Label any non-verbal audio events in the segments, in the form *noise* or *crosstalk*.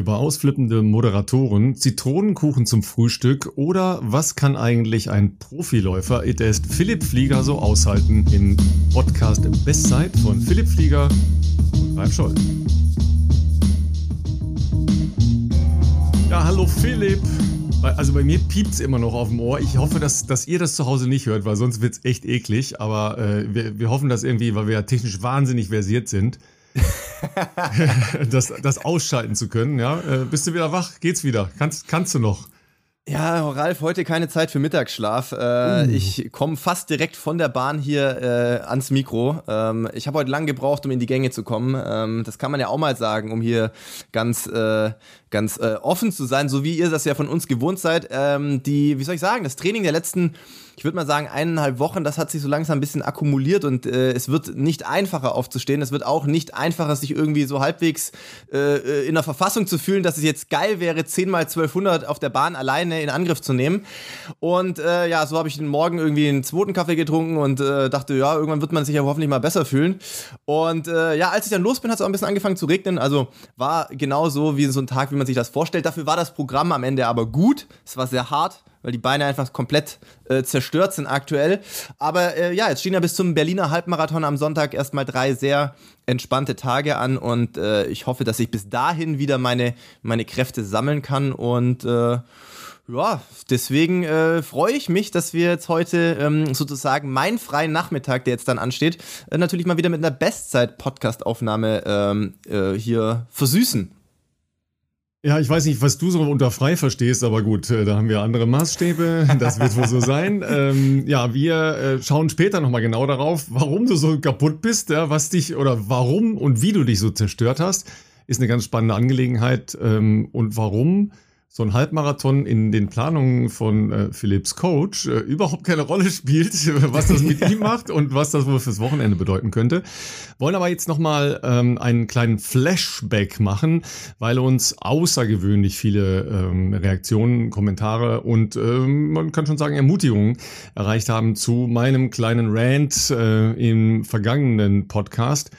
über ausflippende Moderatoren, Zitronenkuchen zum Frühstück oder was kann eigentlich ein Profiläufer, it ist Philipp Flieger so aushalten im Podcast Bestzeit von Philipp Flieger und Ralf Scholl. Ja, hallo Philipp. Also bei mir piept es immer noch auf dem Ohr. Ich hoffe, dass, dass ihr das zu Hause nicht hört, weil sonst wird es echt eklig. Aber äh, wir, wir hoffen das irgendwie, weil wir ja technisch wahnsinnig versiert sind. *laughs* das, das ausschalten zu können. Ja? Äh, bist du wieder wach? Geht's wieder? Kannst, kannst du noch? Ja, Ralf, heute keine Zeit für Mittagsschlaf. Äh, uh. Ich komme fast direkt von der Bahn hier äh, ans Mikro. Ähm, ich habe heute lang gebraucht, um in die Gänge zu kommen. Ähm, das kann man ja auch mal sagen, um hier ganz, äh, ganz äh, offen zu sein, so wie ihr das ja von uns gewohnt seid. Ähm, die, wie soll ich sagen, das Training der letzten ich würde mal sagen, eineinhalb Wochen, das hat sich so langsam ein bisschen akkumuliert und äh, es wird nicht einfacher aufzustehen. Es wird auch nicht einfacher, sich irgendwie so halbwegs äh, in der Verfassung zu fühlen, dass es jetzt geil wäre, 10 mal 1200 auf der Bahn alleine in Angriff zu nehmen. Und äh, ja, so habe ich den Morgen irgendwie einen zweiten Kaffee getrunken und äh, dachte, ja, irgendwann wird man sich ja hoffentlich mal besser fühlen. Und äh, ja, als ich dann los bin, hat es auch ein bisschen angefangen zu regnen. Also war genau so wie so ein Tag, wie man sich das vorstellt. Dafür war das Programm am Ende aber gut. Es war sehr hart weil die Beine einfach komplett äh, zerstört sind aktuell. Aber äh, ja, jetzt stehen ja bis zum Berliner Halbmarathon am Sonntag erstmal drei sehr entspannte Tage an und äh, ich hoffe, dass ich bis dahin wieder meine, meine Kräfte sammeln kann und äh, ja, deswegen äh, freue ich mich, dass wir jetzt heute ähm, sozusagen meinen freien Nachmittag, der jetzt dann ansteht, äh, natürlich mal wieder mit einer Bestzeit-Podcast-Aufnahme ähm, äh, hier versüßen. Ja, ich weiß nicht, was du so unter frei verstehst, aber gut, äh, da haben wir andere Maßstäbe. Das wird wohl so sein. *laughs* Ähm, ja, wir äh, schauen später nochmal genau darauf, warum du so kaputt bist, ja, was dich oder warum und wie du dich so zerstört hast, ist eine ganz spannende Angelegenheit. Ähm, und warum so ein Halbmarathon in den Planungen von äh, Philips Coach äh, überhaupt keine Rolle spielt, *laughs* was das mit ihm macht und was das wohl fürs Wochenende bedeuten könnte. Wollen aber jetzt nochmal ähm, einen kleinen Flashback machen, weil uns außergewöhnlich viele ähm, Reaktionen, Kommentare und ähm, man kann schon sagen Ermutigungen erreicht haben zu meinem kleinen Rant äh, im vergangenen Podcast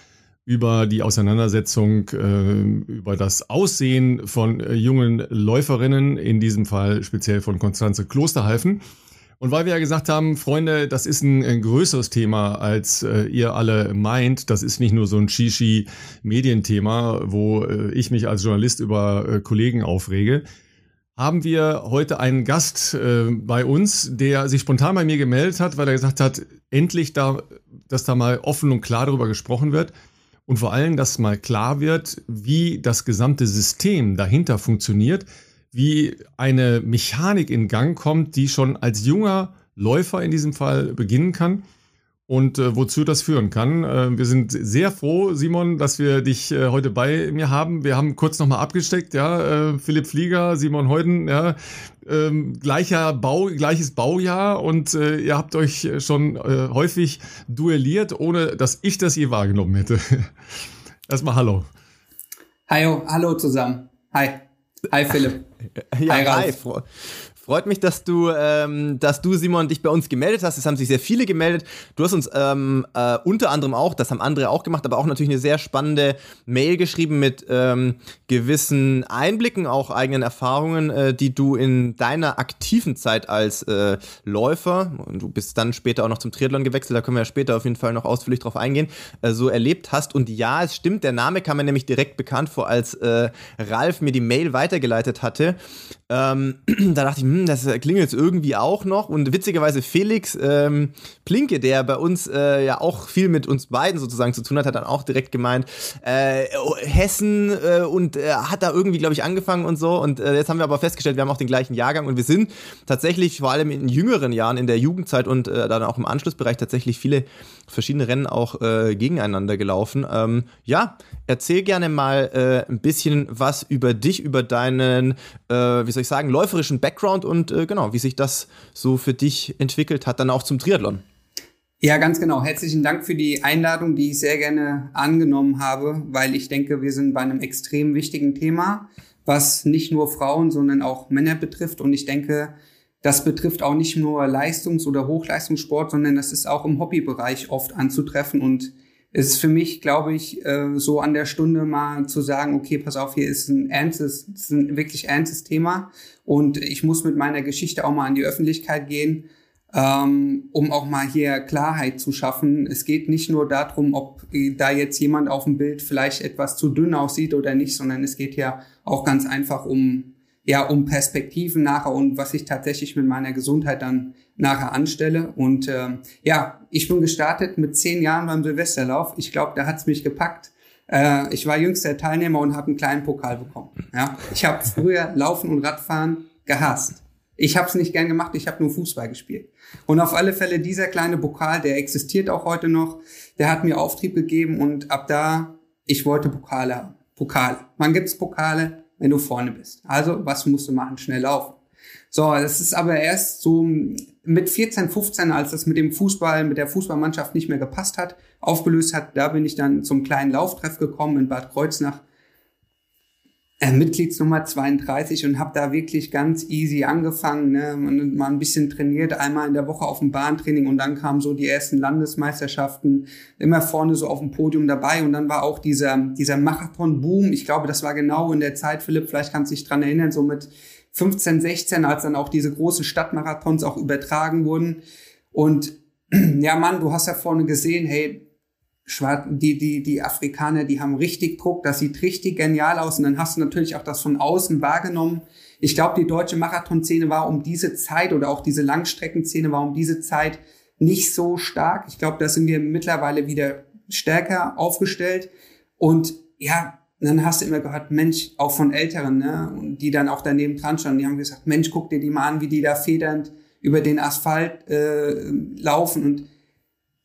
über die Auseinandersetzung äh, über das Aussehen von äh, jungen Läuferinnen, in diesem Fall speziell von Konstanze Klosterhalfen. Und weil wir ja gesagt haben, Freunde, das ist ein, ein größeres Thema, als äh, ihr alle meint. Das ist nicht nur so ein Shishi-Medienthema, wo äh, ich mich als Journalist über äh, Kollegen aufrege. Haben wir heute einen Gast äh, bei uns, der sich spontan bei mir gemeldet hat, weil er gesagt hat, endlich da, dass da mal offen und klar darüber gesprochen wird. Und vor allem, dass mal klar wird, wie das gesamte System dahinter funktioniert, wie eine Mechanik in Gang kommt, die schon als junger Läufer in diesem Fall beginnen kann und äh, wozu das führen kann. Äh, wir sind sehr froh, Simon, dass wir dich äh, heute bei mir haben. Wir haben kurz nochmal abgesteckt, ja, äh, Philipp Flieger, Simon Heuden, ja, ähm, gleicher Bau, gleiches Baujahr und äh, ihr habt euch schon äh, häufig duelliert, ohne dass ich das je wahrgenommen hätte. *laughs* Erstmal hallo. Hi, hallo zusammen. Hi. Hi Philipp. Ja, hi, Ralf. Hi. Freut mich, dass du, ähm, dass du, Simon, dich bei uns gemeldet hast. Es haben sich sehr viele gemeldet. Du hast uns ähm, äh, unter anderem auch, das haben andere auch gemacht, aber auch natürlich eine sehr spannende Mail geschrieben mit ähm, gewissen Einblicken, auch eigenen Erfahrungen, äh, die du in deiner aktiven Zeit als äh, Läufer, und du bist dann später auch noch zum Triathlon gewechselt, da können wir ja später auf jeden Fall noch ausführlich drauf eingehen, äh, so erlebt hast. Und ja, es stimmt, der Name kam mir nämlich direkt bekannt vor, als äh, Ralf mir die Mail weitergeleitet hatte. Ähm, *clears throat* da dachte ich, hm, das klingelt irgendwie auch noch. Und witzigerweise Felix ähm, Plinke, der bei uns äh, ja auch viel mit uns beiden sozusagen zu tun hat, hat dann auch direkt gemeint, äh, Hessen äh, und äh, hat da irgendwie, glaube ich, angefangen und so. Und äh, jetzt haben wir aber festgestellt, wir haben auch den gleichen Jahrgang und wir sind tatsächlich vor allem in jüngeren Jahren, in der Jugendzeit und äh, dann auch im Anschlussbereich tatsächlich viele verschiedene Rennen auch gegeneinander gelaufen. Ähm, ja, erzähl gerne mal ein bisschen was über dich, über deinen, wie soll ich sagen, läuferischen Background und äh, genau, wie sich das so für dich entwickelt hat, dann auch zum Triathlon. Ja, ganz genau. Herzlichen Dank für die Einladung, die ich sehr gerne angenommen habe, weil ich denke, wir sind bei einem extrem wichtigen Thema, was nicht nur Frauen, sondern auch Männer betrifft. Und ich denke, das betrifft auch nicht nur Leistungs- oder Hochleistungssport, sondern das ist auch im Hobbybereich oft anzutreffen. Und ist für mich, glaube ich, äh, so an der Stunde mal zu sagen, okay, pass auf, hier ist ein ernstes, ist ein wirklich ernstes Thema und ich muss mit meiner Geschichte auch mal an die Öffentlichkeit gehen, ähm, um auch mal hier Klarheit zu schaffen. Es geht nicht nur darum, ob da jetzt jemand auf dem Bild vielleicht etwas zu dünn aussieht oder nicht, sondern es geht ja auch ganz einfach um ja um Perspektiven nachher und was ich tatsächlich mit meiner Gesundheit dann nachher anstelle. Und äh, ja, ich bin gestartet mit zehn Jahren beim Silvesterlauf. Ich glaube, da hat's mich gepackt. Äh, ich war jüngster Teilnehmer und habe einen kleinen Pokal bekommen. Ja, ich habe früher Laufen und Radfahren gehasst. Ich habe es nicht gern gemacht, ich habe nur Fußball gespielt. Und auf alle Fälle dieser kleine Pokal, der existiert auch heute noch, der hat mir Auftrieb gegeben und ab da, ich wollte Pokale haben. Pokale. Wann gibt's Pokale? Wenn du vorne bist. Also, was musst du machen? Schnell laufen. So, das ist aber erst so mit 14, 15, als das mit dem Fußball, mit der Fußballmannschaft nicht mehr gepasst hat, aufgelöst hat, da bin ich dann zum kleinen Lauftreff gekommen in Bad Kreuznach, äh, Mitgliedsnummer 32 und habe da wirklich ganz easy angefangen, ne, mal ein bisschen trainiert, einmal in der Woche auf dem Bahntraining und dann kamen so die ersten Landesmeisterschaften, immer vorne so auf dem Podium dabei und dann war auch dieser, dieser Marathon-Boom, ich glaube, das war genau in der Zeit, Philipp, vielleicht kannst du dich dran erinnern, so mit 15, 16, als dann auch diese großen Stadtmarathons auch übertragen wurden. Und *clears throat* ja, Mann, du hast ja vorne gesehen, hey, die, die, die Afrikaner, die haben richtig Druck, das sieht richtig genial aus. Und dann hast du natürlich auch das von außen wahrgenommen. Ich glaube, die deutsche Marathonszene war um diese Zeit oder auch diese Langstreckenszene war um diese Zeit nicht so stark. Ich glaube, da sind wir mittlerweile wieder stärker aufgestellt. Und ja, und dann hast du immer gehört, Mensch, auch von Älteren, ne, und die dann auch daneben dran standen, die haben gesagt, Mensch, guck dir die mal an, wie die da federnd über den Asphalt äh, laufen. Und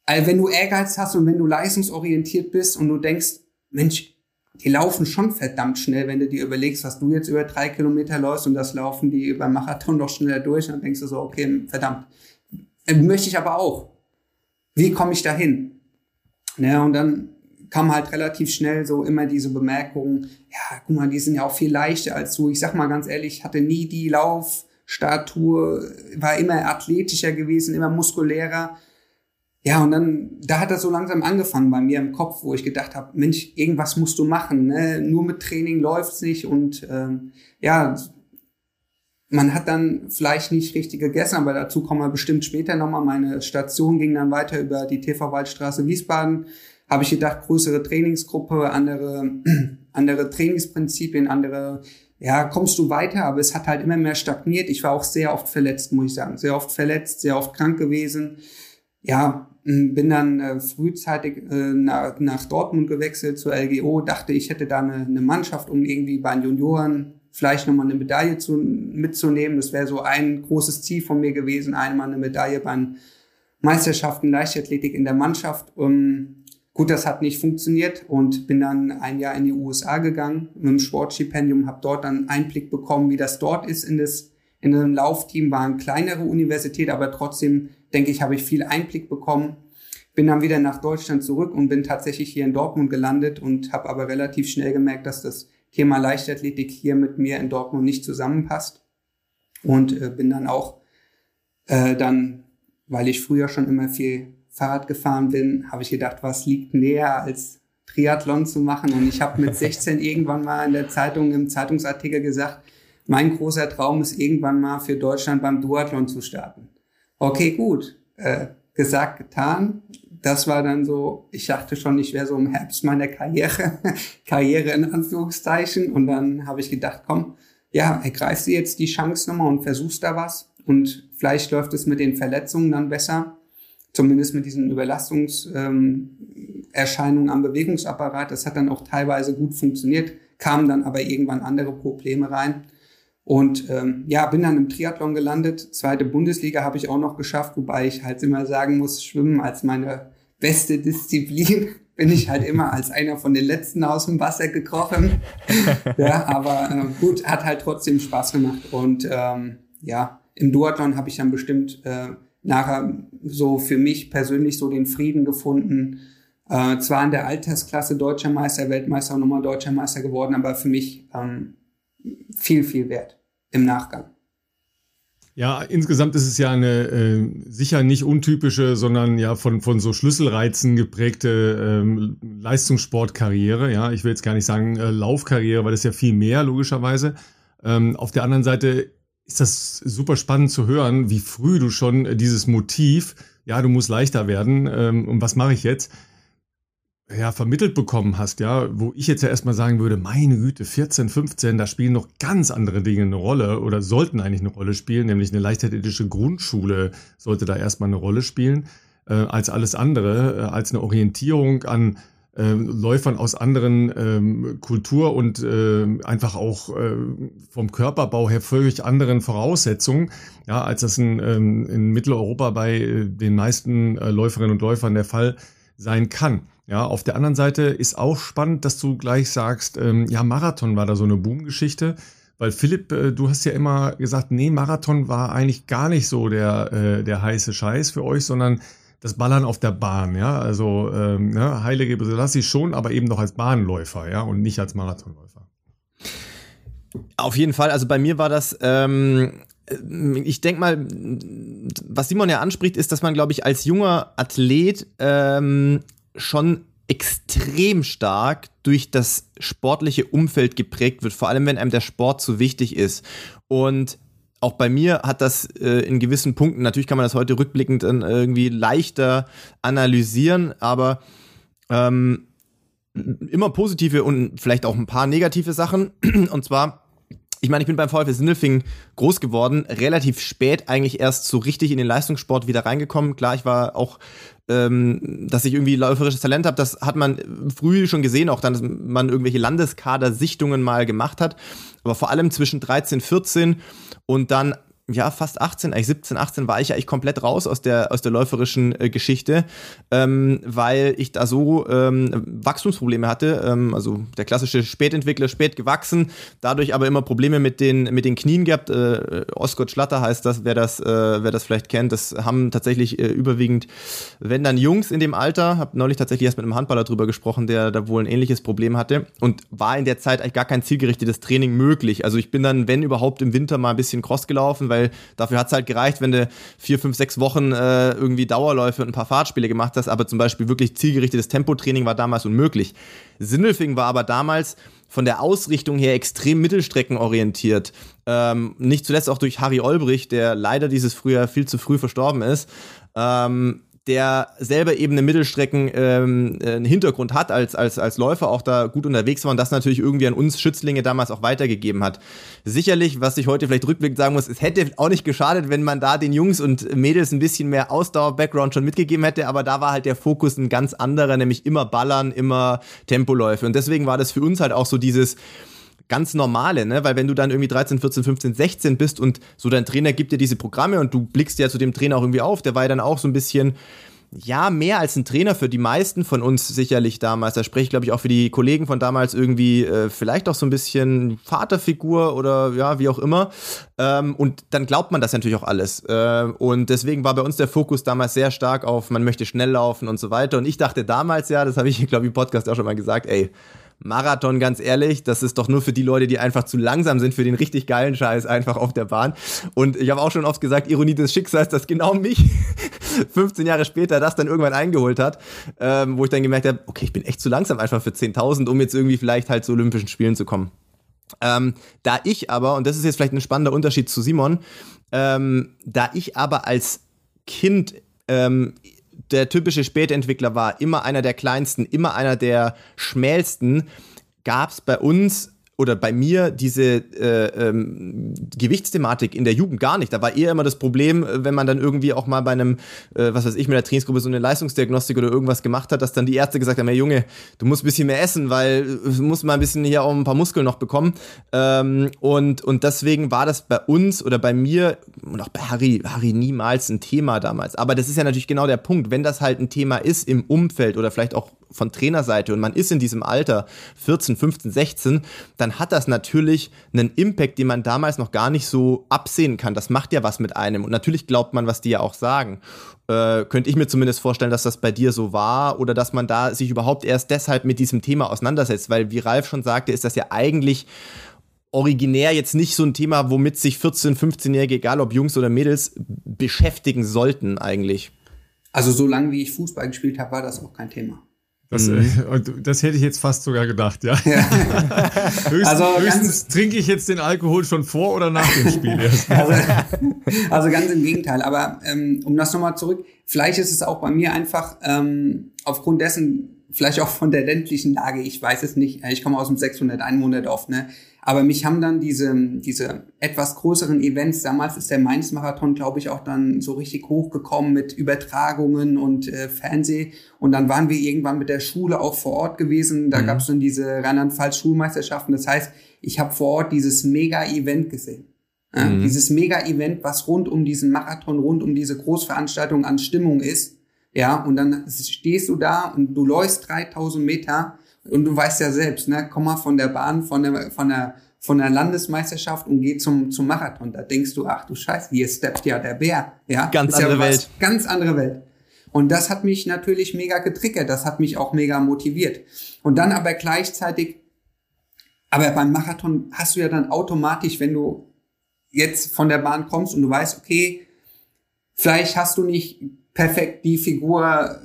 also wenn du Ehrgeiz hast und wenn du leistungsorientiert bist und du denkst, Mensch, die laufen schon verdammt schnell, wenn du dir überlegst, was du jetzt über drei Kilometer läufst und das laufen die beim Marathon noch schneller durch, dann denkst du so, okay, verdammt. Äh, möchte ich aber auch. Wie komme ich dahin? Ja, und dann kam halt relativ schnell so immer diese Bemerkungen, ja, guck mal, die sind ja auch viel leichter als du. Ich sag mal ganz ehrlich, hatte nie die Laufstatur, war immer athletischer gewesen, immer muskulärer. Ja, und dann, da hat das so langsam angefangen bei mir im Kopf, wo ich gedacht habe, Mensch, irgendwas musst du machen. Ne? Nur mit Training läuft's nicht. Und ähm, ja, man hat dann vielleicht nicht richtig gegessen, aber dazu kommen wir bestimmt später nochmal. Meine Station ging dann weiter über die TV Waldstraße Wiesbaden habe ich gedacht, größere Trainingsgruppe, andere, *clears throat* andere Trainingsprinzipien, andere, ja, kommst du weiter, aber es hat halt immer mehr stagniert. Ich war auch sehr oft verletzt, muss ich sagen. Sehr oft verletzt, sehr oft krank gewesen. Ja, bin dann äh, frühzeitig äh, nach, nach Dortmund gewechselt zur LGO, dachte, ich hätte da eine, eine Mannschaft, um irgendwie bei den Junioren vielleicht nochmal eine Medaille zu, mitzunehmen. Das wäre so ein großes Ziel von mir gewesen, einmal eine Medaille bei den Meisterschaften Leichtathletik in der Mannschaft. Um, Gut, das hat nicht funktioniert und bin dann ein Jahr in die USA gegangen mit einem Sportstipendium, habe dort dann Einblick bekommen, wie das dort ist in das in einem Laufteam, war eine kleinere Universität, aber trotzdem denke ich, habe ich viel Einblick bekommen. Bin dann wieder nach Deutschland zurück und bin tatsächlich hier in Dortmund gelandet und habe aber relativ schnell gemerkt, dass das Thema Leichtathletik hier mit mir in Dortmund nicht zusammenpasst und äh, bin dann auch äh, dann, weil ich früher schon immer viel Fahrrad gefahren bin, habe ich gedacht, was liegt näher als Triathlon zu machen. Und ich habe mit *laughs* 16 irgendwann mal in der Zeitung, im Zeitungsartikel gesagt, mein großer Traum ist irgendwann mal für Deutschland beim Duathlon zu starten. Okay, gut. Äh, gesagt, getan. Das war dann so, ich dachte schon, ich wäre so im Herbst meiner Karriere, *laughs* Karriere in Anführungszeichen. Und dann habe ich gedacht, komm, ja, ergreifst du jetzt die Chance nochmal und versuchst da was. Und vielleicht läuft es mit den Verletzungen dann besser zumindest mit diesen Überlastungserscheinungen ähm, am Bewegungsapparat. Das hat dann auch teilweise gut funktioniert, kamen dann aber irgendwann andere Probleme rein. Und ähm, ja, bin dann im Triathlon gelandet. Zweite Bundesliga habe ich auch noch geschafft, wobei ich halt immer sagen muss, Schwimmen als meine beste Disziplin *laughs* bin ich halt immer als einer von den Letzten aus dem Wasser gekrochen. *laughs* ja, aber äh, gut, hat halt trotzdem Spaß gemacht. Und ähm, ja, im Duathlon habe ich dann bestimmt äh, nachher so für mich persönlich so den Frieden gefunden. Äh, zwar in der Altersklasse Deutscher Meister, Weltmeister und nochmal Deutscher Meister geworden, aber für mich ähm, viel, viel wert im Nachgang. Ja, insgesamt ist es ja eine äh, sicher nicht untypische, sondern ja von, von so Schlüsselreizen geprägte ähm, Leistungssportkarriere. Ja, ich will jetzt gar nicht sagen äh, Laufkarriere, weil das ja viel mehr, logischerweise. Ähm, auf der anderen Seite ist das super spannend zu hören, wie früh du schon dieses Motiv, ja, du musst leichter werden, ähm, und was mache ich jetzt? ja, vermittelt bekommen hast, ja, wo ich jetzt ja erstmal sagen würde, meine Güte, 14, 15, da spielen noch ganz andere Dinge eine Rolle oder sollten eigentlich eine Rolle spielen, nämlich eine leichtathletische Grundschule sollte da erstmal eine Rolle spielen, äh, als alles andere, äh, als eine Orientierung an äh, Läufern aus anderen ähm, Kultur und äh, einfach auch äh, vom Körperbau her völlig anderen Voraussetzungen, ja, als das in, ähm, in Mitteleuropa bei äh, den meisten äh, Läuferinnen und Läufern der Fall sein kann. Ja, auf der anderen Seite ist auch spannend, dass du gleich sagst, ähm, ja, Marathon war da so eine Boom-Geschichte. Weil Philipp, äh, du hast ja immer gesagt, nee, Marathon war eigentlich gar nicht so der, äh, der heiße Scheiß für euch, sondern das Ballern auf der Bahn, ja. Also ähm, ne, Heilige Selassie schon, aber eben noch als Bahnläufer, ja, und nicht als Marathonläufer. Auf jeden Fall, also bei mir war das, ähm, ich denke mal, was Simon ja anspricht, ist, dass man, glaube ich, als junger Athlet ähm, schon extrem stark durch das sportliche Umfeld geprägt wird, vor allem wenn einem der Sport so wichtig ist. Und auch bei mir hat das äh, in gewissen Punkten, natürlich kann man das heute rückblickend dann irgendwie leichter analysieren, aber ähm, immer positive und vielleicht auch ein paar negative Sachen. *clears throat* Und zwar ich meine, ich bin beim VfL Sindelfingen groß geworden, relativ spät eigentlich erst so richtig in den Leistungssport wieder reingekommen. Klar, ich war auch ähm, dass ich irgendwie läuferisches Talent habe, das hat man früh schon gesehen, auch dann, dass man irgendwelche Landeskader-Sichtungen mal gemacht hat. Aber vor allem zwischen 13, 14 und dann ja, fast 18, eigentlich 17, 18 war ich eigentlich komplett raus aus der, aus der läuferischen äh, Geschichte, ähm, weil ich da so ähm, Wachstumsprobleme hatte. Ähm, also der klassische Spätentwickler, spät gewachsen, dadurch aber immer Probleme mit den, mit den Knien gehabt. Äh, Oscott Schlatter heißt das, wer das, äh, wer das vielleicht kennt. Das haben tatsächlich äh, überwiegend, wenn dann Jungs in dem Alter, habe neulich tatsächlich erst mit einem Handballer drüber gesprochen, der da wohl ein ähnliches Problem hatte und war in der Zeit eigentlich gar kein zielgerichtetes Training möglich. Also ich bin dann, wenn überhaupt, im Winter mal ein bisschen Cross gelaufen, weil weil dafür hat es halt gereicht, wenn du vier, fünf, sechs Wochen äh, irgendwie Dauerläufe und ein paar Fahrtspiele gemacht hast, aber zum Beispiel wirklich zielgerichtetes Tempotraining war damals unmöglich. Sindelfing war aber damals von der Ausrichtung her extrem mittelstreckenorientiert. Ähm, nicht zuletzt auch durch Harry Olbrich, der leider dieses Frühjahr viel zu früh verstorben ist. Ähm, der selber eben eine Mittelstrecken ähm, einen Hintergrund hat, als, als, als Läufer auch da gut unterwegs war und das natürlich irgendwie an uns Schützlinge damals auch weitergegeben hat. Sicherlich, was ich heute vielleicht rückblickend sagen muss, es hätte auch nicht geschadet, wenn man da den Jungs und Mädels ein bisschen mehr Ausdauer-Background schon mitgegeben hätte, aber da war halt der Fokus ein ganz anderer, nämlich immer Ballern, immer Tempoläufe. Und deswegen war das für uns halt auch so dieses, ganz normale, ne? Weil wenn du dann irgendwie 13, 14, 15, 16 bist und so dein Trainer gibt dir diese Programme und du blickst ja zu dem Trainer auch irgendwie auf, der war ja dann auch so ein bisschen ja, mehr als ein Trainer für die meisten von uns sicherlich damals. Da spreche ich, glaube ich, auch für die Kollegen von damals irgendwie äh, vielleicht auch so ein bisschen Vaterfigur oder ja, wie auch immer. Ähm, und dann glaubt man das natürlich auch alles. Äh, und deswegen war bei uns der Fokus damals sehr stark auf, man möchte schnell laufen und so weiter. Und ich dachte damals ja, das habe ich, glaube ich, im Podcast auch schon mal gesagt, ey, Marathon, ganz ehrlich, das ist doch nur für die Leute, die einfach zu langsam sind für den richtig geilen Scheiß einfach auf der Bahn. Und ich habe auch schon oft gesagt, Ironie des Schicksals, dass genau mich *laughs* 15 Jahre später das dann irgendwann eingeholt hat, ähm, wo ich dann gemerkt habe, okay, ich bin echt zu langsam einfach für 10.000, um jetzt irgendwie vielleicht halt zu Olympischen Spielen zu kommen. Ähm, da ich aber, und das ist jetzt vielleicht ein spannender Unterschied zu Simon, ähm, da ich aber als Kind ähm, der typische Spätentwickler war, immer einer der kleinsten, immer einer der schmälsten, gab es bei uns oder bei mir diese äh, ähm, Gewichtsthematik in der Jugend gar nicht. Da war eher immer das Problem, äh, wenn man dann irgendwie auch mal bei einem, äh, was weiß ich, mit der Trainingsgruppe so eine Leistungsdiagnostik oder irgendwas gemacht hat, dass dann die Ärzte gesagt haben, hey Junge, du musst ein bisschen mehr essen, weil du musst mal ein bisschen hier auch ein paar Muskeln noch bekommen. Ähm, und, und deswegen war das bei uns oder bei mir und auch bei Harry, Harry niemals ein Thema damals. Aber das ist ja natürlich genau der Punkt. Wenn das halt ein Thema ist im Umfeld oder vielleicht auch von Trainerseite und man ist in diesem Alter 14, 15, 16, dann hat das natürlich einen Impact, den man damals noch gar nicht so absehen kann. Das macht ja was mit einem und natürlich glaubt man, was die ja auch sagen. Äh, könnte ich mir zumindest vorstellen, dass das bei dir so war oder dass man da sich überhaupt erst deshalb mit diesem Thema auseinandersetzt, weil wie Ralf schon sagte, ist das ja eigentlich originär jetzt nicht so ein Thema, womit sich 14-, 15-Jährige, egal ob Jungs oder Mädels, beschäftigen sollten eigentlich. Also solange wie ich Fußball gespielt habe, war das auch kein Thema. Das, mhm. äh, das hätte ich jetzt fast sogar gedacht, ja. ja. *laughs* höchstens, also höchstens trinke ich jetzt den Alkohol schon vor oder nach dem Spiel erst. also, *laughs* also, ganz im Gegenteil. Aber ähm, um das nochmal zurück, vielleicht ist es auch bei mir einfach ähm, aufgrund dessen, vielleicht auch von der ländlichen Lage, ich weiß es nicht, ich komme aus dem 600 Einwohnerdorf, ne? Aber mich haben dann diese, diese etwas größeren Events, damals ist der Mainz-Marathon, glaube ich, auch dann so richtig hochgekommen mit Übertragungen und äh, Fernseh. Und dann waren wir irgendwann mit der Schule auch vor Ort gewesen. Da mhm. gab es dann diese Rheinland-Pfalz-Schulmeisterschaften. Das heißt, ich habe vor Ort dieses Mega-Event gesehen. Ja, mhm. Dieses Mega-Event, was rund um diesen Marathon, rund um diese Großveranstaltung an Stimmung ist. Ja, und dann stehst du da und du läufst 3000 Meter und du weißt ja selbst, ne, komm mal von der Bahn, von der, von der, von der Landesmeisterschaft und geh zum, zum Marathon. Da denkst du, ach du Scheiße, hier steppt ja der Bär. Ja, ganz andere ja Welt. Ganz andere Welt. Und das hat mich natürlich mega getriggert. Das hat mich auch mega motiviert. Und dann aber gleichzeitig, aber beim Marathon hast du ja dann automatisch, wenn du jetzt von der Bahn kommst und du weißt, okay, vielleicht hast du nicht perfekt die Figur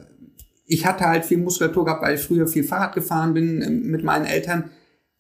ich hatte halt viel Muskulatur gehabt, weil ich früher viel Fahrrad gefahren bin ähm, mit meinen Eltern.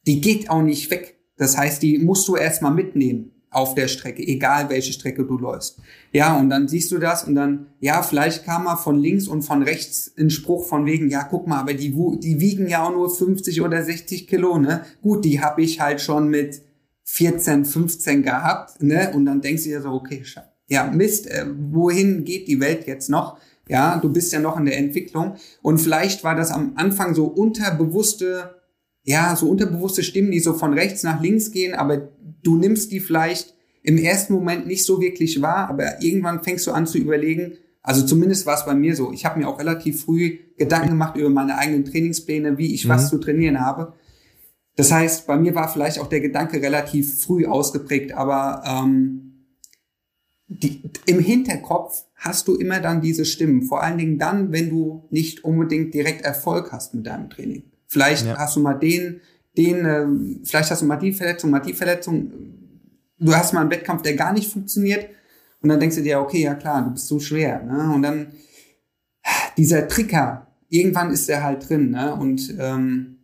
Die geht auch nicht weg. Das heißt, die musst du erstmal mitnehmen auf der Strecke, egal welche Strecke du läufst. Ja, und dann siehst du das und dann, ja, vielleicht kam mal von links und von rechts ein Spruch von wegen, ja, guck mal, aber die, die wiegen ja auch nur 50 oder 60 Kilo, ne? Gut, die habe ich halt schon mit 14, 15 gehabt, ne? Und dann denkst du dir so, okay, ja, Mist, äh, wohin geht die Welt jetzt noch? Ja, du bist ja noch in der Entwicklung. Und vielleicht war das am Anfang so unterbewusste, ja, so unterbewusste Stimmen, die so von rechts nach links gehen, aber du nimmst die vielleicht im ersten Moment nicht so wirklich wahr, aber irgendwann fängst du an zu überlegen, also zumindest war es bei mir so. Ich habe mir auch relativ früh Gedanken gemacht über meine eigenen Trainingspläne, wie ich mhm. was zu trainieren habe. Das heißt, bei mir war vielleicht auch der Gedanke relativ früh ausgeprägt, aber ähm, die, im Hinterkopf hast du immer dann diese Stimmen. Vor allen Dingen dann, wenn du nicht unbedingt direkt Erfolg hast mit deinem Training. Vielleicht ja. hast du mal den, den, äh, vielleicht hast du mal die Verletzung, mal die Verletzung. Du hast mal einen Wettkampf, der gar nicht funktioniert. Und dann denkst du dir, okay, ja klar, du bist so schwer. Ne? Und dann dieser Trigger, irgendwann ist der halt drin. Ne? Und ähm,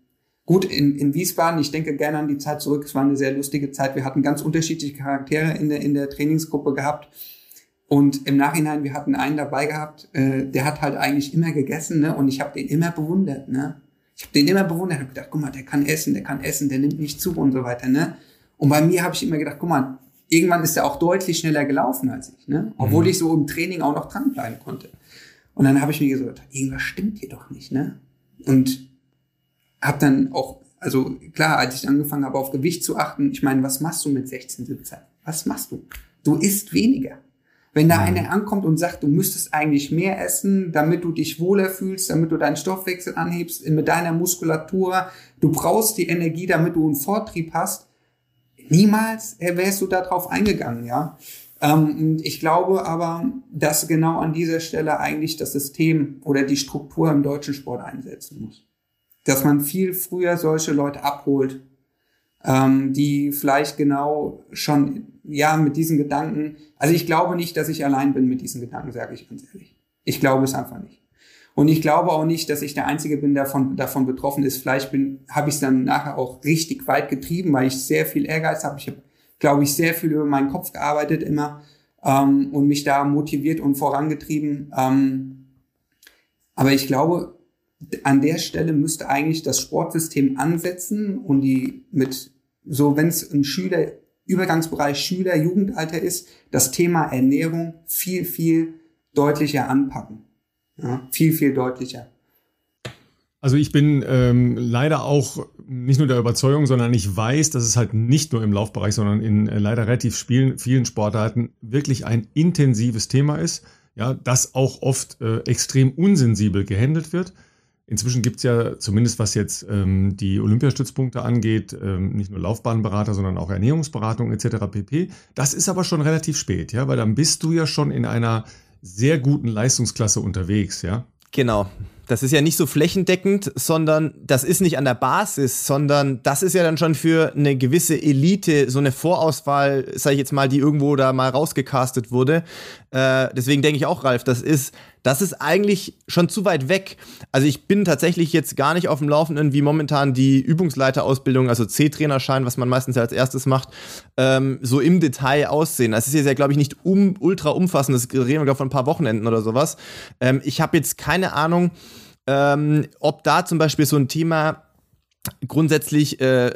Gut, in, in Wiesbaden, ich denke gerne an die Zeit zurück, es war eine sehr lustige Zeit. Wir hatten ganz unterschiedliche Charaktere in der, in der Trainingsgruppe gehabt. Und im Nachhinein, wir hatten einen dabei gehabt, äh, der hat halt eigentlich immer gegessen, ne? Und ich habe den immer bewundert, ne? Ich habe den immer bewundert, habe gedacht, guck mal, der kann essen, der kann essen, der nimmt nicht zu und so weiter, ne? Und bei mir habe ich immer gedacht, guck mal, irgendwann ist er auch deutlich schneller gelaufen als ich, ne? Obwohl mhm. ich so im Training auch noch dranbleiben konnte. Und dann habe ich mir gesagt, irgendwas stimmt hier doch nicht, ne? Und habe dann auch, also klar, als ich angefangen habe, auf Gewicht zu achten, ich meine, was machst du mit 16, 17? Was machst du? Du isst weniger. Wenn da mhm. einer ankommt und sagt, du müsstest eigentlich mehr essen, damit du dich wohler fühlst, damit du deinen Stoffwechsel anhebst, mit deiner Muskulatur, du brauchst die Energie, damit du einen Vortrieb hast, niemals wärst du darauf eingegangen, ja. Ähm, ich glaube aber, dass genau an dieser Stelle eigentlich das System oder die Struktur im deutschen Sport einsetzen muss dass man viel früher solche Leute abholt, ähm, die vielleicht genau schon, ja, mit diesen Gedanken, also ich glaube nicht, dass ich allein bin mit diesen Gedanken, sage ich ganz ehrlich. Ich glaube es einfach nicht. Und ich glaube auch nicht, dass ich der Einzige bin, der davon, davon betroffen ist. Vielleicht bin, habe ich es dann nachher auch richtig weit getrieben, weil ich sehr viel Ehrgeiz habe. Ich habe, glaube ich, sehr viel über meinen Kopf gearbeitet immer ähm, und mich da motiviert und vorangetrieben. Ähm, aber ich glaube, an der Stelle müsste eigentlich das Sportsystem ansetzen und die mit, so wenn es im Schüler, Übergangsbereich Schüler, Jugendalter ist, das Thema Ernährung viel, viel deutlicher anpacken. Ja, viel, viel deutlicher. Also ich bin ähm, leider auch nicht nur der Überzeugung, sondern ich weiß, dass es halt nicht nur im Laufbereich, sondern in äh, leider relativ vielen, vielen Sportarten wirklich ein intensives Thema ist, ja, das auch oft äh, extrem unsensibel gehandelt wird. Inzwischen gibt es ja, zumindest was jetzt ähm, die Olympiastützpunkte angeht, ähm, nicht nur Laufbahnberater, sondern auch Ernährungsberatung etc. pp. Das ist aber schon relativ spät, ja, weil dann bist du ja schon in einer sehr guten Leistungsklasse unterwegs, ja. Genau. Das ist ja nicht so flächendeckend, sondern das ist nicht an der Basis, sondern das ist ja dann schon für eine gewisse Elite, so eine Vorauswahl, sage ich jetzt mal, die irgendwo da mal rausgecastet wurde. Äh, deswegen denke ich auch, Ralf, das ist, das ist eigentlich schon zu weit weg. Also ich bin tatsächlich jetzt gar nicht auf dem Laufenden, wie momentan die Übungsleiterausbildung, also C-Trainerschein, was man meistens ja als erstes macht, ähm, so im Detail aussehen. Das ist jetzt ja, glaube ich, nicht um, ultra umfassend, das reden wir, glaube von ein paar Wochenenden oder sowas. Ähm, ich habe jetzt keine Ahnung, ähm, ob da zum Beispiel so ein Thema grundsätzlich äh,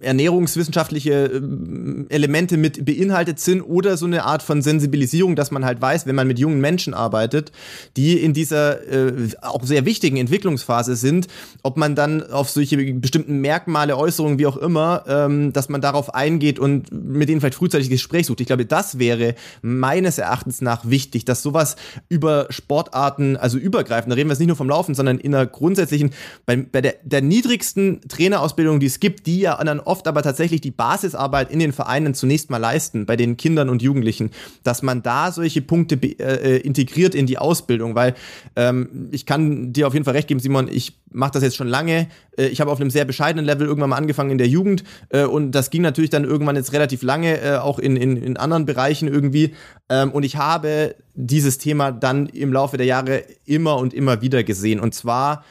ernährungswissenschaftliche äh, Elemente mit beinhaltet sind oder so eine Art von Sensibilisierung, dass man halt weiß, wenn man mit jungen Menschen arbeitet, die in dieser äh, auch sehr wichtigen Entwicklungsphase sind, ob man dann auf solche bestimmten Merkmale, Äußerungen, wie auch immer, ähm, dass man darauf eingeht und mit denen vielleicht frühzeitig Gespräch sucht. Ich glaube, das wäre meines Erachtens nach wichtig, dass sowas über Sportarten, also übergreifend, da reden wir jetzt nicht nur vom Laufen, sondern in einer grundsätzlichen, bei, bei der, der niedrigsten Trainerausbildung, die es gibt, die ja dann oft aber tatsächlich die Basisarbeit in den Vereinen zunächst mal leisten, bei den Kindern und Jugendlichen, dass man da solche Punkte äh, integriert in die Ausbildung, weil ähm, ich kann dir auf jeden Fall recht geben, Simon, ich mache das jetzt schon lange. Äh, ich habe auf einem sehr bescheidenen Level irgendwann mal angefangen in der Jugend äh, und das ging natürlich dann irgendwann jetzt relativ lange, äh, auch in, in, in anderen Bereichen irgendwie. Ähm, und ich habe dieses Thema dann im Laufe der Jahre immer und immer wieder gesehen. Und zwar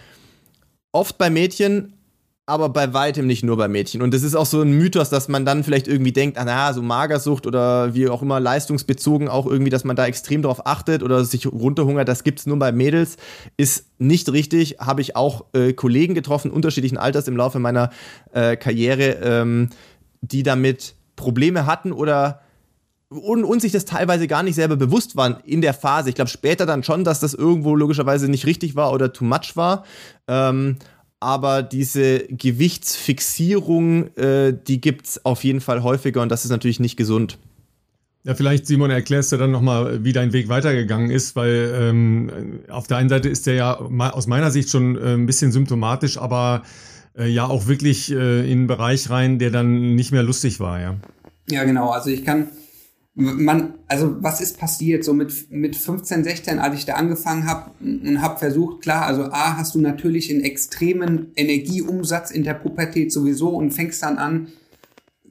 oft bei Mädchen, aber bei weitem nicht nur bei Mädchen. Und das ist auch so ein Mythos, dass man dann vielleicht irgendwie denkt, ah, so Magersucht oder wie auch immer leistungsbezogen auch irgendwie, dass man da extrem darauf achtet oder sich runterhungert, das gibt's nur bei Mädels, ist nicht richtig. Habe ich auch äh, Kollegen getroffen, unterschiedlichen Alters im Laufe meiner äh, Karriere, ähm, die damit Probleme hatten oder und, und sich das teilweise gar nicht selber bewusst waren in der Phase. Ich glaube später dann schon, dass das irgendwo logischerweise nicht richtig war oder too much war. Ähm, aber diese Gewichtsfixierung, äh, die gibt es auf jeden Fall häufiger und das ist natürlich nicht gesund. Ja, vielleicht, Simon, erklärst du dann nochmal, wie dein Weg weitergegangen ist, weil ähm, auf der einen Seite ist der ja aus meiner Sicht schon äh, ein bisschen symptomatisch, aber äh, ja auch wirklich äh, in einen Bereich rein, der dann nicht mehr lustig war, ja. Ja, genau. Also ich kann, man, also was ist passiert? So mit, mit 15, 16, als ich da angefangen habe und habe versucht, klar, also A, hast du natürlich einen extremen Energieumsatz in der Pubertät sowieso und fängst dann an,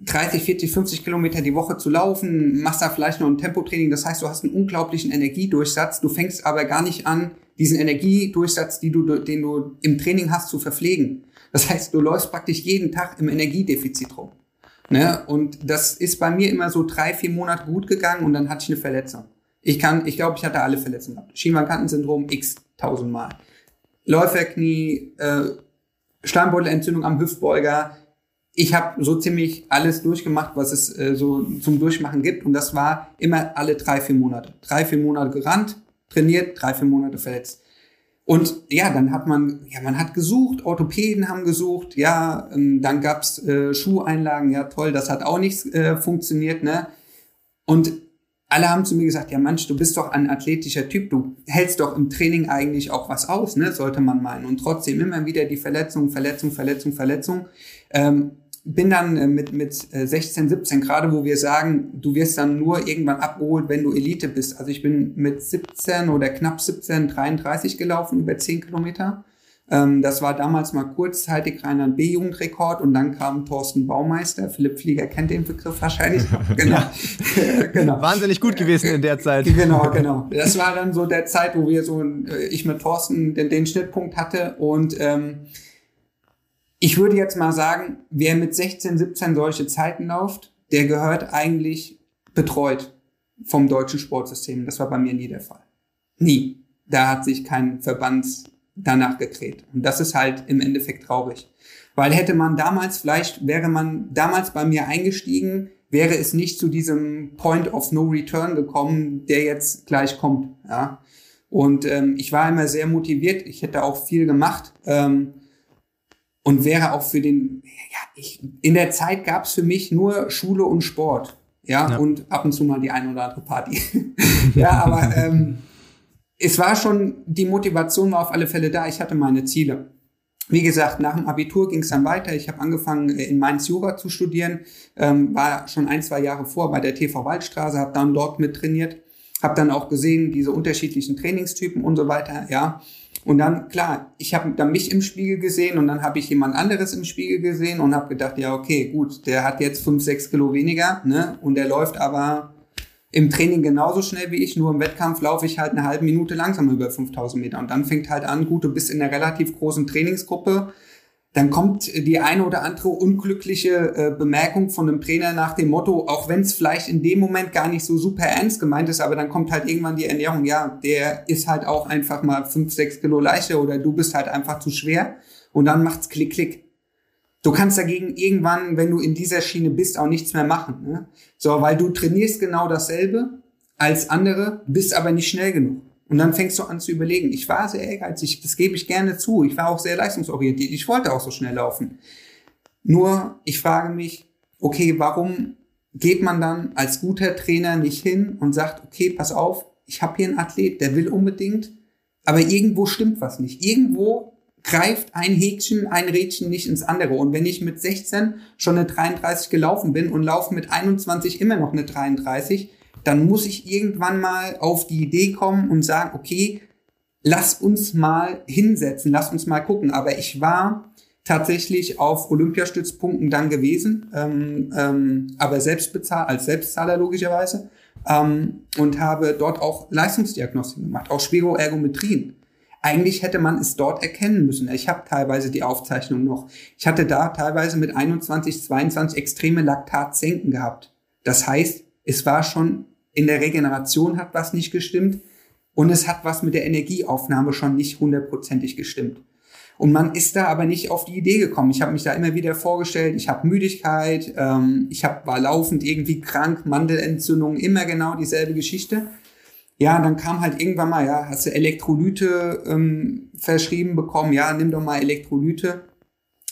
30, 40, 50 Kilometer die Woche zu laufen, machst da vielleicht noch ein Tempotraining. Das heißt, du hast einen unglaublichen Energiedurchsatz. Du fängst aber gar nicht an, diesen Energiedurchsatz, die du, den du im Training hast, zu verpflegen. Das heißt, du läufst praktisch jeden Tag im Energiedefizit rum. Ne? Und das ist bei mir immer so drei, vier Monate gut gegangen und dann hatte ich eine Verletzung. Ich kann, ich glaube, ich hatte alle Verletzungen gehabt. Schienbeinkantensyndrom x tausendmal. Läuferknie, äh, Schleimbeutelentzündung am Hüftbeuger. Ich habe so ziemlich alles durchgemacht, was es äh, so zum Durchmachen gibt. Und das war immer alle drei, vier Monate. Drei, vier Monate gerannt, trainiert, drei, vier Monate verletzt. Und ja, dann hat man, ja, man hat gesucht, Orthopäden haben gesucht, ja, ähm, dann gab's äh, Schuheinlagen, ja toll, das hat auch nicht äh, funktioniert, ne? Und alle haben zu mir gesagt, ja Mensch, du bist doch ein athletischer Typ, du hältst doch im Training eigentlich auch was aus, ne? Sollte man meinen. Und trotzdem immer wieder die Verletzung, Verletzung, Verletzung, Verletzung. Ähm, bin dann äh, mit, mit 16, äh, 17, gerade wo wir sagen, du wirst dann nur irgendwann abgeholt, wenn du Elite bist. Also ich bin mit 17 oder knapp 17, 33 gelaufen, über 10 Kilometer. Ähm, das war damals mal kurzzeitig reiner B-Jugendrekord und dann kam Thorsten Baumeister. Philipp Flieger kennt den Begriff wahrscheinlich. *laughs* genau. *laughs* genau. Wahnsinnig gut gewesen in der Zeit. Genau, genau. Das war dann so der Zeit, wo wir so, äh, ich mit Thorsten den, den Schnittpunkt hatte und ähm, ich würde jetzt mal sagen, wer mit 16, 17 solche Zeiten läuft, der gehört eigentlich betreut vom deutschen Sportsystem. Das war bei mir nie der Fall. Nie. Da hat sich kein Verband danach gedreht. Und das ist halt im Endeffekt traurig. Weil hätte man damals, vielleicht wäre man damals bei mir eingestiegen, wäre es nicht zu diesem Point of No Return gekommen, der jetzt gleich kommt. Ja. Und ähm, ich war immer sehr motiviert. Ich hätte auch viel gemacht. Ähm, und wäre auch für den, ja, ich, in der Zeit gab es für mich nur Schule und Sport. Ja, ja, und ab und zu mal die ein oder andere Party. *laughs* ja, aber ähm, es war schon, die Motivation war auf alle Fälle da. Ich hatte meine Ziele. Wie gesagt, nach dem Abitur ging es dann weiter. Ich habe angefangen, in Mainz Jura zu studieren, ähm, war schon ein, zwei Jahre vor bei der TV Waldstraße, habe dann dort mit trainiert habe dann auch gesehen, diese unterschiedlichen Trainingstypen und so weiter, ja. Und dann, klar, ich habe dann mich im Spiegel gesehen und dann habe ich jemand anderes im Spiegel gesehen und habe gedacht, ja, okay, gut, der hat jetzt fünf, sechs Kilo weniger, ne? Und der läuft aber im Training genauso schnell wie ich, nur im Wettkampf laufe ich halt eine halbe Minute langsamer über 5000 Meter. Und dann fängt halt an, gut, du bist in einer relativ großen Trainingsgruppe, dann kommt die eine oder andere unglückliche äh, Bemerkung von einem Trainer nach dem Motto, auch wenn es vielleicht in dem Moment gar nicht so super ernst gemeint ist, aber dann kommt halt irgendwann die Ernährung, ja, der ist halt auch einfach mal fünf, sechs Kilo leichter oder du bist halt einfach zu schwer und dann macht's klick, klick. Du kannst dagegen irgendwann, wenn du in dieser Schiene bist, auch nichts mehr machen. Ne? So, weil du trainierst genau dasselbe als andere, bist aber nicht schnell genug. Und dann fängst du an zu überlegen. Ich war sehr ehrgeizig, das gebe ich gerne zu. Ich war auch sehr leistungsorientiert. Ich wollte auch so schnell laufen. Nur, ich frage mich, okay, warum geht man dann als guter Trainer nicht hin und sagt, okay, pass auf, ich habe hier einen Athlet, der will unbedingt, aber irgendwo stimmt was nicht. Irgendwo greift ein Häkchen, ein Rädchen nicht ins andere. Und wenn ich mit 16 schon eine 33 gelaufen bin und laufe mit 21 immer noch eine 33, dann muss ich irgendwann mal auf die Idee kommen und sagen, okay, lass uns mal hinsetzen, lass uns mal gucken. Aber ich war tatsächlich auf Olympiastützpunkten dann gewesen, ähm, ähm, aber selbst bezahlt, als Selbstzahler logischerweise, ähm, und habe dort auch Leistungsdiagnostik gemacht, auch Spiroergometrien. Eigentlich hätte man es dort erkennen müssen. Ich habe teilweise die Aufzeichnung noch. Ich hatte da teilweise mit 21, 22 extreme Laktatsenken gehabt. Das heißt, es war schon in der Regeneration hat was nicht gestimmt und es hat was mit der Energieaufnahme schon nicht hundertprozentig gestimmt. Und man ist da aber nicht auf die Idee gekommen. Ich habe mich da immer wieder vorgestellt, ich habe Müdigkeit, ähm, ich hab, war laufend irgendwie krank, Mandelentzündung, immer genau dieselbe Geschichte. Ja, dann kam halt irgendwann mal, ja, hast du Elektrolyte ähm, verschrieben bekommen, ja, nimm doch mal Elektrolyte.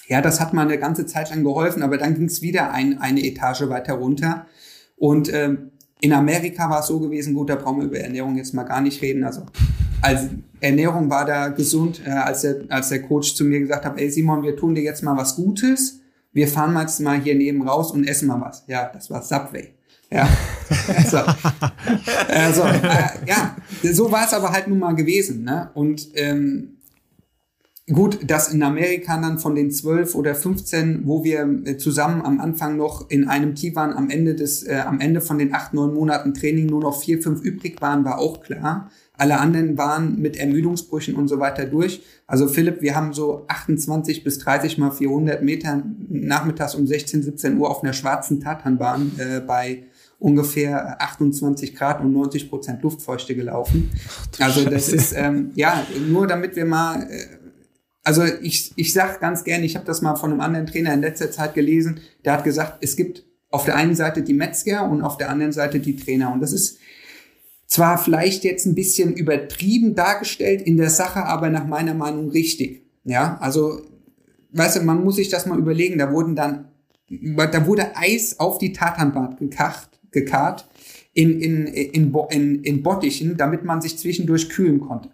Ja, das hat mal eine ganze Zeit lang geholfen, aber dann ging es wieder ein, eine Etage weiter runter. Und ähm, in Amerika war es so gewesen, gut, da brauchen wir über Ernährung jetzt mal gar nicht reden. Also als Ernährung war da gesund, äh, als, der, als der Coach zu mir gesagt hat, ey Simon, wir tun dir jetzt mal was Gutes. Wir fahren mal jetzt mal hier neben raus und essen mal was. Ja, das war Subway. Ja, *laughs* also, also äh, ja, so war es aber halt nun mal gewesen. Ne? Und ähm, Gut, dass in Amerika dann von den zwölf oder 15, wo wir äh, zusammen am Anfang noch in einem Team waren, am Ende des, äh, am Ende von den acht, neun Monaten Training nur noch vier, fünf übrig waren, war auch klar. Alle anderen waren mit Ermüdungsbrüchen und so weiter durch. Also Philipp, wir haben so 28 bis 30 mal 400 Meter nachmittags um 16, 17 Uhr auf einer schwarzen Tatanbahn äh, bei ungefähr 28 Grad und 90 Prozent Luftfeuchte gelaufen. Ach, also das Scheiße. ist ähm, ja nur damit wir mal äh, also ich, ich sag ganz gerne, ich habe das mal von einem anderen Trainer in letzter Zeit gelesen, der hat gesagt, es gibt auf der einen Seite die Metzger und auf der anderen Seite die Trainer. Und das ist zwar vielleicht jetzt ein bisschen übertrieben dargestellt in der Sache, aber nach meiner Meinung richtig. Ja, also, weißt du, man muss sich das mal überlegen, da wurden dann, da wurde Eis auf die Tatanbad gekacht, gekarrt in, in, in, in, in Bottichen, damit man sich zwischendurch kühlen konnte.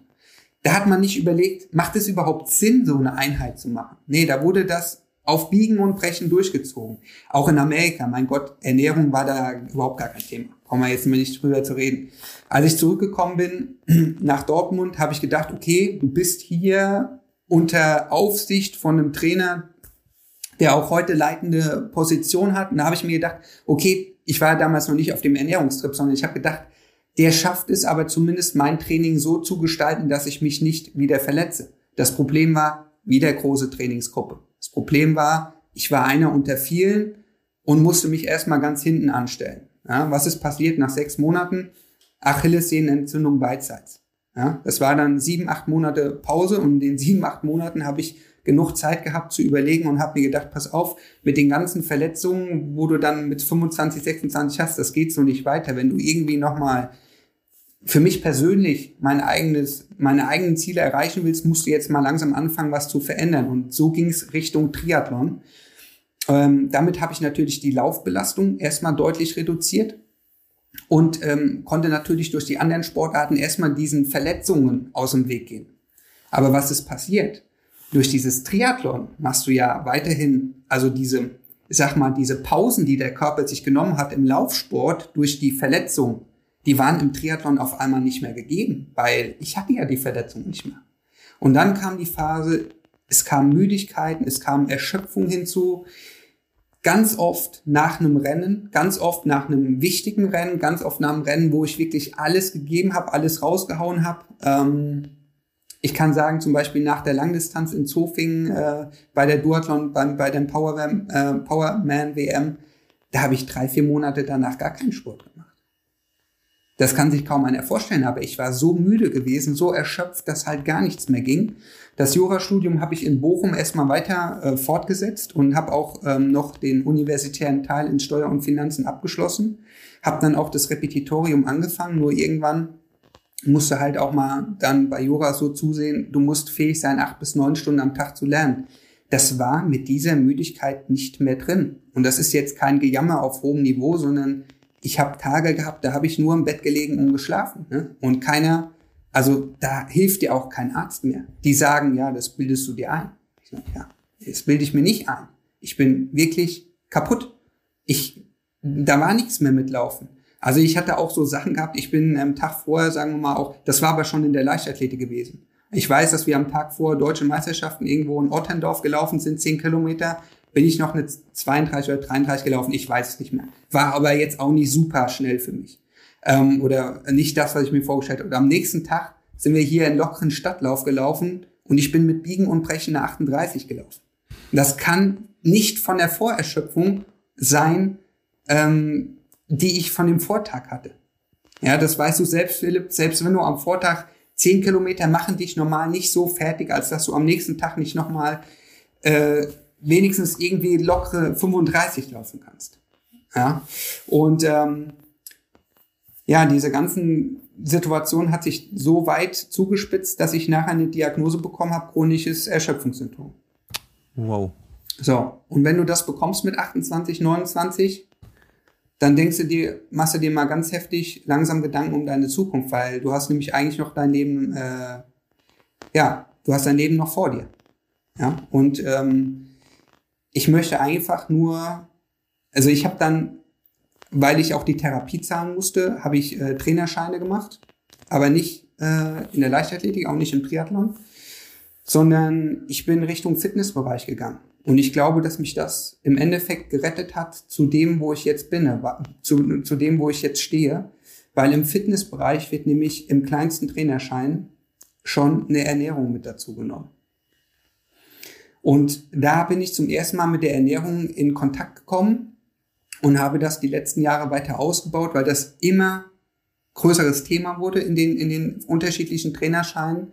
Da hat man nicht überlegt, macht es überhaupt Sinn, so eine Einheit zu machen? Nee, da wurde das auf Biegen und Brechen durchgezogen. Auch in Amerika, mein Gott, Ernährung war da überhaupt gar kein Thema. Brauchen wir jetzt mal nicht drüber zu reden. Als ich zurückgekommen bin *clears throat* nach Dortmund, habe ich gedacht, okay, du bist hier unter Aufsicht von einem Trainer, der auch heute leitende Position hat. Und da habe ich mir gedacht, okay, ich war damals noch nicht auf dem Ernährungstrip, sondern ich habe gedacht, der schafft es aber zumindest mein Training so zu gestalten, dass ich mich nicht wieder verletze. Das Problem war wieder große Trainingsgruppe. Das Problem war, ich war einer unter vielen und musste mich erstmal ganz hinten anstellen. Ja, was ist passiert nach sechs Monaten? Achillessehnenentzündung beidseits. Ja, das war dann sieben, acht Monate Pause und in den sieben, acht Monaten habe ich genug Zeit gehabt zu überlegen und habe mir gedacht, pass auf, mit den ganzen Verletzungen, wo du dann mit 25, 26 hast, das geht so nicht weiter. Wenn du irgendwie nochmal für mich persönlich mein eigenes, meine eigenen Ziele erreichen willst, musst du jetzt mal langsam anfangen, was zu verändern. Und so ging es Richtung Triathlon. Ähm, damit habe ich natürlich die Laufbelastung erstmal deutlich reduziert und ähm, konnte natürlich durch die anderen Sportarten erstmal diesen Verletzungen aus dem Weg gehen. Aber was ist passiert? Durch dieses Triathlon machst du ja weiterhin, also diese, ich sag mal, diese Pausen, die der Körper sich genommen hat im Laufsport durch die Verletzung, die waren im Triathlon auf einmal nicht mehr gegeben, weil ich hatte ja die Verletzung nicht mehr. Und dann kam die Phase, es kamen Müdigkeiten, es kam Erschöpfung hinzu. Ganz oft nach einem Rennen, ganz oft nach einem wichtigen Rennen, ganz oft nach einem Rennen, wo ich wirklich alles gegeben habe, alles rausgehauen habe. Ähm, ich kann sagen, zum Beispiel nach der Langdistanz in Zofingen äh, bei der Duathlon, bei, bei dem Power, äh, Powerman WM, da habe ich drei, vier Monate danach gar keinen Sport gemacht. Das kann sich kaum einer vorstellen, aber ich war so müde gewesen, so erschöpft, dass halt gar nichts mehr ging. Das Jurastudium habe ich in Bochum erstmal weiter äh, fortgesetzt und habe auch ähm, noch den universitären Teil in Steuer und Finanzen abgeschlossen. Habe dann auch das Repetitorium angefangen, nur irgendwann musste halt auch mal dann bei Jura so zusehen, du musst fähig sein, acht bis neun Stunden am Tag zu lernen. Das war mit dieser Müdigkeit nicht mehr drin. Und das ist jetzt kein Gejammer auf hohem Niveau, sondern ich habe Tage gehabt, da habe ich nur im Bett gelegen und geschlafen. Ne? Und keiner, also da hilft dir auch kein Arzt mehr. Die sagen, ja, das bildest du dir ein. Ich sage, ja, das bilde ich mir nicht ein. Ich bin wirklich kaputt. Ich, da war nichts mehr mitlaufen. Also ich hatte auch so Sachen gehabt, ich bin am Tag vorher, sagen wir mal auch, das war aber schon in der Leichtathletik gewesen. Ich weiß, dass wir am Tag vor deutsche Meisterschaften irgendwo in Otterndorf gelaufen sind, zehn Kilometer bin ich noch eine 32 oder 33 gelaufen, ich weiß es nicht mehr. War aber jetzt auch nicht super schnell für mich. Ähm, oder nicht das, was ich mir vorgestellt habe. Und am nächsten Tag sind wir hier in lockeren Stadtlauf gelaufen und ich bin mit Biegen und Brechen eine 38 gelaufen. Das kann nicht von der Vorerschöpfung sein, ähm, die ich von dem Vortag hatte. Ja, das weißt du selbst, Philipp. Selbst wenn du am Vortag 10 Kilometer machen dich normal nicht so fertig, als dass du am nächsten Tag nicht nochmal äh, wenigstens irgendwie lockere 35 laufen kannst. Ja, und ähm, ja, diese ganzen Situation hat sich so weit zugespitzt, dass ich nachher eine Diagnose bekommen habe, chronisches Erschöpfungssyndrom. Wow. So, und wenn du das bekommst mit 28, 29, dann denkst du dir, machst du dir mal ganz heftig langsam Gedanken um deine Zukunft, weil du hast nämlich eigentlich noch dein Leben, äh, ja, du hast dein Leben noch vor dir. Ja, und ähm, ich möchte einfach nur, also ich habe dann, weil ich auch die Therapie zahlen musste, habe ich äh, Trainerscheine gemacht, aber nicht äh, in der Leichtathletik, auch nicht im Triathlon, sondern ich bin Richtung Fitnessbereich gegangen. Und ich glaube, dass mich das im Endeffekt gerettet hat zu dem, wo ich jetzt bin, zu, zu dem, wo ich jetzt stehe. Weil im Fitnessbereich wird nämlich im kleinsten Trainerschein schon eine Ernährung mit dazu genommen. Und da bin ich zum ersten Mal mit der Ernährung in Kontakt gekommen und habe das die letzten Jahre weiter ausgebaut, weil das immer größeres Thema wurde in den, in den unterschiedlichen Trainerscheinen,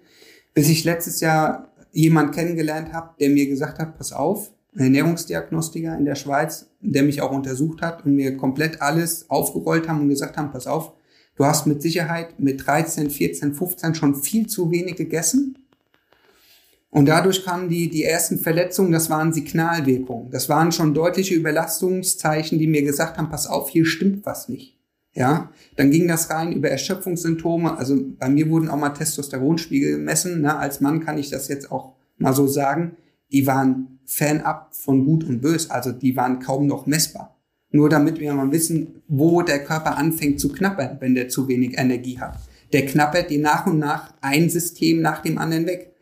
bis ich letztes Jahr jemand kennengelernt habe, der mir gesagt hat, pass auf, Ernährungsdiagnostiker in der Schweiz, der mich auch untersucht hat und mir komplett alles aufgerollt haben und gesagt haben, pass auf, du hast mit Sicherheit mit 13, 14, 15 schon viel zu wenig gegessen und dadurch kamen die, die ersten Verletzungen, das waren Signalwirkungen. Das waren schon deutliche Überlastungszeichen, die mir gesagt haben, pass auf, hier stimmt was nicht. Ja, dann ging das rein über Erschöpfungssymptome. Also bei mir wurden auch mal Testosteronspiegel gemessen. Ne? Als Mann kann ich das jetzt auch mal so sagen. Die waren fernab von gut und bös. Also die waren kaum noch messbar. Nur damit wir mal wissen, wo der Körper anfängt zu knappern, wenn der zu wenig Energie hat. Der knappert die nach und nach ein System nach dem anderen weg.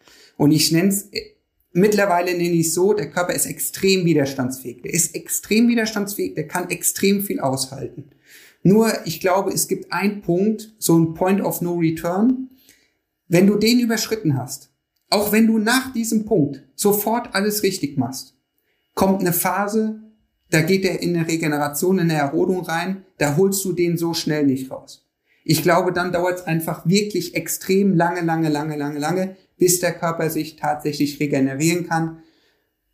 Und ich nenne es, mittlerweile nenne ich es so, der Körper ist extrem widerstandsfähig. Der ist extrem widerstandsfähig, der kann extrem viel aushalten. Nur, ich glaube, es gibt einen Punkt, so ein Point of No Return. Wenn du den überschritten hast, auch wenn du nach diesem Punkt sofort alles richtig machst, kommt eine Phase, da geht er in eine Regeneration, in eine Erholung rein, da holst du den so schnell nicht raus. Ich glaube, dann dauert es einfach wirklich extrem lange, lange, lange, lange, lange, bis der Körper sich tatsächlich regenerieren kann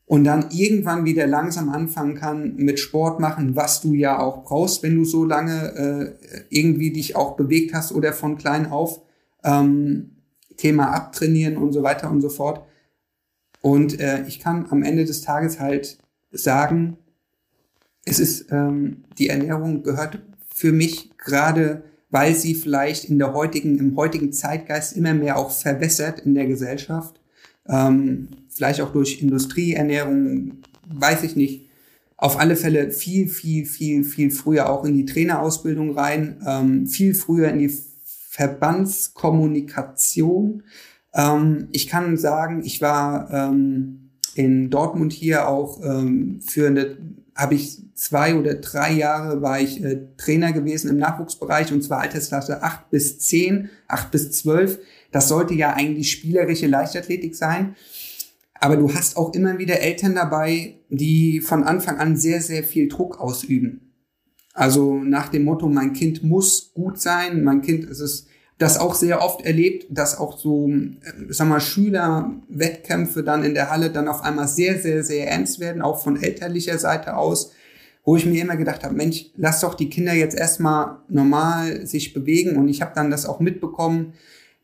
und dann irgendwann wieder langsam anfangen kann mit Sport machen, was du ja auch brauchst, wenn du so lange äh, irgendwie dich auch bewegt hast oder von klein auf ähm, Thema abtrainieren und so weiter und so fort. Und äh, ich kann am Ende des Tages halt sagen, es ist ähm, die Ernährung gehört für mich gerade weil sie vielleicht in der heutigen, im heutigen Zeitgeist immer mehr auch verwässert in der Gesellschaft. Ähm, vielleicht auch durch Industrieernährung, weiß ich nicht. auf alle Fälle viel, viel, viel, viel früher auch in die Trainerausbildung rein, ähm, viel früher in die Verbandskommunikation. Ähm, ich kann sagen, ich war ähm, in Dortmund hier auch ähm, für habe ich zwei oder drei Jahre war ich äh, Trainer gewesen im Nachwuchsbereich und zwar Altersklasse acht bis zehn, acht bis zwölf. Das sollte ja eigentlich spielerische Leichtathletik sein. Aber du hast auch immer wieder Eltern dabei, die von Anfang an sehr, sehr viel Druck ausüben. Also nach dem Motto, mein Kind muss gut sein, mein Kind, es ist das auch sehr oft erlebt, dass auch so, äh, sag mal, Schülerwettkämpfe dann in der Halle dann auf einmal sehr, sehr, sehr ernst werden, auch von elterlicher Seite aus, wo ich mir immer gedacht habe, Mensch, lass doch die Kinder jetzt erstmal normal sich bewegen und ich habe dann das auch mitbekommen,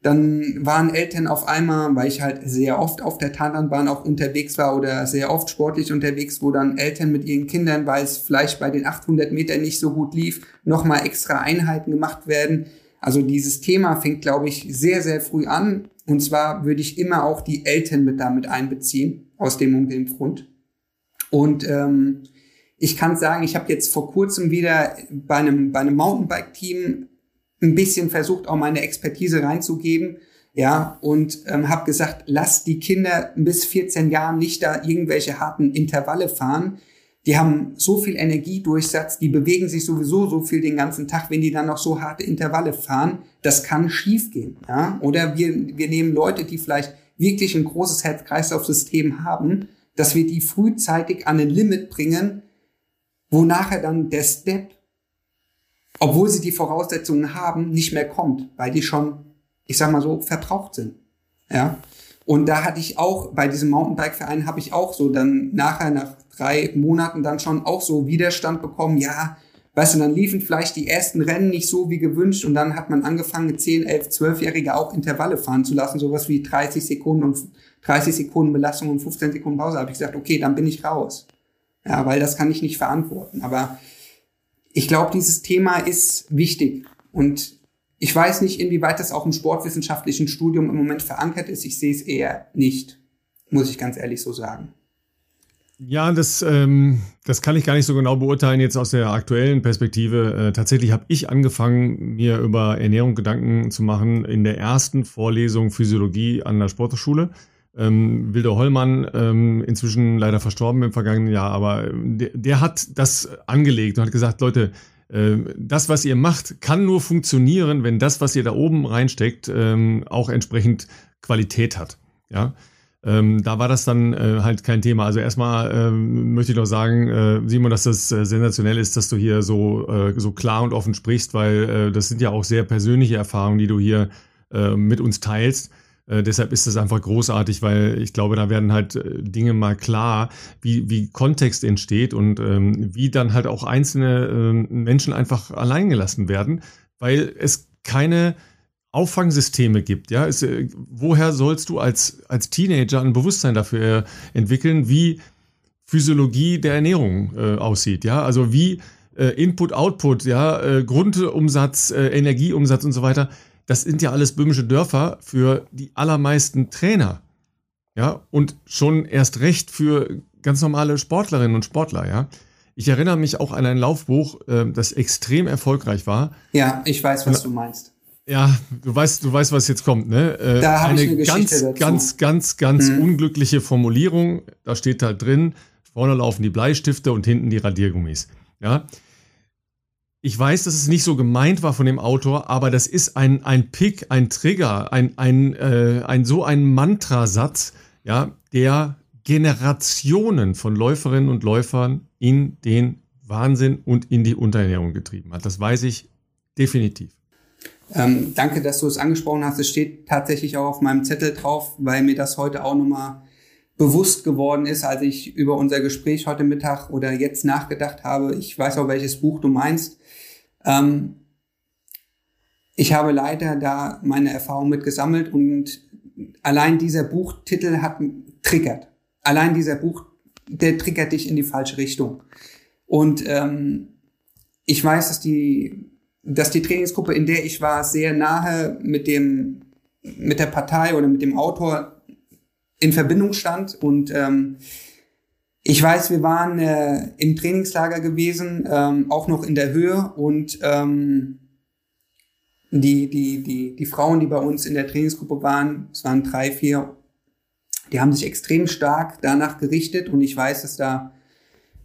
dann waren Eltern auf einmal, weil ich halt sehr oft auf der Tatanbahn auch unterwegs war oder sehr oft sportlich unterwegs, wo dann Eltern mit ihren Kindern, weil es vielleicht bei den 800 Metern nicht so gut lief, nochmal extra Einheiten gemacht werden. Also dieses Thema fängt, glaube ich, sehr, sehr früh an. Und zwar würde ich immer auch die Eltern mit damit einbeziehen, aus dem und dem Grund. Und ähm, ich kann sagen, ich habe jetzt vor kurzem wieder bei einem, bei einem Mountainbike-Team ein bisschen versucht, auch meine Expertise reinzugeben. Ja, und ähm, habe gesagt, lass die Kinder bis 14 Jahren nicht da irgendwelche harten Intervalle fahren. Die haben so viel Energiedurchsatz, die bewegen sich sowieso so viel den ganzen Tag, wenn die dann noch so harte Intervalle fahren, das kann schiefgehen. Ja? Oder wir, wir nehmen Leute, die vielleicht wirklich ein großes Herz-Kreislauf-System haben, dass wir die frühzeitig an ein Limit bringen, wo nachher dann der Step obwohl sie die Voraussetzungen haben, nicht mehr kommt, weil die schon, ich sag mal so, verbraucht sind. Ja. Und da hatte ich auch, bei diesem Mountainbike-Verein habe ich auch so dann nachher nach drei Monaten dann schon auch so Widerstand bekommen, ja, weißt du, dann liefen vielleicht die ersten Rennen nicht so wie gewünscht und dann hat man angefangen, mit 10, 11, 12-Jährige auch Intervalle fahren zu lassen, sowas wie 30 Sekunden und 30 Sekunden Belastung und 15 Sekunden Pause. Da habe ich gesagt, okay, dann bin ich raus. Ja, weil das kann ich nicht verantworten. Aber ich glaube, dieses Thema ist wichtig und ich weiß nicht, inwieweit das auch im sportwissenschaftlichen Studium im Moment verankert ist. Ich sehe es eher nicht, muss ich ganz ehrlich so sagen. Ja, das, ähm, das kann ich gar nicht so genau beurteilen jetzt aus der aktuellen Perspektive. Äh, tatsächlich habe ich angefangen, mir über Ernährung Gedanken zu machen in der ersten Vorlesung Physiologie an der Sporthochschule. Ähm, Wilde Hollmann, ähm, inzwischen leider verstorben im vergangenen Jahr, aber ähm, der, der hat das angelegt und hat gesagt, Leute, äh, das, was ihr macht, kann nur funktionieren, wenn das, was ihr da oben reinsteckt, ähm, auch entsprechend Qualität hat. Ja. Ähm, da war das dann äh, halt kein Thema. Also erstmal ähm, möchte ich noch sagen, äh, Simon, dass das äh, sensationell ist, dass du hier so, äh, so klar und offen sprichst, weil äh, das sind ja auch sehr persönliche Erfahrungen, die du hier äh, mit uns teilst. Äh, deshalb ist es einfach großartig, weil ich glaube, da werden halt äh, Dinge mal klar, wie, wie Kontext entsteht und ähm, wie dann halt auch einzelne ähm, Menschen einfach allein gelassen werden, weil es keine Auffangsysteme gibt. Ja, es, äh, woher sollst du als, als Teenager ein Bewusstsein dafür äh, entwickeln, wie Physiologie der Ernährung äh, aussieht? Ja, also wie äh, Input, Output, ja, äh, Grundumsatz, äh, Energieumsatz und so weiter das sind ja alles böhmische Dörfer für die allermeisten Trainer. Ja, und schon erst recht für ganz normale Sportlerinnen und Sportler, ja. Ich erinnere mich auch an ein Laufbuch, das extrem erfolgreich war. Ja, ich weiß, was du meinst. Ja, du weißt, du weißt, was jetzt kommt, ne? Äh, da habe ich eine ganz, dazu. ganz, ganz, ganz hm. unglückliche Formulierung. Da steht halt drin: Vorne laufen die Bleistifte und hinten die Radiergummis. Ja, ich weiß, dass es nicht so gemeint war von dem Autor, aber das ist ein, ein Pick, ein Trigger, ein, ein, äh, ein so ein Mantrasatz, ja, der Generationen von Läuferinnen und Läufern in den Wahnsinn und in die Unterernährung getrieben hat. Das weiß ich definitiv. Ähm, danke, dass du es angesprochen hast. Es steht tatsächlich auch auf meinem Zettel drauf, weil mir das heute auch nochmal bewusst geworden ist, als ich über unser Gespräch heute Mittag oder jetzt nachgedacht habe. Ich weiß auch, welches Buch du meinst. Ähm, ich habe leider da meine Erfahrung mit gesammelt und allein dieser Buchtitel hat triggert. Allein dieser Buch, der triggert dich in die falsche Richtung. Und ähm, ich weiß, dass die, dass die Trainingsgruppe, in der ich war, sehr nahe mit dem, mit der Partei oder mit dem Autor in Verbindung stand. Und ähm, Ich weiß, wir waren äh, im Trainingslager gewesen, ähm, auch noch in der Höhe. Und ähm, die, die, die, die Frauen, die bei uns in der Trainingsgruppe waren, es waren drei, vier, die haben sich extrem stark danach gerichtet. Und ich weiß, dass da,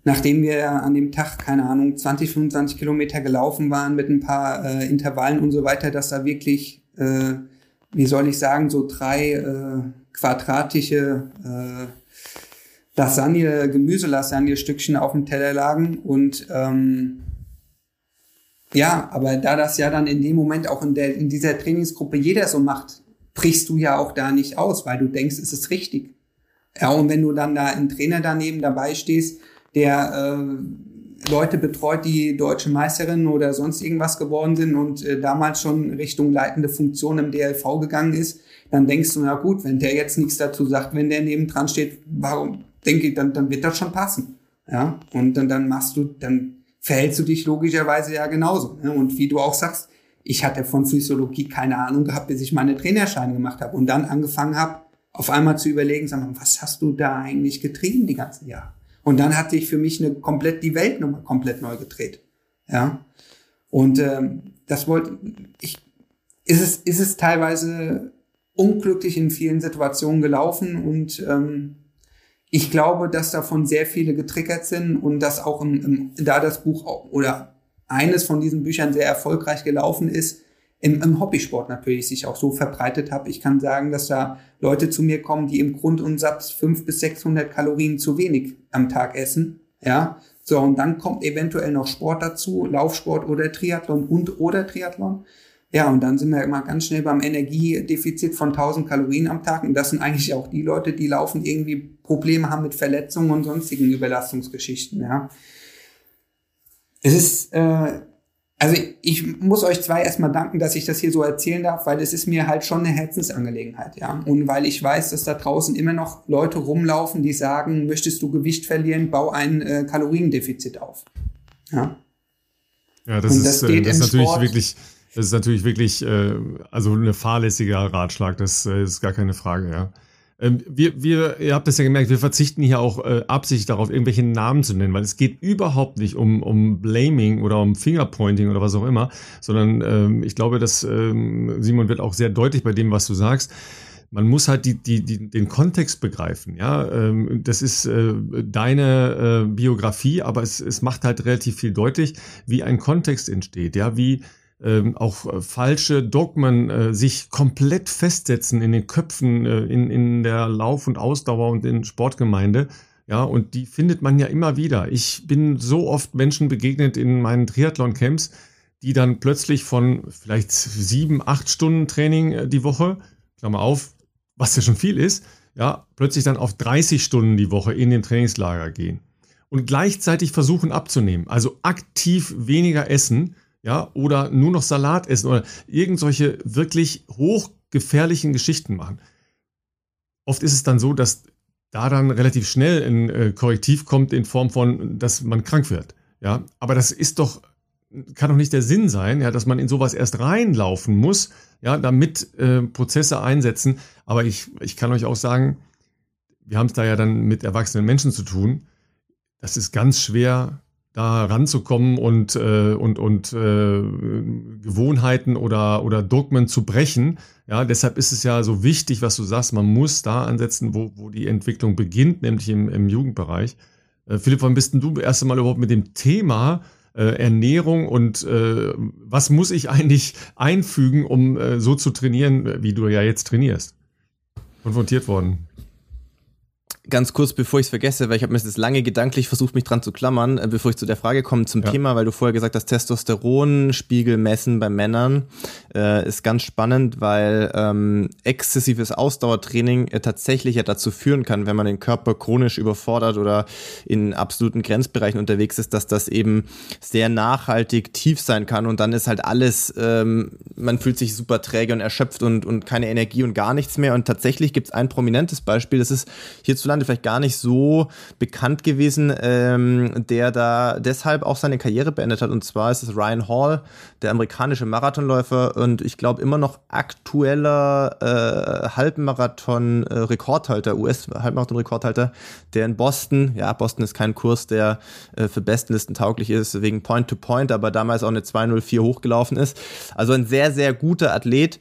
nachdem wir an dem Tag, keine Ahnung, 20, 25 Kilometer gelaufen waren mit ein paar äh, Intervallen und so weiter, dass da wirklich, äh, wie soll ich sagen, so drei äh, quadratische äh, Lasagne, Gemüselasagne-Stückchen auf dem Teller lagen und ähm, ja, aber da das ja dann in dem Moment auch in, der, in dieser Trainingsgruppe jeder so macht, brichst du ja auch da nicht aus, weil du denkst, es ist richtig. Ja, und wenn du dann da ein Trainer daneben dabei stehst, der äh, Leute betreut, die deutsche Meisterin oder sonst irgendwas geworden sind und äh, damals schon Richtung leitende Funktion im DLV gegangen ist, dann denkst du, na gut, wenn der jetzt nichts dazu sagt, wenn der nebendran steht, warum, denke ich, dann, dann wird das schon passen. Ja, und dann, dann machst du, dann verhältst du dich logischerweise ja genauso. Ne? Und wie du auch sagst, ich hatte von Physiologie keine Ahnung gehabt, bis ich meine Trainerscheine gemacht habe und dann angefangen habe, auf einmal zu überlegen, sag mal, was hast du da eigentlich getrieben die ganzen Jahre? Und dann hatte ich für mich eine komplett die Welt nochmal komplett neu gedreht. Ja. Und ähm, das wollte ich ist es, ist es teilweise unglücklich in vielen Situationen gelaufen und ähm, ich glaube, dass davon sehr viele getriggert sind und dass auch im, im, da das Buch auch, oder eines von diesen Büchern sehr erfolgreich gelaufen ist, im, im Hobbysport natürlich sich auch so verbreitet habe. Ich kann sagen, dass da Leute zu mir kommen, die im Grundumsatz fünf bis 600 Kalorien zu wenig am Tag essen. Ja, so und dann kommt eventuell noch Sport dazu, Laufsport oder Triathlon und oder Triathlon. Ja, und dann sind wir immer ganz schnell beim Energiedefizit von 1000 Kalorien am Tag. Und das sind eigentlich auch die Leute, die laufen irgendwie Probleme haben mit Verletzungen und sonstigen Überlastungsgeschichten. Ja. Es ist, äh, also ich muss euch zwei erstmal danken, dass ich das hier so erzählen darf, weil es ist mir halt schon eine Herzensangelegenheit, ja. Und weil ich weiß, dass da draußen immer noch Leute rumlaufen, die sagen, möchtest du Gewicht verlieren, bau ein äh, Kaloriendefizit auf. Ja. Ja, das, das ist, äh, das ist natürlich Sport, wirklich das ist natürlich wirklich äh, also eine fahrlässiger Ratschlag, das äh, ist gar keine Frage, ja. Ähm, wir, wir, ihr habt das ja gemerkt, wir verzichten hier auch äh, absichtlich darauf, irgendwelche Namen zu nennen, weil es geht überhaupt nicht um, um Blaming oder um Fingerpointing oder was auch immer, sondern ähm, ich glaube, dass ähm, Simon wird auch sehr deutlich bei dem, was du sagst man muss halt die, die, die, den Kontext begreifen. Ja, ähm, das ist äh, deine äh, Biografie, aber es, es macht halt relativ viel deutlich, wie ein Kontext entsteht. Ja, wie ähm, auch äh, falsche Dogmen äh, sich komplett festsetzen in den Köpfen, äh, in, in der Lauf- und Ausdauer und in Sportgemeinde. Ja, und die findet man ja immer wieder. Ich bin so oft Menschen begegnet in meinen Triathlon-Camps, die dann plötzlich von vielleicht sieben, acht Stunden Training äh, die Woche, Klammer auf, was ja schon viel ist, ja, plötzlich dann auf 30 Stunden die Woche in den Trainingslager gehen und gleichzeitig versuchen abzunehmen. Also aktiv weniger essen ja, oder nur noch Salat essen oder irgendwelche wirklich hochgefährlichen Geschichten machen. Oft ist es dann so, dass da dann relativ schnell ein äh, Korrektiv kommt in Form von, dass man krank wird. Ja, aber das ist doch, kann doch nicht der Sinn sein, ja, dass man in sowas erst reinlaufen muss, ja, damit äh, Prozesse einsetzen. Aber ich, ich kann euch auch sagen, wir haben es da ja dann mit erwachsenen Menschen zu tun. Das ist ganz schwer, da ranzukommen und, äh, und, und äh, Gewohnheiten oder, oder Dogmen zu brechen. Ja, deshalb ist es ja so wichtig, was du sagst, man muss da ansetzen, wo, wo die Entwicklung beginnt, nämlich im, im Jugendbereich. Äh, Philipp, wann bist denn du erst einmal überhaupt mit dem Thema äh, Ernährung und äh, was muss ich eigentlich einfügen, um äh, so zu trainieren, wie du ja jetzt trainierst? Konfrontiert worden ganz kurz, bevor ich es vergesse, weil ich habe mir das lange gedanklich versucht, mich dran zu klammern, äh, bevor ich zu der Frage komme zum ja. Thema, weil du vorher gesagt hast, Testosteronspiegel messen bei Männern äh, ist ganz spannend, weil ähm, exzessives Ausdauertraining äh, tatsächlich ja dazu führen kann, wenn man den Körper chronisch überfordert oder in absoluten Grenzbereichen unterwegs ist, dass das eben sehr nachhaltig tief sein kann und dann ist halt alles, ähm, man fühlt sich super träge und erschöpft und, und keine Energie und gar nichts mehr und tatsächlich gibt es ein prominentes Beispiel, das ist hierzulande hierzulande vielleicht gar nicht so bekannt gewesen, ähm, der da deshalb auch seine Karriere beendet hat. Und zwar ist es Ryan Hall, der amerikanische Marathonläufer und ich glaube immer noch aktueller äh, Halbmarathon-Rekordhalter, US-Halbmarathon-Rekordhalter, der in Boston, ja, Boston ist kein Kurs, der äh, für Bestenlisten tauglich ist, wegen Point-to-Point, -Point, aber damals auch eine 204 hochgelaufen ist. Also ein sehr, sehr guter Athlet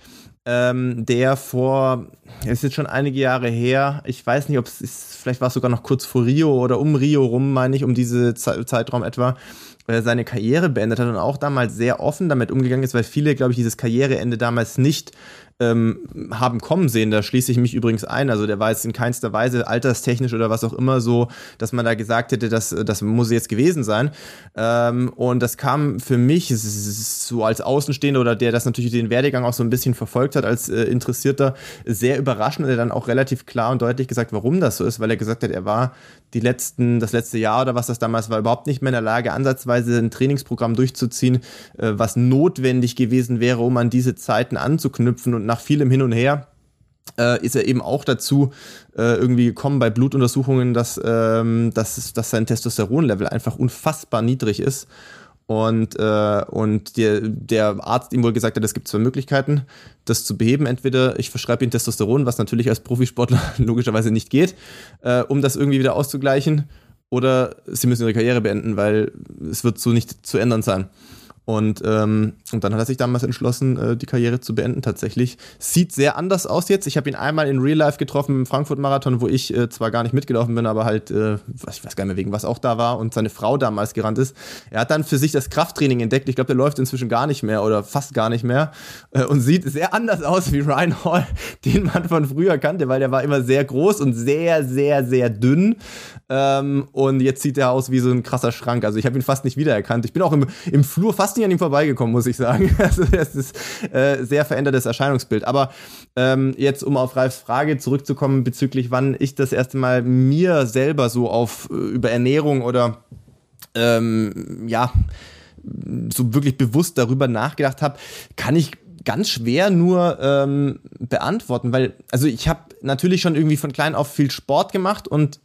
ähm, der vor, es ist jetzt schon einige Jahre her, ich weiß nicht, ob es vielleicht war es sogar noch kurz vor Rio oder um Rio rum, meine ich, um diese Ze Zeitraum etwa, äh, seine Karriere beendet hat und auch damals sehr offen damit umgegangen ist, weil viele, glaube ich, dieses Karriereende damals nicht ähm, haben kommen sehen. Da schließe ich mich übrigens ein. Also der war jetzt in keinster Weise alterstechnisch oder was auch immer so, dass man da gesagt hätte, dass das muss jetzt gewesen sein. Ähm, und das kam für mich so als Außenstehender oder der das natürlich den Werdegang auch so ein bisschen verfolgt hat als äh, Interessierter sehr überraschend und er dann auch relativ klar und deutlich gesagt, warum das so ist, weil er gesagt hat, er war die letzten, das letzte Jahr oder was das damals war, überhaupt nicht mehr in der Lage, ansatzweise ein Trainingsprogramm durchzuziehen, äh, was notwendig gewesen wäre, um an diese Zeiten anzuknüpfen und nach vielem Hin und Her äh, ist er eben auch dazu äh, irgendwie gekommen bei Blutuntersuchungen, dass, ähm, dass, dass sein Testosteronlevel einfach unfassbar niedrig ist. Und, äh, und der, der Arzt ihm wohl gesagt hat, es gibt zwei Möglichkeiten, das zu beheben. Entweder ich verschreibe ihm Testosteron, was natürlich als Profisportler *laughs* logischerweise nicht geht, äh, um das irgendwie wieder auszugleichen. Oder sie müssen ihre Karriere beenden, weil es wird so nicht zu ändern sein. Und, ähm, und dann hat er sich damals entschlossen, äh, die Karriere zu beenden tatsächlich. Sieht sehr anders aus jetzt. Ich habe ihn einmal in Real Life getroffen im Frankfurt-Marathon, wo ich äh, zwar gar nicht mitgelaufen bin, aber halt, äh, ich weiß gar nicht mehr wegen was auch da war und seine Frau damals gerannt ist. Er hat dann für sich das Krafttraining entdeckt. Ich glaube, der läuft inzwischen gar nicht mehr oder fast gar nicht mehr äh, und sieht sehr anders aus wie Ryan Hall, *laughs* den man von früher kannte, weil der war immer sehr groß und sehr, sehr, sehr dünn. Ähm, und jetzt sieht er aus wie so ein krasser Schrank. Also ich habe ihn fast nicht wiedererkannt. Ich bin auch im, im Flur fast nicht an ihm vorbeigekommen, muss ich sagen. *laughs* Also das ist äh, sehr verändertes Erscheinungsbild. Aber ähm, jetzt, um auf Ralfs Frage zurückzukommen bezüglich, wann ich das erste Mal mir selber so auf äh, über Ernährung oder ähm, ja so wirklich bewusst darüber nachgedacht habe, kann ich ganz schwer nur ähm, beantworten, weil also ich habe natürlich schon irgendwie von klein auf viel Sport gemacht und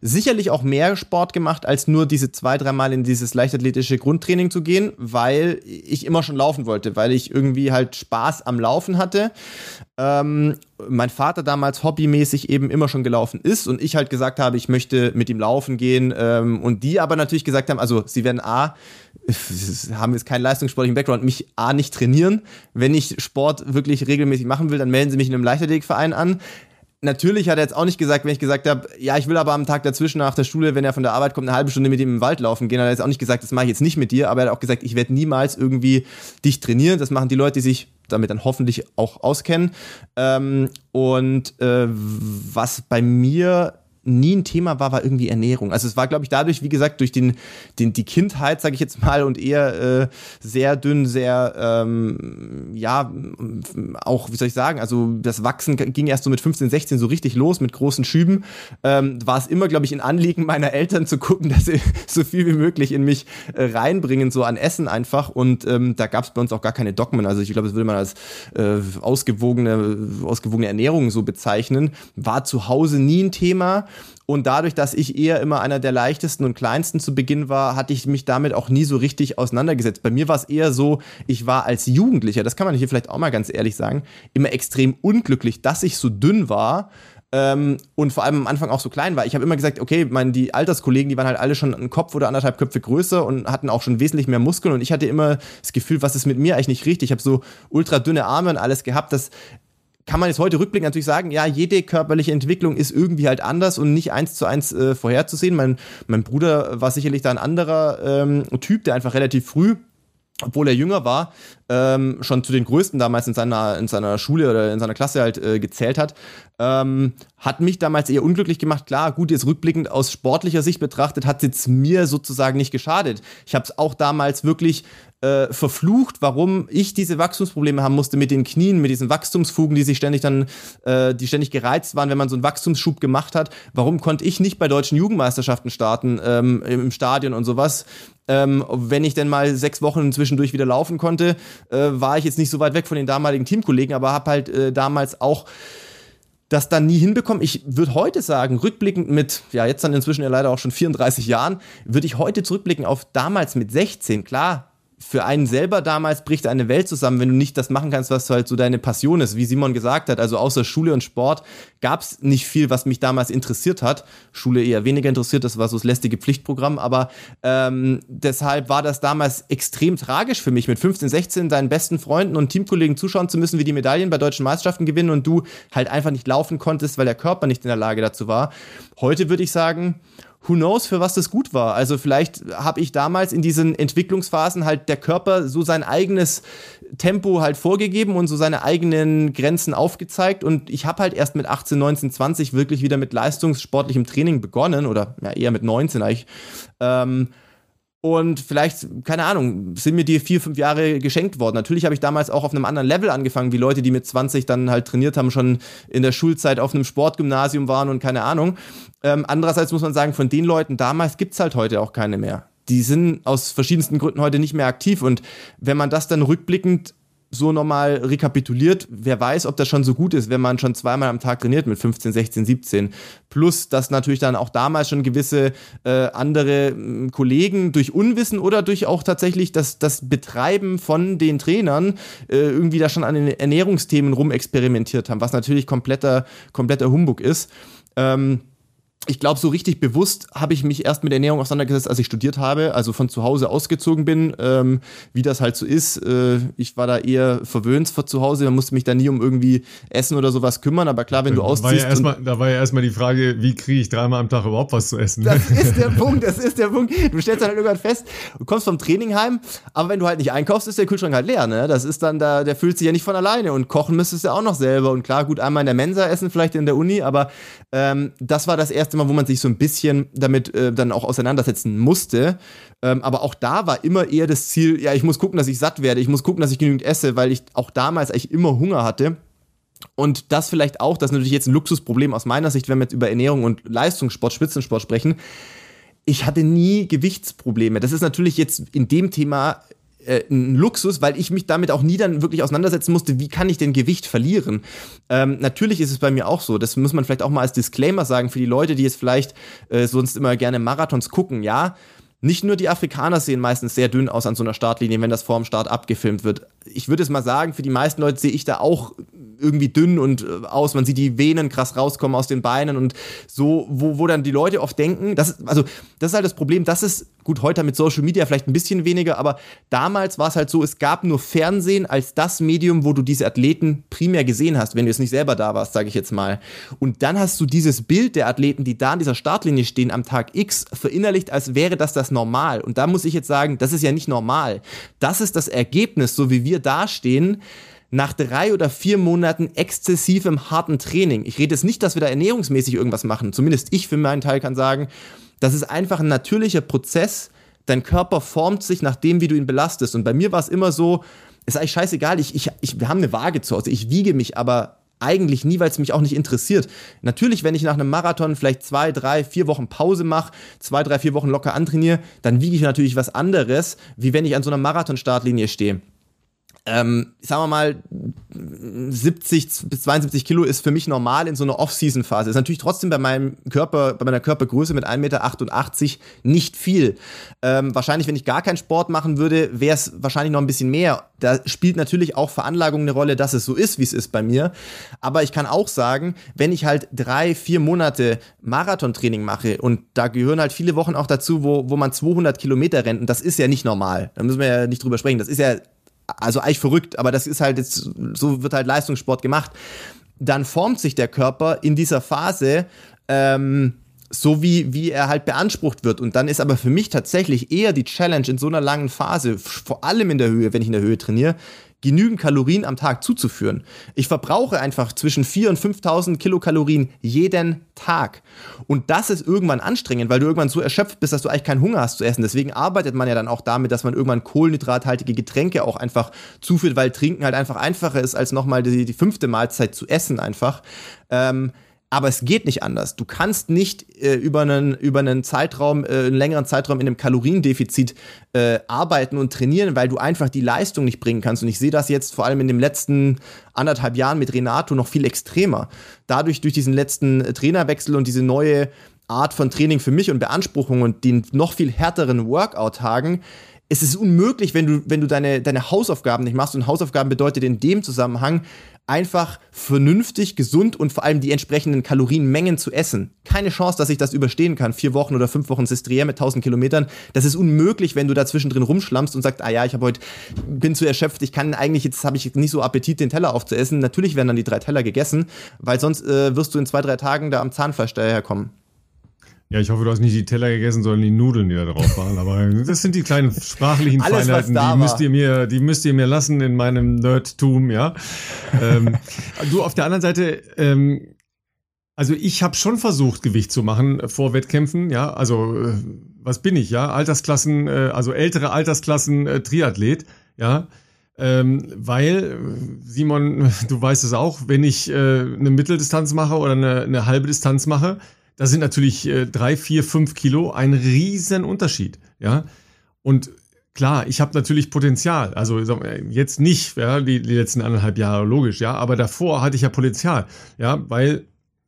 sicherlich auch mehr Sport gemacht, als nur diese zwei, dreimal in dieses leichtathletische Grundtraining zu gehen, weil ich immer schon laufen wollte, weil ich irgendwie halt Spaß am Laufen hatte. Ähm, mein Vater damals hobbymäßig eben immer schon gelaufen ist und ich halt gesagt habe, ich möchte mit ihm laufen gehen ähm, und die aber natürlich gesagt haben, also sie werden A, *laughs* haben jetzt keinen leistungssportlichen Background, mich A nicht trainieren. Wenn ich Sport wirklich regelmäßig machen will, dann melden sie mich in einem Leichtathletikverein an natürlich hat er jetzt auch nicht gesagt, wenn ich gesagt habe, ja, ich will aber am Tag dazwischen nach der Schule, wenn er von der Arbeit kommt, eine halbe Stunde mit ihm im Wald laufen gehen, hat er jetzt auch nicht gesagt, das mache ich jetzt nicht mit dir, aber er hat auch gesagt, ich werde niemals irgendwie dich trainieren. Das machen die Leute, die sich damit dann hoffentlich auch auskennen. Ähm, und äh, was bei mir nie ein Thema war, war irgendwie Ernährung. Also es war, glaube ich, dadurch, wie gesagt, durch den, den die Kindheit, sage ich jetzt mal, und eher äh, sehr dünn, sehr ähm, ja auch, wie soll ich sagen, also das Wachsen ging erst so mit 15, 16 so richtig los mit großen Schüben. Ähm, war es immer, glaube ich, ein Anliegen meiner Eltern zu gucken, *laughs* dass sie so viel wie möglich in mich äh, reinbringen, so an Essen einfach. Und ähm, da gab es bei uns auch gar keine Dogmen. Also ich glaube, das würde man als äh, ausgewogene, ausgewogene Ernährung so bezeichnen. War zu Hause nie ein Thema. Und dadurch, dass ich eher immer einer der leichtesten und kleinsten zu Beginn war, hatte ich mich damit auch nie so richtig auseinandergesetzt. Bei mir war es eher so, ich war als Jugendlicher, das kann man hier vielleicht auch mal ganz ehrlich sagen, immer extrem unglücklich, dass ich so dünn war. Ähm, und vor allem am Anfang auch so klein war. Ich habe immer gesagt, okay, meine, die Alterskollegen, die waren halt alle schon einen Kopf oder anderthalb Köpfe größer und hatten auch schon wesentlich mehr Muskeln. Und ich hatte immer das Gefühl, was ist mit mir eigentlich nicht richtig? Ich habe so ultra dünne Arme und alles gehabt, dass kann man jetzt heute rückblickend natürlich sagen, ja, jede körperliche Entwicklung ist irgendwie halt anders und nicht eins zu eins äh, vorherzusehen. Mein, mein Bruder war sicherlich da ein anderer ähm, Typ, der einfach relativ früh obwohl er jünger war, ähm, schon zu den Größten damals in seiner, in seiner Schule oder in seiner Klasse halt äh, gezählt hat, ähm, hat mich damals eher unglücklich gemacht. Klar, gut, jetzt rückblickend aus sportlicher Sicht betrachtet, hat es jetzt mir sozusagen nicht geschadet. Ich habe es auch damals wirklich äh, verflucht, warum ich diese Wachstumsprobleme haben musste mit den Knien, mit diesen Wachstumsfugen, die sich ständig dann, äh, die ständig gereizt waren, wenn man so einen Wachstumsschub gemacht hat. Warum konnte ich nicht bei deutschen Jugendmeisterschaften starten ähm, im Stadion und sowas? Ähm, wenn ich denn mal sechs Wochen zwischendurch wieder laufen konnte, äh, war ich jetzt nicht so weit weg von den damaligen Teamkollegen, aber habe halt äh, damals auch das dann nie hinbekommen. Ich würde heute sagen, rückblickend mit, ja, jetzt dann inzwischen ja leider auch schon 34 Jahren, würde ich heute zurückblicken auf damals mit 16. Klar, für einen selber damals bricht eine Welt zusammen, wenn du nicht das machen kannst, was halt so deine Passion ist. Wie Simon gesagt hat, also außer Schule und Sport gab es nicht viel, was mich damals interessiert hat. Schule eher weniger interessiert, das war so das lästige Pflichtprogramm, aber ähm, deshalb war das damals extrem tragisch für mich, mit 15, 16 deinen besten Freunden und Teamkollegen zuschauen zu müssen, wie die Medaillen bei deutschen Meisterschaften gewinnen und du halt einfach nicht laufen konntest, weil der Körper nicht in der Lage dazu war. Heute würde ich sagen, who knows, für was das gut war. Also vielleicht habe ich damals in diesen Entwicklungsphasen halt der Körper so sein eigenes Tempo halt vorgegeben und so seine eigenen Grenzen aufgezeigt und ich habe halt erst mit 18, 19, 20 wirklich wieder mit leistungssportlichem Training begonnen oder ja, eher mit 19 eigentlich. Ähm, und vielleicht, keine Ahnung, sind mir die vier, fünf Jahre geschenkt worden. Natürlich habe ich damals auch auf einem anderen Level angefangen, wie Leute, die mit 20 dann halt trainiert haben, schon in der Schulzeit auf einem Sportgymnasium waren und keine Ahnung. Ähm, andererseits muss man sagen, von den Leuten damals gibt es halt heute auch keine mehr. Die sind aus verschiedensten Gründen heute nicht mehr aktiv. Und wenn man das dann rückblickend so nochmal rekapituliert, wer weiß, ob das schon so gut ist, wenn man schon zweimal am Tag trainiert mit 15, 16, 17. Plus, dass natürlich dann auch damals schon gewisse äh, andere äh, Kollegen durch Unwissen oder durch auch tatsächlich das, das Betreiben von den Trainern äh, irgendwie da schon an den Ernährungsthemen rumexperimentiert haben, was natürlich kompletter, kompletter Humbug ist. Ähm, ich glaube, so richtig bewusst habe ich mich erst mit Ernährung auseinandergesetzt, als ich studiert habe, also von zu Hause ausgezogen bin, ähm, wie das halt so ist. Äh, ich war da eher verwöhnt von zu Hause, da musste mich da nie um irgendwie Essen oder sowas kümmern, aber klar, wenn du ausziehst. Ja da war ja erstmal die Frage, wie kriege ich dreimal am Tag überhaupt was zu essen? Das ist der *laughs* Punkt, das ist der Punkt. Du stellst dann halt irgendwann fest, du kommst vom Training heim, aber wenn du halt nicht einkaufst, ist der Kühlschrank halt leer, ne? Das ist dann da, der fühlt sich ja nicht von alleine und kochen müsstest du ja auch noch selber und klar, gut, einmal in der Mensa essen, vielleicht in der Uni, aber ähm, das war das erste Mal, wo man sich so ein bisschen damit äh, dann auch auseinandersetzen musste. Ähm, aber auch da war immer eher das Ziel, ja, ich muss gucken, dass ich satt werde, ich muss gucken, dass ich genügend esse, weil ich auch damals eigentlich immer Hunger hatte. Und das vielleicht auch, das ist natürlich jetzt ein Luxusproblem aus meiner Sicht, wenn wir jetzt über Ernährung und Leistungssport, Spitzensport sprechen. Ich hatte nie Gewichtsprobleme. Das ist natürlich jetzt in dem Thema äh, ein Luxus, weil ich mich damit auch nie dann wirklich auseinandersetzen musste, wie kann ich denn Gewicht verlieren. Ähm, natürlich ist es bei mir auch so, das muss man vielleicht auch mal als Disclaimer sagen für die Leute, die jetzt vielleicht äh, sonst immer gerne Marathons gucken, ja. Nicht nur die Afrikaner sehen meistens sehr dünn aus an so einer Startlinie, wenn das vorm Start abgefilmt wird. Ich würde es mal sagen, für die meisten Leute sehe ich da auch irgendwie dünn und äh, aus. Man sieht die Venen krass rauskommen aus den Beinen und so, wo, wo dann die Leute oft denken, das also das ist halt das Problem, das ist gut heute mit Social Media vielleicht ein bisschen weniger, aber damals war es halt so, es gab nur Fernsehen als das Medium, wo du diese Athleten primär gesehen hast, wenn du jetzt nicht selber da warst, sage ich jetzt mal. Und dann hast du dieses Bild der Athleten, die da an dieser Startlinie stehen am Tag X, verinnerlicht, als wäre das das normal. Und da muss ich jetzt sagen, das ist ja nicht normal. Das ist das Ergebnis, so wie wir dastehen nach drei oder vier Monaten exzessivem harten Training. Ich rede jetzt nicht, dass wir da ernährungsmäßig irgendwas machen. Zumindest ich für meinen Teil kann sagen, das ist einfach ein natürlicher Prozess. Dein Körper formt sich nach dem, wie du ihn belastest. Und bei mir war es immer so, ist eigentlich scheißegal, ich, ich, ich, wir haben eine Waage zu Hause, ich wiege mich, aber eigentlich nie, weil es mich auch nicht interessiert. Natürlich, wenn ich nach einem Marathon vielleicht zwei, drei, vier Wochen Pause mache, zwei, drei, vier Wochen locker antrainiere, dann wiege ich natürlich was anderes, wie wenn ich an so einer Marathon-Startlinie stehe ähm, sagen wir mal, 70 bis 72 Kilo ist für mich normal in so einer Off-Season-Phase. Ist natürlich trotzdem bei meinem Körper, bei meiner Körpergröße mit 1,88 Meter nicht viel. Ähm, wahrscheinlich, wenn ich gar keinen Sport machen würde, wäre es wahrscheinlich noch ein bisschen mehr. Da spielt natürlich auch Veranlagung eine Rolle, dass es so ist, wie es ist bei mir. Aber ich kann auch sagen, wenn ich halt drei, vier Monate Marathontraining mache und da gehören halt viele Wochen auch dazu, wo, wo man 200 Kilometer rennt und das ist ja nicht normal. Da müssen wir ja nicht drüber sprechen. Das ist ja also eigentlich verrückt, aber das ist halt jetzt, so wird halt Leistungssport gemacht. Dann formt sich der Körper in dieser Phase ähm, so, wie, wie er halt beansprucht wird. Und dann ist aber für mich tatsächlich eher die Challenge in so einer langen Phase, vor allem in der Höhe, wenn ich in der Höhe trainiere, genügend Kalorien am Tag zuzuführen. Ich verbrauche einfach zwischen 4.000 und 5.000 Kilokalorien jeden Tag. Und das ist irgendwann anstrengend, weil du irgendwann so erschöpft bist, dass du eigentlich keinen Hunger hast zu essen. Deswegen arbeitet man ja dann auch damit, dass man irgendwann kohlenhydrathaltige Getränke auch einfach zuführt, weil Trinken halt einfach einfacher ist, als nochmal die, die fünfte Mahlzeit zu essen einfach. Ähm, aber es geht nicht anders. Du kannst nicht äh, über, einen, über einen Zeitraum, äh, einen längeren Zeitraum in einem Kaloriendefizit äh, arbeiten und trainieren, weil du einfach die Leistung nicht bringen kannst. Und ich sehe das jetzt vor allem in den letzten anderthalb Jahren mit Renato noch viel extremer. Dadurch, durch diesen letzten Trainerwechsel und diese neue Art von Training für mich und Beanspruchung und den noch viel härteren Workout-Tagen, es ist unmöglich, wenn du, wenn du deine, deine Hausaufgaben nicht machst. Und Hausaufgaben bedeutet in dem Zusammenhang einfach vernünftig, gesund und vor allem die entsprechenden Kalorienmengen zu essen. Keine Chance, dass ich das überstehen kann. Vier Wochen oder fünf Wochen Sestriere mit 1000 Kilometern. Das ist unmöglich, wenn du dazwischen drin rumschlammst und sagst, ah ja, ich habe heute, bin zu erschöpft, ich kann eigentlich, jetzt habe ich nicht so Appetit, den Teller aufzuessen. Natürlich werden dann die drei Teller gegessen, weil sonst äh, wirst du in zwei, drei Tagen da am Zahnfleisch daherkommen. Ja, ich hoffe, du hast nicht die Teller gegessen, sondern die Nudeln, die da drauf waren. Aber das sind die kleinen sprachlichen *laughs* Alles, Feinheiten, die müsst ihr mir, die müsst ihr mir lassen in meinem Nerdtum, ja. ähm, *laughs* du auf der anderen Seite, ähm, also ich habe schon versucht, Gewicht zu machen vor Wettkämpfen, ja. Also äh, was bin ich, ja? Altersklassen, äh, also ältere Altersklassen äh, Triathlet, ja. Ähm, weil, Simon, *laughs* du weißt es auch, wenn ich äh, eine Mitteldistanz mache oder eine, eine halbe Distanz mache, da sind natürlich äh, drei, vier, fünf Kilo ein riesen Unterschied. Ja, und klar, ich habe natürlich Potenzial. Also jetzt nicht, ja, die, die letzten anderthalb Jahre logisch, ja, aber davor hatte ich ja Potenzial, ja, weil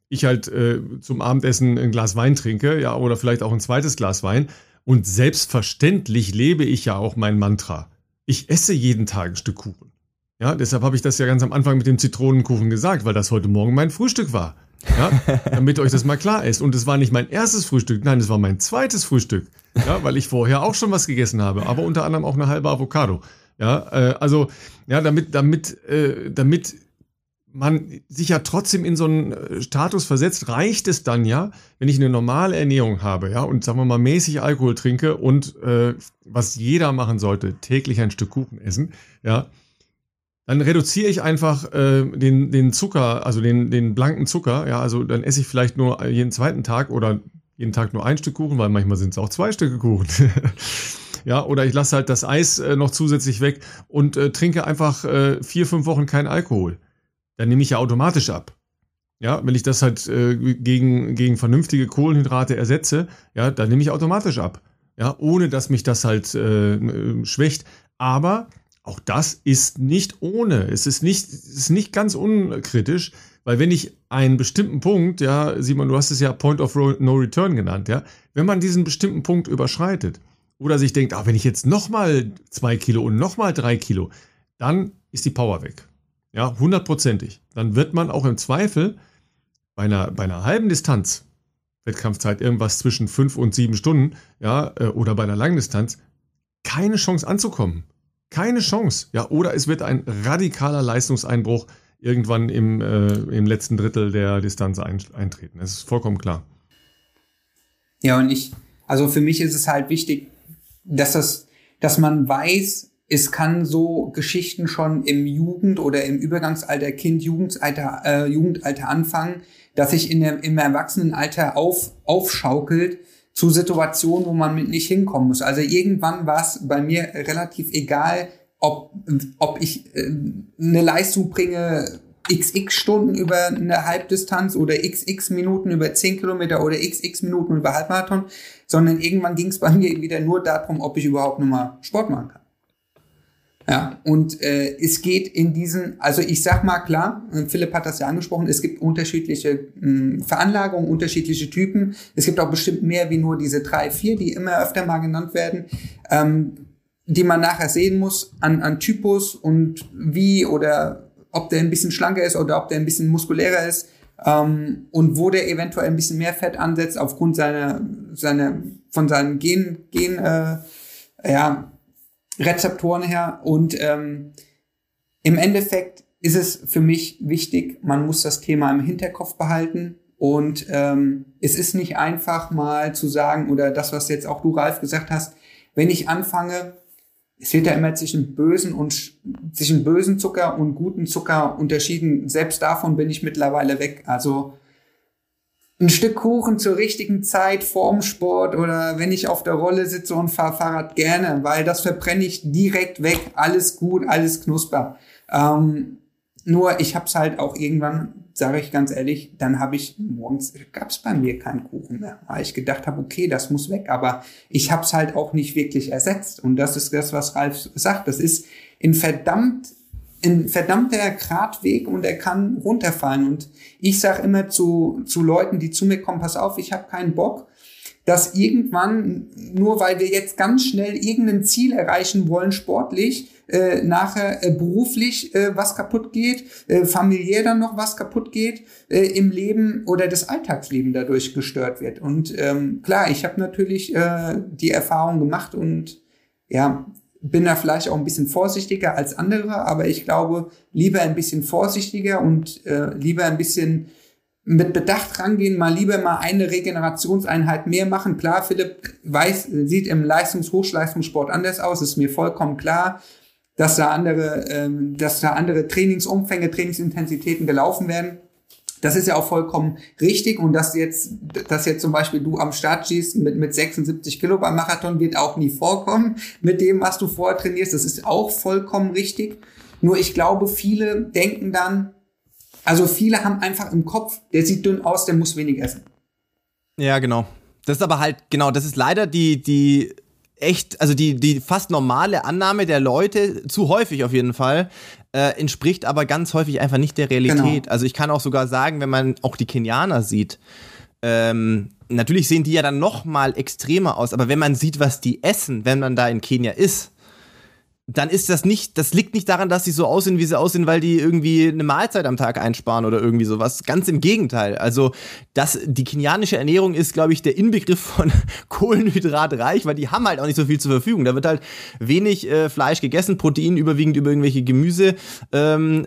ich halt äh, zum Abendessen ein Glas Wein trinke, ja, oder vielleicht auch ein zweites Glas Wein. Und selbstverständlich lebe ich ja auch mein Mantra. Ich esse jeden Tag ein Stück Kuchen. Ja, deshalb habe ich das ja ganz am Anfang mit dem Zitronenkuchen gesagt, weil das heute Morgen mein Frühstück war. Ja, damit euch das mal klar ist. Und es war nicht mein erstes Frühstück, nein, es war mein zweites Frühstück. Ja, weil ich vorher auch schon was gegessen habe, aber unter anderem auch eine halbe Avocado. Ja, äh, also, ja, damit, damit, äh, damit man sich ja trotzdem in so einen äh, Status versetzt, reicht es dann ja, wenn ich eine normale Ernährung habe, ja, und sagen wir mal mäßig Alkohol trinke und äh, was jeder machen sollte, täglich ein Stück Kuchen essen, ja, dann reduziere ich einfach äh, den, den Zucker, also den, den blanken Zucker. Ja, also dann esse ich vielleicht nur jeden zweiten Tag oder jeden Tag nur ein Stück Kuchen, weil manchmal sind es auch zwei Stücke Kuchen. *laughs* ja, oder ich lasse halt das Eis äh, noch zusätzlich weg und äh, trinke einfach äh, vier, fünf Wochen keinen Alkohol. Dann nehme ich ja automatisch ab. Ja, wenn ich das halt äh, gegen, gegen vernünftige Kohlenhydrate ersetze, ja, dann nehme ich automatisch ab. Ja, ohne dass mich das halt äh, schwächt. Aber auch das ist nicht ohne. Es ist nicht, es ist nicht ganz unkritisch, weil wenn ich einen bestimmten Punkt, ja, Simon, du hast es ja Point of No Return genannt, ja, wenn man diesen bestimmten Punkt überschreitet oder sich denkt, ah, wenn ich jetzt nochmal zwei Kilo und nochmal drei Kilo, dann ist die Power weg. Ja, hundertprozentig. Dann wird man auch im Zweifel bei einer, bei einer halben Distanz, Wettkampfzeit irgendwas zwischen fünf und sieben Stunden, ja, äh, oder bei einer langen Distanz, keine Chance anzukommen. Keine Chance. Ja, oder es wird ein radikaler Leistungseinbruch irgendwann im, äh, im letzten Drittel der Distanz ein, eintreten. Das ist vollkommen klar. Ja, und ich, also für mich ist es halt wichtig, dass das, dass man weiß, es kann so Geschichten schon im Jugend- oder im Übergangsalter, Kind, Jugendalter, äh, Jugendalter anfangen, dass sich in der, im Erwachsenenalter auf, aufschaukelt zu Situationen, wo man mit nicht hinkommen muss. Also irgendwann war es bei mir relativ egal, ob, ob ich äh, eine Leistung bringe, xx Stunden über eine Halbdistanz oder xx Minuten über 10 Kilometer oder xx Minuten über Halbmarathon, sondern irgendwann ging es bei mir wieder nur darum, ob ich überhaupt nur mal Sport machen kann. Ja, und äh, es geht in diesen, also ich sag mal klar, äh, Philipp hat das ja angesprochen, es gibt unterschiedliche mh, hm, Veranlagungen, unterschiedliche Typen. Es gibt auch bestimmt mehr wie nur diese drei, vier, die immer öfter mal genannt werden, ähm, die man nachher sehen muss an, an Typus und wie oder ob der ein bisschen schlanker ist oder ob der ein bisschen muskulärer ist ähm, und wo der eventuell ein bisschen mehr Fett ansetzt aufgrund seiner, seiner von seinen Gen, Gen äh, ja, Rezeptoren her. Und ähm, im Endeffekt ist es für mich wichtig, man muss das Thema im Hinterkopf behalten. Und ähm, es ist nicht einfach mal zu sagen, oder das, was jetzt auch du, Ralf, gesagt hast, wenn ich anfange, es wird ja immer zwischen bösen und zwischen bösen Zucker und guten Zucker unterschieden. Selbst davon bin ich mittlerweile weg. Also ein Stück Kuchen zur richtigen Zeit vorm Sport oder wenn ich auf der Rolle sitze und fahre Fahrrad gerne, weil das verbrenne ich direkt weg. Alles gut, alles knusper. Ähm, nur ich habe es halt auch irgendwann sage ich ganz ehrlich, dann habe ich morgens gab es bei mir keinen Kuchen mehr, weil ich gedacht habe, okay, das muss weg, aber ich habe es halt auch nicht wirklich ersetzt und das ist das, was Ralf sagt. Das ist in verdammt ein verdammter Gradweg und er kann runterfallen. Und ich sage immer zu, zu Leuten, die zu mir kommen, pass auf, ich habe keinen Bock, dass irgendwann, nur weil wir jetzt ganz schnell irgendein Ziel erreichen wollen, sportlich, äh, nachher äh, beruflich äh, was kaputt geht, äh, familiär dann noch was kaputt geht, äh, im Leben oder das Alltagsleben dadurch gestört wird. Und ähm, klar, ich habe natürlich äh, die Erfahrung gemacht und ja, bin da vielleicht auch ein bisschen vorsichtiger als andere, aber ich glaube, lieber ein bisschen vorsichtiger und äh, lieber ein bisschen mit Bedacht rangehen, mal lieber mal eine Regenerationseinheit mehr machen. Klar, Philipp weiß, sieht im Leistungs-Hochleistungssport anders aus, ist mir vollkommen klar, dass da andere, ähm, dass da andere Trainingsumfänge, Trainingsintensitäten gelaufen werden. Das ist ja auch vollkommen richtig und dass jetzt, dass jetzt zum Beispiel du am Start schießt mit, mit 76 Kilo beim Marathon wird auch nie vorkommen mit dem, was du vorher trainierst. Das ist auch vollkommen richtig. Nur ich glaube, viele denken dann, also viele haben einfach im Kopf, der sieht dünn aus, der muss wenig essen. Ja, genau. Das ist aber halt, genau, das ist leider die, die echt, also die, die fast normale Annahme der Leute, zu häufig auf jeden Fall, äh, entspricht aber ganz häufig einfach nicht der Realität. Genau. Also ich kann auch sogar sagen, wenn man auch die Kenianer sieht, ähm, natürlich sehen die ja dann noch mal extremer aus, aber wenn man sieht, was die essen, wenn man da in Kenia ist, dann ist das nicht, das liegt nicht daran, dass sie so aussehen, wie sie aussehen, weil die irgendwie eine Mahlzeit am Tag einsparen oder irgendwie sowas. Ganz im Gegenteil. Also, das, die kenianische Ernährung ist, glaube ich, der Inbegriff von *laughs* Kohlenhydratreich, weil die haben halt auch nicht so viel zur Verfügung. Da wird halt wenig äh, Fleisch gegessen, Protein überwiegend über irgendwelche Gemüseoptionen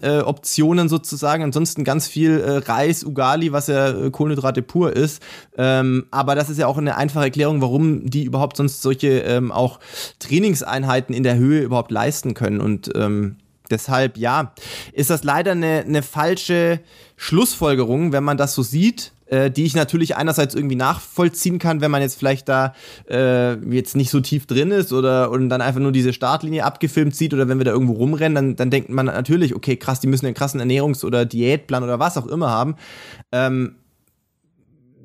ähm, äh, sozusagen. Ansonsten ganz viel äh, Reis, Ugali, was ja äh, Kohlenhydrate pur ist. Ähm, aber das ist ja auch eine einfache Erklärung, warum die überhaupt sonst solche ähm, auch Trainingseinheiten in der Höhe überhaupt leisten können. Und ähm, deshalb, ja, ist das leider eine, eine falsche Schlussfolgerung, wenn man das so sieht äh, die ich natürlich einerseits irgendwie nachvollziehen kann, wenn man jetzt vielleicht da äh, jetzt nicht so tief drin ist oder und dann einfach nur diese Startlinie abgefilmt sieht oder wenn wir da irgendwo rumrennen, dann, dann denkt man natürlich, okay, krass, die müssen einen krassen Ernährungs- oder Diätplan oder was auch immer haben. Ähm,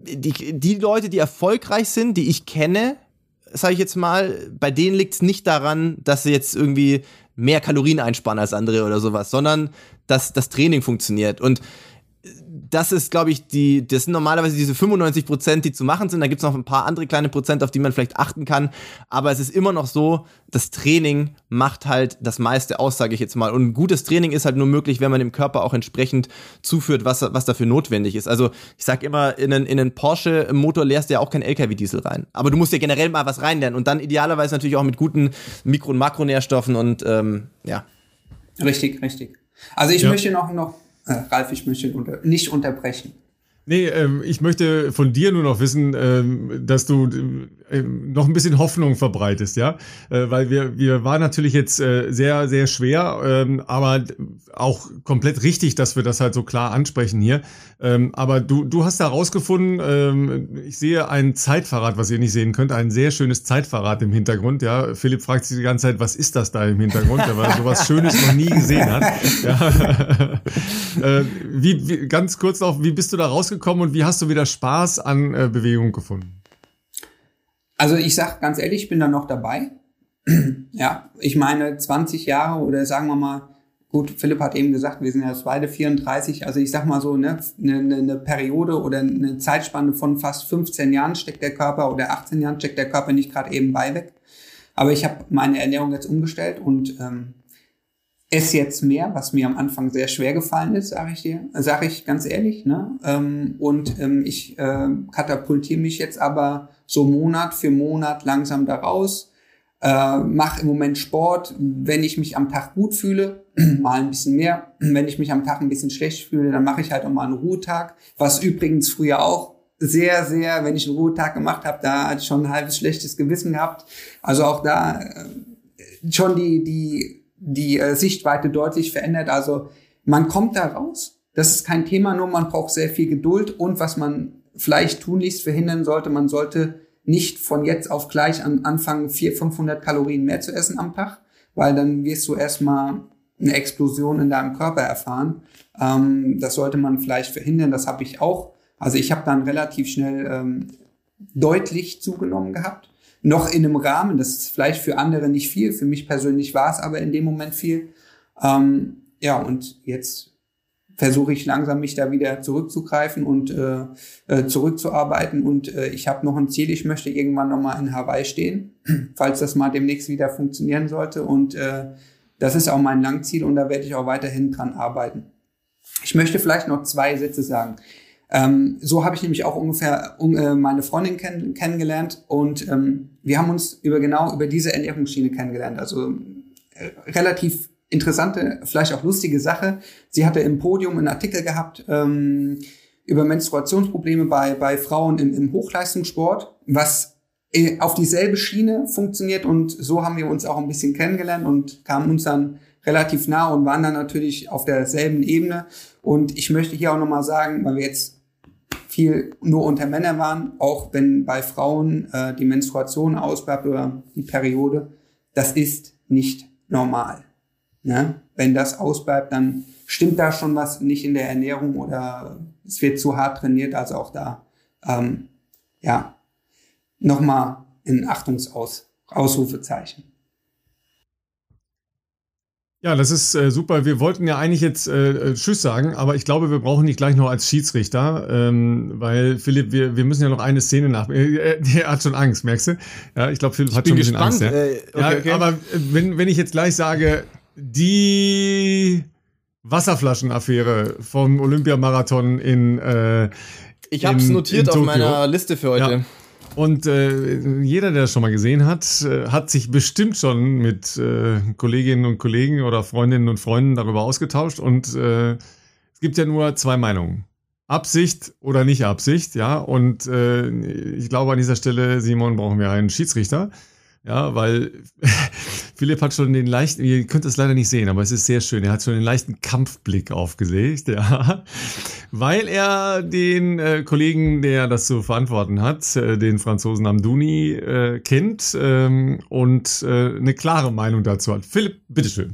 die, die Leute, die erfolgreich sind, die ich kenne, sage ich jetzt mal, bei denen liegt es nicht daran, dass sie jetzt irgendwie mehr Kalorien einsparen als andere oder sowas, sondern dass das Training funktioniert. Und das ist, glaube ich, die, das sind normalerweise diese 95 Prozent, die zu machen sind. Da gibt es noch ein paar andere kleine Prozent, auf die man vielleicht achten kann. Aber es ist immer noch so, das Training macht halt das meiste aus, sage ich jetzt mal. Und ein gutes Training ist halt nur möglich, wenn man dem Körper auch entsprechend zuführt, was, was dafür notwendig ist. Also ich sage immer, in einen, in einen Porsche-Motor leerst du ja auch kein LKW-Diesel rein. Aber du musst ja generell mal was reinlernen. Und dann idealerweise natürlich auch mit guten Mikro- und Makronährstoffen und ähm, ja. Richtig, richtig. Also ich ja. möchte noch, noch äh, Ralf, ich möchte unter, nicht unterbrechen. Nee, ähm, ich möchte von dir nur noch wissen, ähm, dass du noch ein bisschen Hoffnung verbreitest, ja, äh, weil wir wir waren natürlich jetzt äh, sehr sehr schwer, ähm, aber auch komplett richtig, dass wir das halt so klar ansprechen hier. Ähm, aber du du hast da rausgefunden, ähm, ich sehe ein Zeitfahrrad, was ihr nicht sehen könnt, ein sehr schönes Zeitfahrrad im Hintergrund. Ja, Philipp fragt sich die ganze Zeit, was ist das da im Hintergrund, weil er sowas *laughs* Schönes noch nie gesehen hat. Ja. *laughs* äh, wie, wie ganz kurz noch, wie bist du da rausgekommen? und wie hast du wieder Spaß an Bewegung gefunden? Also ich sag ganz ehrlich, ich bin da noch dabei. *clears throat* ja, ich meine 20 Jahre oder sagen wir mal, gut, Philipp hat eben gesagt, wir sind ja beide 34, also ich sag mal so, ne, eine, eine Periode oder eine Zeitspanne von fast 15 Jahren steckt der Körper oder 18 Jahren steckt der Körper nicht gerade eben bei weg. Aber ich habe meine Ernährung jetzt umgestellt und ähm, esse jetzt mehr, was mir am Anfang sehr schwer gefallen ist, sage ich dir, sage ich ganz ehrlich. Ne? Ähm, und ähm, ich äh, katapultiere mich jetzt aber so Monat für Monat langsam daraus. Äh, mache im Moment Sport, wenn ich mich am Tag gut fühle, *clears throat* mal ein bisschen mehr. Wenn ich mich am Tag ein bisschen schlecht fühle, dann mache ich halt auch mal einen Ruhetag. Was übrigens früher auch sehr, sehr, wenn ich einen Ruhetag gemacht habe, da hatte ich schon ein halbes schlechtes Gewissen gehabt. Also auch da äh, schon die, die die äh, Sichtweite deutlich verändert. Also man kommt da raus. Das ist kein Thema, nur man braucht sehr viel Geduld und was man vielleicht tunlichst verhindern sollte, man sollte nicht von jetzt auf gleich an, anfangen, 400, 500 Kalorien mehr zu essen am Tag, weil dann wirst du erstmal eine Explosion in deinem Körper erfahren. Ähm, das sollte man vielleicht verhindern. Das habe ich auch. Also ich habe dann relativ schnell ähm, deutlich zugenommen gehabt. Noch in einem Rahmen, das ist vielleicht für andere nicht viel, für mich persönlich war es aber in dem Moment viel. Ähm, ja, und jetzt versuche ich langsam mich da wieder zurückzugreifen und äh, äh, zurückzuarbeiten. Und äh, ich habe noch ein Ziel, ich möchte irgendwann nochmal in Hawaii stehen, *clears throat* falls das mal demnächst wieder funktionieren sollte. Und äh, das ist auch mein Langziel und da werde ich auch weiterhin dran arbeiten. Ich möchte vielleicht noch zwei Sätze sagen. Ähm, so habe ich nämlich auch ungefähr um, äh, meine Freundin kenn kennengelernt und ähm, wir haben uns über genau über diese Ernährungsschiene kennengelernt. Also äh, relativ interessante, vielleicht auch lustige Sache. Sie hatte im Podium einen Artikel gehabt ähm, über Menstruationsprobleme bei, bei Frauen im, im Hochleistungssport, was äh, auf dieselbe Schiene funktioniert und so haben wir uns auch ein bisschen kennengelernt und kamen uns dann relativ nah und waren dann natürlich auf derselben Ebene. Und ich möchte hier auch nochmal sagen, weil wir jetzt viel nur unter Männern waren, auch wenn bei Frauen äh, die Menstruation ausbleibt oder die Periode, das ist nicht normal. Ne? Wenn das ausbleibt, dann stimmt da schon was nicht in der Ernährung oder es wird zu hart trainiert. Also auch da, ähm, ja, nochmal ein Achtungsausrufezeichen. Ja, das ist äh, super. Wir wollten ja eigentlich jetzt äh, äh, Tschüss sagen, aber ich glaube, wir brauchen dich gleich noch als Schiedsrichter, ähm, weil Philipp, wir, wir müssen ja noch eine Szene nach. Äh, der *laughs* hat schon Angst, merkst du? Ja, ich glaube, Philipp ich hat schon ein bisschen gespannt. Angst. Ja, äh, okay, ja okay. aber wenn, wenn ich jetzt gleich sage, die Wasserflaschenaffäre vom Olympiamarathon in äh, Ich habe es notiert auf meiner Liste für heute. Ja. Und äh, jeder, der das schon mal gesehen hat, äh, hat sich bestimmt schon mit äh, Kolleginnen und Kollegen oder Freundinnen und Freunden darüber ausgetauscht. Und äh, es gibt ja nur zwei Meinungen. Absicht oder nicht Absicht, ja. Und äh, ich glaube, an dieser Stelle, Simon, brauchen wir einen Schiedsrichter. Ja, weil *laughs* Philipp hat schon den leichten, ihr könnt es leider nicht sehen, aber es ist sehr schön. Er hat schon den leichten Kampfblick aufgesägt, *laughs* ja. Weil er den äh, Kollegen, der das zu verantworten hat, äh, den Franzosen Amdouni, äh, kennt ähm, und äh, eine klare Meinung dazu hat. Philipp, bitteschön.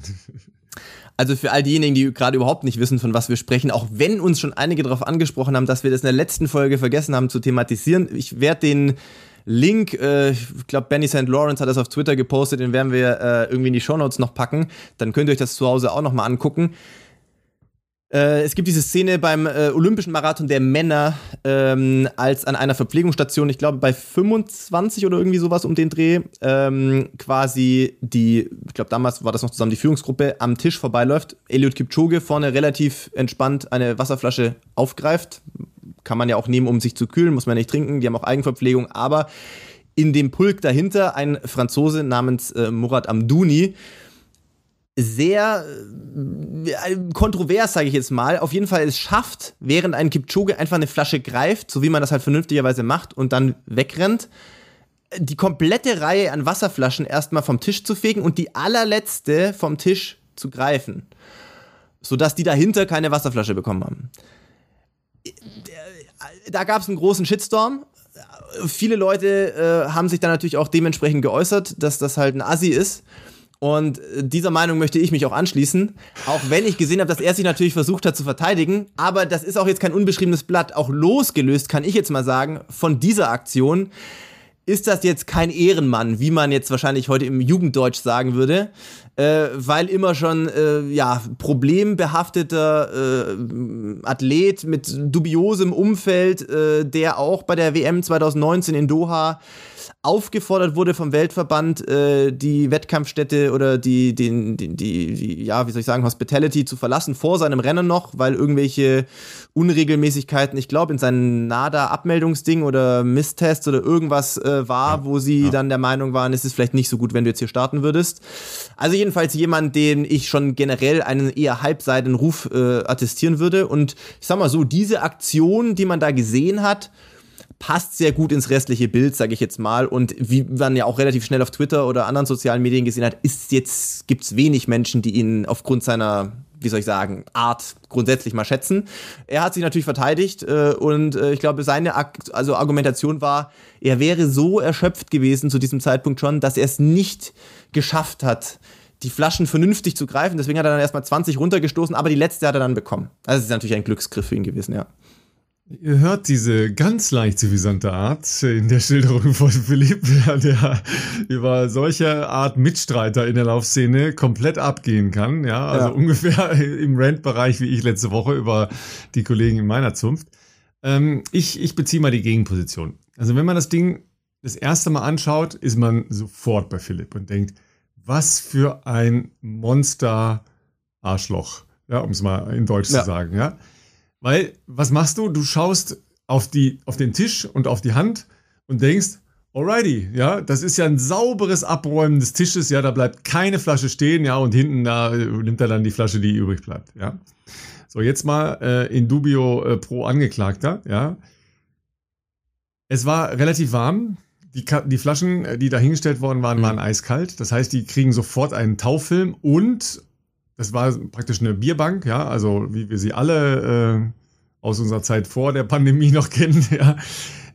Also für all diejenigen, die gerade überhaupt nicht wissen, von was wir sprechen, auch wenn uns schon einige darauf angesprochen haben, dass wir das in der letzten Folge vergessen haben zu thematisieren, ich werde den Link, äh, ich glaube, Benny St. Lawrence hat das auf Twitter gepostet, den werden wir äh, irgendwie in die Shownotes noch packen. Dann könnt ihr euch das zu Hause auch nochmal angucken. Äh, es gibt diese Szene beim äh, Olympischen Marathon der Männer, ähm, als an einer Verpflegungsstation, ich glaube bei 25 oder irgendwie sowas um den Dreh, ähm, quasi die, ich glaube damals war das noch zusammen die Führungsgruppe, am Tisch vorbeiläuft. Eliud Kipchoge vorne relativ entspannt eine Wasserflasche aufgreift, kann man ja auch nehmen, um sich zu kühlen, muss man nicht trinken. Die haben auch Eigenverpflegung, aber in dem Pulk dahinter ein Franzose namens äh, Murat Amdouni. Sehr äh, kontrovers, sage ich jetzt mal. Auf jeden Fall es schafft, während ein Kipchoge einfach eine Flasche greift, so wie man das halt vernünftigerweise macht und dann wegrennt, die komplette Reihe an Wasserflaschen erstmal vom Tisch zu fegen und die allerletzte vom Tisch zu greifen. Sodass die dahinter keine Wasserflasche bekommen haben da gab es einen großen Shitstorm. Viele Leute äh, haben sich dann natürlich auch dementsprechend geäußert, dass das halt ein Assi ist. Und dieser Meinung möchte ich mich auch anschließen. Auch wenn ich gesehen habe, dass er sich natürlich versucht hat zu verteidigen. Aber das ist auch jetzt kein unbeschriebenes Blatt. Auch losgelöst kann ich jetzt mal sagen, von dieser Aktion ist das jetzt kein Ehrenmann, wie man jetzt wahrscheinlich heute im Jugenddeutsch sagen würde, äh, weil immer schon äh, ja problembehafteter äh, Athlet mit dubiosem Umfeld, äh, der auch bei der WM 2019 in Doha aufgefordert wurde vom Weltverband, äh, die Wettkampfstätte oder die, die, die, die, ja, wie soll ich sagen, Hospitality zu verlassen, vor seinem Rennen noch, weil irgendwelche Unregelmäßigkeiten, ich glaube, in seinem NADA-Abmeldungsding oder Misstest oder irgendwas äh, war, ja, wo sie ja. dann der Meinung waren, es ist vielleicht nicht so gut, wenn du jetzt hier starten würdest. Also jedenfalls jemand, den ich schon generell einen eher halbseitigen Ruf äh, attestieren würde. Und ich sag mal so, diese Aktion, die man da gesehen hat, passt sehr gut ins restliche Bild, sage ich jetzt mal. Und wie man ja auch relativ schnell auf Twitter oder anderen sozialen Medien gesehen hat, ist jetzt gibt's wenig Menschen, die ihn aufgrund seiner wie soll ich sagen, Art grundsätzlich mal schätzen. Er hat sich natürlich verteidigt äh, und äh, ich glaube, seine Ak also Argumentation war, er wäre so erschöpft gewesen zu diesem Zeitpunkt schon, dass er es nicht geschafft hat, die Flaschen vernünftig zu greifen. Deswegen hat er dann erstmal 20 runtergestoßen, aber die letzte hat er dann bekommen. Also es ist natürlich ein Glücksgriff für ihn gewesen, ja. Ihr hört diese ganz leicht suffisante Art in der Schilderung von Philipp, *laughs* der über solche Art Mitstreiter in der Laufszene komplett abgehen kann. Ja, also ja. ungefähr *laughs* im Rant-Bereich wie ich letzte Woche über die Kollegen in meiner Zunft. Ähm, ich, ich beziehe mal die Gegenposition. Also wenn man das Ding das erste Mal anschaut, ist man sofort bei Philipp und denkt, was für ein Monster-Arschloch. Ja, um es mal in Deutsch ja. zu sagen, ja. Weil, was machst du? Du schaust auf, die, auf den Tisch und auf die Hand und denkst, alrighty, ja, das ist ja ein sauberes Abräumen des Tisches, ja, da bleibt keine Flasche stehen, ja, und hinten da äh, nimmt er dann die Flasche, die übrig bleibt, ja. So, jetzt mal äh, in dubio äh, pro Angeklagter, ja. Es war relativ warm. Die, die Flaschen, äh, die da hingestellt worden waren, mhm. waren eiskalt. Das heißt, die kriegen sofort einen Taufilm und das war praktisch eine Bierbank, ja, also wie wir sie alle äh, aus unserer Zeit vor der Pandemie noch *laughs* kennen, ja.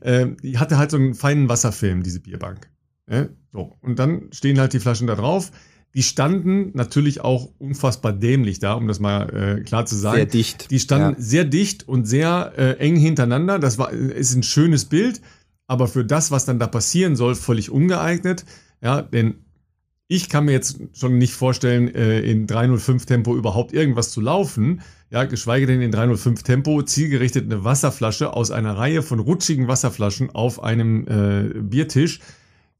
Äh, die hatte halt so einen feinen Wasserfilm, diese Bierbank. Ja? So, und dann stehen halt die Flaschen da drauf. Die standen natürlich auch unfassbar dämlich da, um das mal äh, klar zu sagen. Sehr dicht. Die standen ja. sehr dicht und sehr äh, eng hintereinander. Das war, ist ein schönes Bild, aber für das, was dann da passieren soll, völlig ungeeignet. Ja, denn ich kann mir jetzt schon nicht vorstellen, äh, in 305 Tempo überhaupt irgendwas zu laufen. Ja, geschweige denn in 305 Tempo zielgerichtet eine Wasserflasche aus einer Reihe von rutschigen Wasserflaschen auf einem äh, Biertisch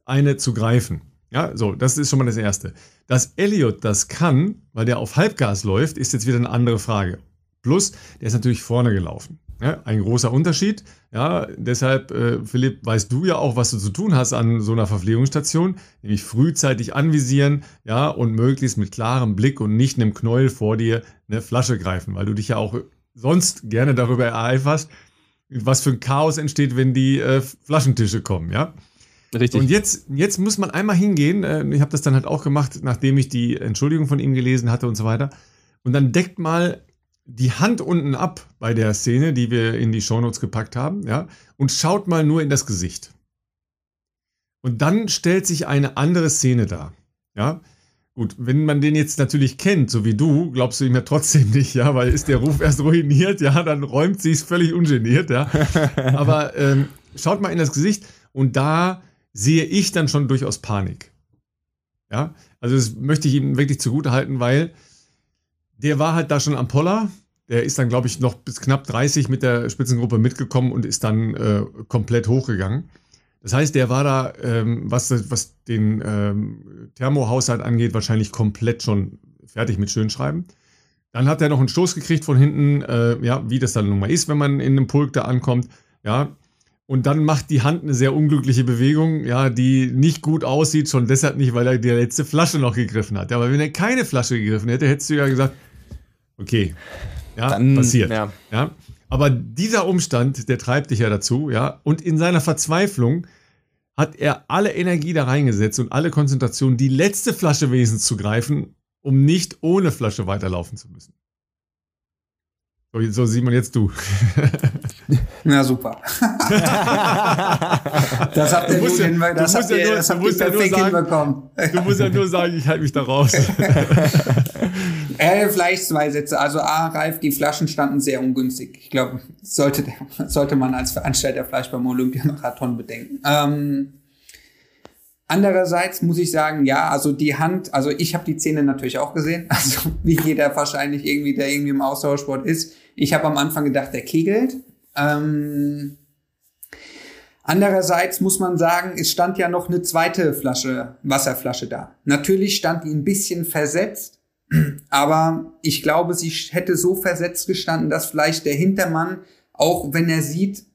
eine zu greifen. Ja, so, das ist schon mal das Erste. Dass Elliot das kann, weil der auf Halbgas läuft, ist jetzt wieder eine andere Frage. Plus, der ist natürlich vorne gelaufen. Ja, ein großer Unterschied. Ja, deshalb, äh, Philipp, weißt du ja auch, was du zu tun hast an so einer Verpflegungsstation, nämlich frühzeitig anvisieren, ja, und möglichst mit klarem Blick und nicht einem Knäuel vor dir eine Flasche greifen, weil du dich ja auch sonst gerne darüber ereiferst, was für ein Chaos entsteht, wenn die äh, Flaschentische kommen, ja. Richtig. Und jetzt, jetzt muss man einmal hingehen. Äh, ich habe das dann halt auch gemacht, nachdem ich die Entschuldigung von ihm gelesen hatte und so weiter. Und dann deckt mal die Hand unten ab bei der Szene, die wir in die Shownotes gepackt haben, ja, und schaut mal nur in das Gesicht. Und dann stellt sich eine andere Szene dar, ja. Gut, wenn man den jetzt natürlich kennt, so wie du, glaubst du ihm ja trotzdem *laughs* nicht, ja, weil ist der Ruf erst ruiniert, ja, dann räumt sie es völlig ungeniert, ja. *laughs* Aber ähm, schaut mal in das Gesicht und da sehe ich dann schon durchaus Panik. Ja, also das möchte ich ihm wirklich zugute halten, weil der war halt da schon am Poller. Der ist dann, glaube ich, noch bis knapp 30 mit der Spitzengruppe mitgekommen und ist dann äh, komplett hochgegangen. Das heißt, der war da, ähm, was, was den ähm, Thermohaushalt angeht, wahrscheinlich komplett schon fertig mit Schönschreiben. Dann hat er noch einen Stoß gekriegt von hinten, äh, ja, wie das dann nun mal ist, wenn man in einem Pulk da ankommt. Ja, und dann macht die Hand eine sehr unglückliche Bewegung, ja, die nicht gut aussieht, schon deshalb nicht, weil er die letzte Flasche noch gegriffen hat. Aber wenn er keine Flasche gegriffen hätte, hättest du ja gesagt, okay, ja, Dann, passiert. Ja. ja. Aber dieser Umstand, der treibt dich ja dazu, ja. Und in seiner Verzweiflung hat er alle Energie da reingesetzt und alle Konzentration, die letzte Flasche wenigstens zu greifen, um nicht ohne Flasche weiterlaufen zu müssen. So, so Simon, jetzt du. *laughs* Na super. *laughs* das habt ihr gut hinbekommen. Das habt ihr, das habt ihr perfekt hinbekommen. Du musst ja nur sagen, ich halte mich da raus. *laughs* äh, vielleicht zwei Sätze. Also A, Ralf, die Flaschen standen sehr ungünstig. Ich glaube, sollte, *laughs* sollte man als Veranstalter vielleicht beim Olympiamarathon bedenken. Ähm, Andererseits muss ich sagen, ja, also die Hand, also ich habe die Zähne natürlich auch gesehen, *laughs* also wie jeder wahrscheinlich irgendwie, der irgendwie im Ausdauersport ist. Ich habe am Anfang gedacht, der kegelt. Ähm, andererseits muss man sagen, es stand ja noch eine zweite Flasche, Wasserflasche da. Natürlich stand die ein bisschen versetzt, aber ich glaube, sie hätte so versetzt gestanden, dass vielleicht der Hintermann, auch wenn er sieht,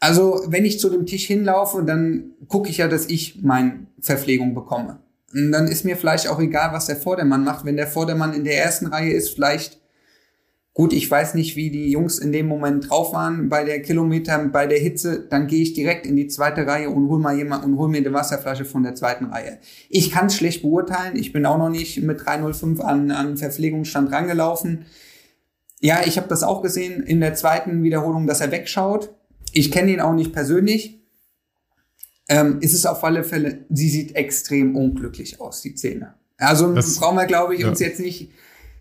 also wenn ich zu dem Tisch hinlaufe, dann gucke ich ja, dass ich meine Verpflegung bekomme. Und dann ist mir vielleicht auch egal, was der Vordermann macht. Wenn der Vordermann in der ersten Reihe ist, vielleicht gut, ich weiß nicht, wie die Jungs in dem Moment drauf waren bei der Kilometer, bei der Hitze, dann gehe ich direkt in die zweite Reihe und hol mal jemand und hol mir eine Wasserflasche von der zweiten Reihe. Ich kann es schlecht beurteilen. Ich bin auch noch nicht mit 305 an, an Verpflegungsstand rangelaufen. Ja, ich habe das auch gesehen in der zweiten Wiederholung, dass er wegschaut ich kenne ihn auch nicht persönlich. Ähm, ist es auf alle Fälle, sie sieht extrem unglücklich aus, die Szene. Also das, brauchen wir, glaube ich, ja. uns jetzt nicht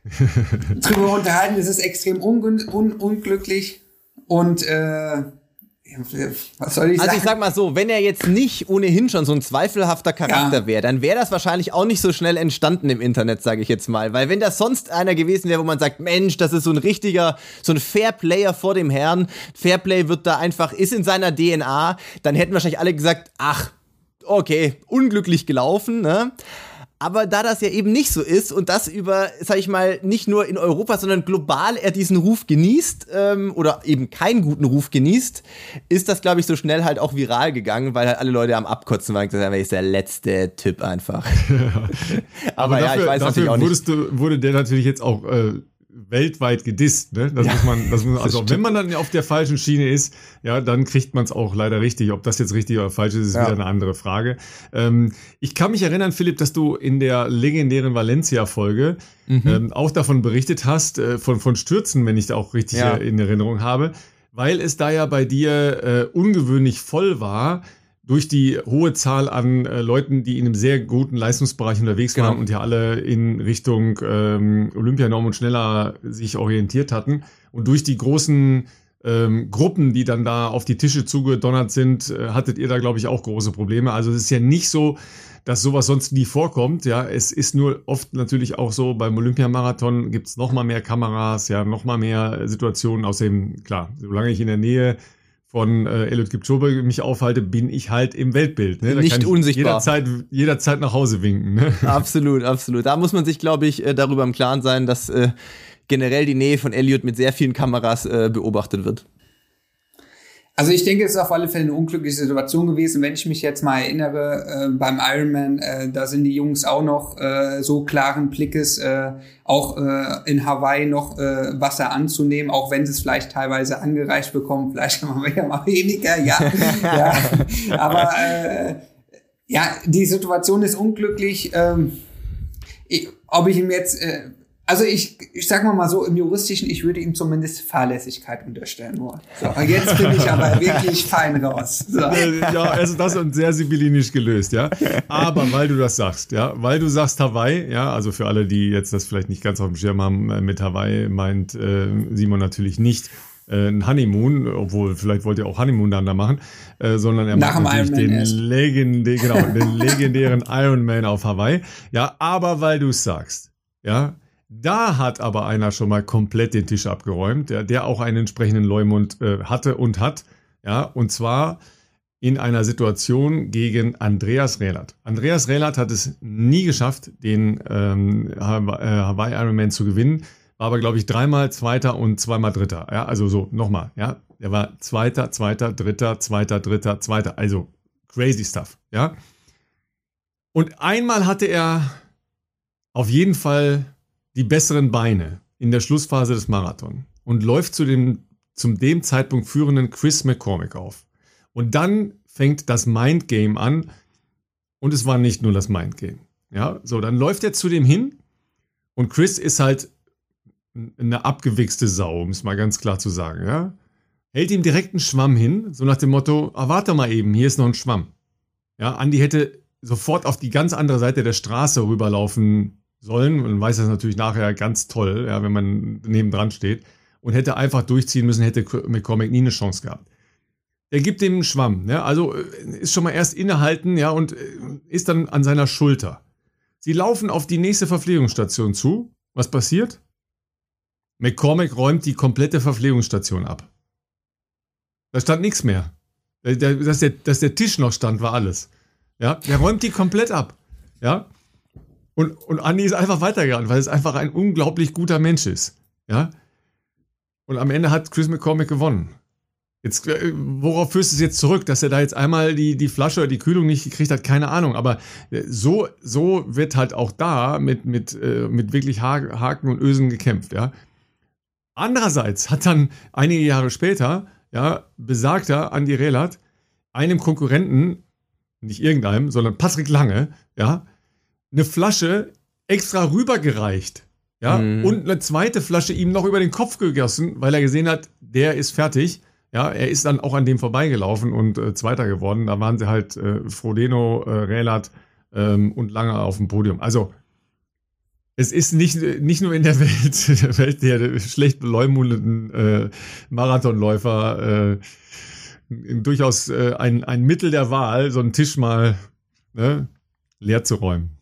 *laughs* drüber unterhalten. Es ist extrem un un unglücklich und äh, was soll ich sagen? Also ich sag mal so, wenn er jetzt nicht ohnehin schon so ein zweifelhafter Charakter ja. wäre, dann wäre das wahrscheinlich auch nicht so schnell entstanden im Internet, sage ich jetzt mal. Weil wenn das sonst einer gewesen wäre, wo man sagt, Mensch, das ist so ein richtiger, so ein Fairplayer vor dem Herrn, Fairplay wird da einfach, ist in seiner DNA, dann hätten wahrscheinlich alle gesagt, ach, okay, unglücklich gelaufen, ne? Aber da das ja eben nicht so ist und das über, sag ich mal, nicht nur in Europa, sondern global er diesen Ruf genießt ähm, oder eben keinen guten Ruf genießt, ist das, glaube ich, so schnell halt auch viral gegangen, weil halt alle Leute am Abkotzen waren. Das ist der letzte Typ einfach. *laughs* Aber, Aber dafür, ja, ich weiß natürlich auch nicht. Du, wurde der natürlich jetzt auch äh, weltweit gedisst. Ne? Das ja, muss man, das muss, *laughs* also das wenn man dann auf der falschen Schiene ist, ja, dann kriegt man es auch leider richtig. Ob das jetzt richtig oder falsch ist, ist ja. wieder eine andere Frage. Ähm, ich kann mich erinnern, Philipp, dass du in der legendären Valencia-Folge mhm. ähm, auch davon berichtet hast, äh, von, von Stürzen, wenn ich da auch richtig ja. in Erinnerung habe, weil es da ja bei dir äh, ungewöhnlich voll war durch die hohe Zahl an äh, Leuten, die in einem sehr guten Leistungsbereich unterwegs genau. waren und ja alle in Richtung ähm, Olympianorm und schneller sich orientiert hatten und durch die großen ähm, Gruppen, die dann da auf die Tische zugedonnert sind, äh, hattet ihr da, glaube ich, auch große Probleme. Also es ist ja nicht so, dass sowas sonst nie vorkommt. Ja, es ist nur oft natürlich auch so, beim Olympiamarathon gibt's noch mal mehr Kameras, ja, noch mal mehr Situationen. Außerdem, klar, solange ich in der Nähe von äh, Eliud Kipchoge mich aufhalte, bin ich halt im Weltbild. Ne? Da Nicht unsichtbar. Jederzeit, jederzeit nach Hause winken. Ne? *laughs* Absolut, absolut. Da muss man sich, glaube ich, äh, darüber im Klaren sein, dass äh, generell die Nähe von Eliud mit sehr vielen Kameras äh, beobachtet wird. Also ich denke, es ist auf alle Fälle eine unglückliche Situation gewesen. Wenn ich mich jetzt mal erinnere, äh, beim Ironman, äh, da sind die Jungs auch noch äh, so klaren Blickes, äh, auch äh, in Hawaii noch äh, Wasser anzunehmen, auch wenn sie es vielleicht teilweise angereicht bekommen, vielleicht mal mehr, mal weniger, ja. *laughs* ja. Aber äh, ja, die Situation ist unglücklich. Ähm, ich, ob ich ihm jetzt äh, also ich, ich sag mal mal so, im Juristischen, ich würde ihm zumindest Fahrlässigkeit unterstellen. Nur. So, jetzt bin ich aber wirklich fein raus. So. Ja, also das ist sehr sibyllinisch gelöst, ja. Aber weil du das sagst, ja, weil du sagst Hawaii, ja, also für alle, die jetzt das vielleicht nicht ganz auf dem Schirm haben, äh, mit Hawaii meint äh, Simon natürlich nicht äh, ein Honeymoon, obwohl vielleicht wollt ihr auch Honeymoon dann da machen, äh, sondern er Nach macht natürlich den, legendä *laughs* genau, den legendären Ironman auf Hawaii. Ja, aber weil du es sagst, ja, da hat aber einer schon mal komplett den Tisch abgeräumt, der, der auch einen entsprechenden Leumund äh, hatte und hat. Ja, und zwar in einer Situation gegen Andreas Rehlert. Andreas Rehlert hat es nie geschafft, den ähm, äh, Hawaii Ironman zu gewinnen, war aber, glaube ich, dreimal Zweiter und zweimal Dritter. Ja, also so, nochmal, ja. Er war Zweiter, Zweiter, Dritter, Zweiter, Dritter, Zweiter. Also crazy stuff, ja. Und einmal hatte er auf jeden Fall die besseren Beine in der Schlussphase des Marathon und läuft zu dem zum dem Zeitpunkt führenden Chris McCormick auf. Und dann fängt das Mindgame an und es war nicht nur das Mindgame. Ja, so, dann läuft er zu dem hin und Chris ist halt eine abgewichste Sau, um es mal ganz klar zu sagen, ja. Hält ihm direkt einen Schwamm hin, so nach dem Motto, ah, warte mal eben, hier ist noch ein Schwamm. Ja, Andy hätte sofort auf die ganz andere Seite der Straße rüberlaufen sollen. Man weiß das natürlich nachher ganz toll, ja, wenn man nebendran steht. Und hätte einfach durchziehen müssen, hätte McCormick nie eine Chance gehabt. Der gibt dem einen Schwamm, ja, also äh, ist schon mal erst innehalten, ja, und äh, ist dann an seiner Schulter. Sie laufen auf die nächste Verpflegungsstation zu. Was passiert? McCormick räumt die komplette Verpflegungsstation ab. Da stand nichts mehr. Dass der, dass der Tisch noch stand, war alles. Ja, der räumt die komplett ab. Ja, und, und Andi ist einfach weitergegangen, weil es einfach ein unglaublich guter Mensch ist. Ja. Und am Ende hat Chris McCormick gewonnen. Jetzt, äh, worauf führst du es jetzt zurück, dass er da jetzt einmal die, die Flasche oder die Kühlung nicht gekriegt hat? Keine Ahnung. Aber äh, so, so wird halt auch da mit, mit, äh, mit wirklich Haken und Ösen gekämpft, ja. Andererseits hat dann einige Jahre später, ja, besagter Andi Rehlert einem Konkurrenten, nicht irgendeinem, sondern Patrick Lange, ja, eine Flasche extra rübergereicht. Ja, mhm. und eine zweite Flasche ihm noch über den Kopf gegossen, weil er gesehen hat, der ist fertig. Ja, er ist dann auch an dem vorbeigelaufen und äh, Zweiter geworden. Da waren sie halt äh, Frodeno, äh, Rählert ähm, und lange auf dem Podium. Also es ist nicht, nicht nur in der Welt, *laughs* der Welt der schlecht beleumundeten äh, Marathonläufer äh, durchaus äh, ein, ein Mittel der Wahl, so einen Tisch mal ne, leer zu räumen.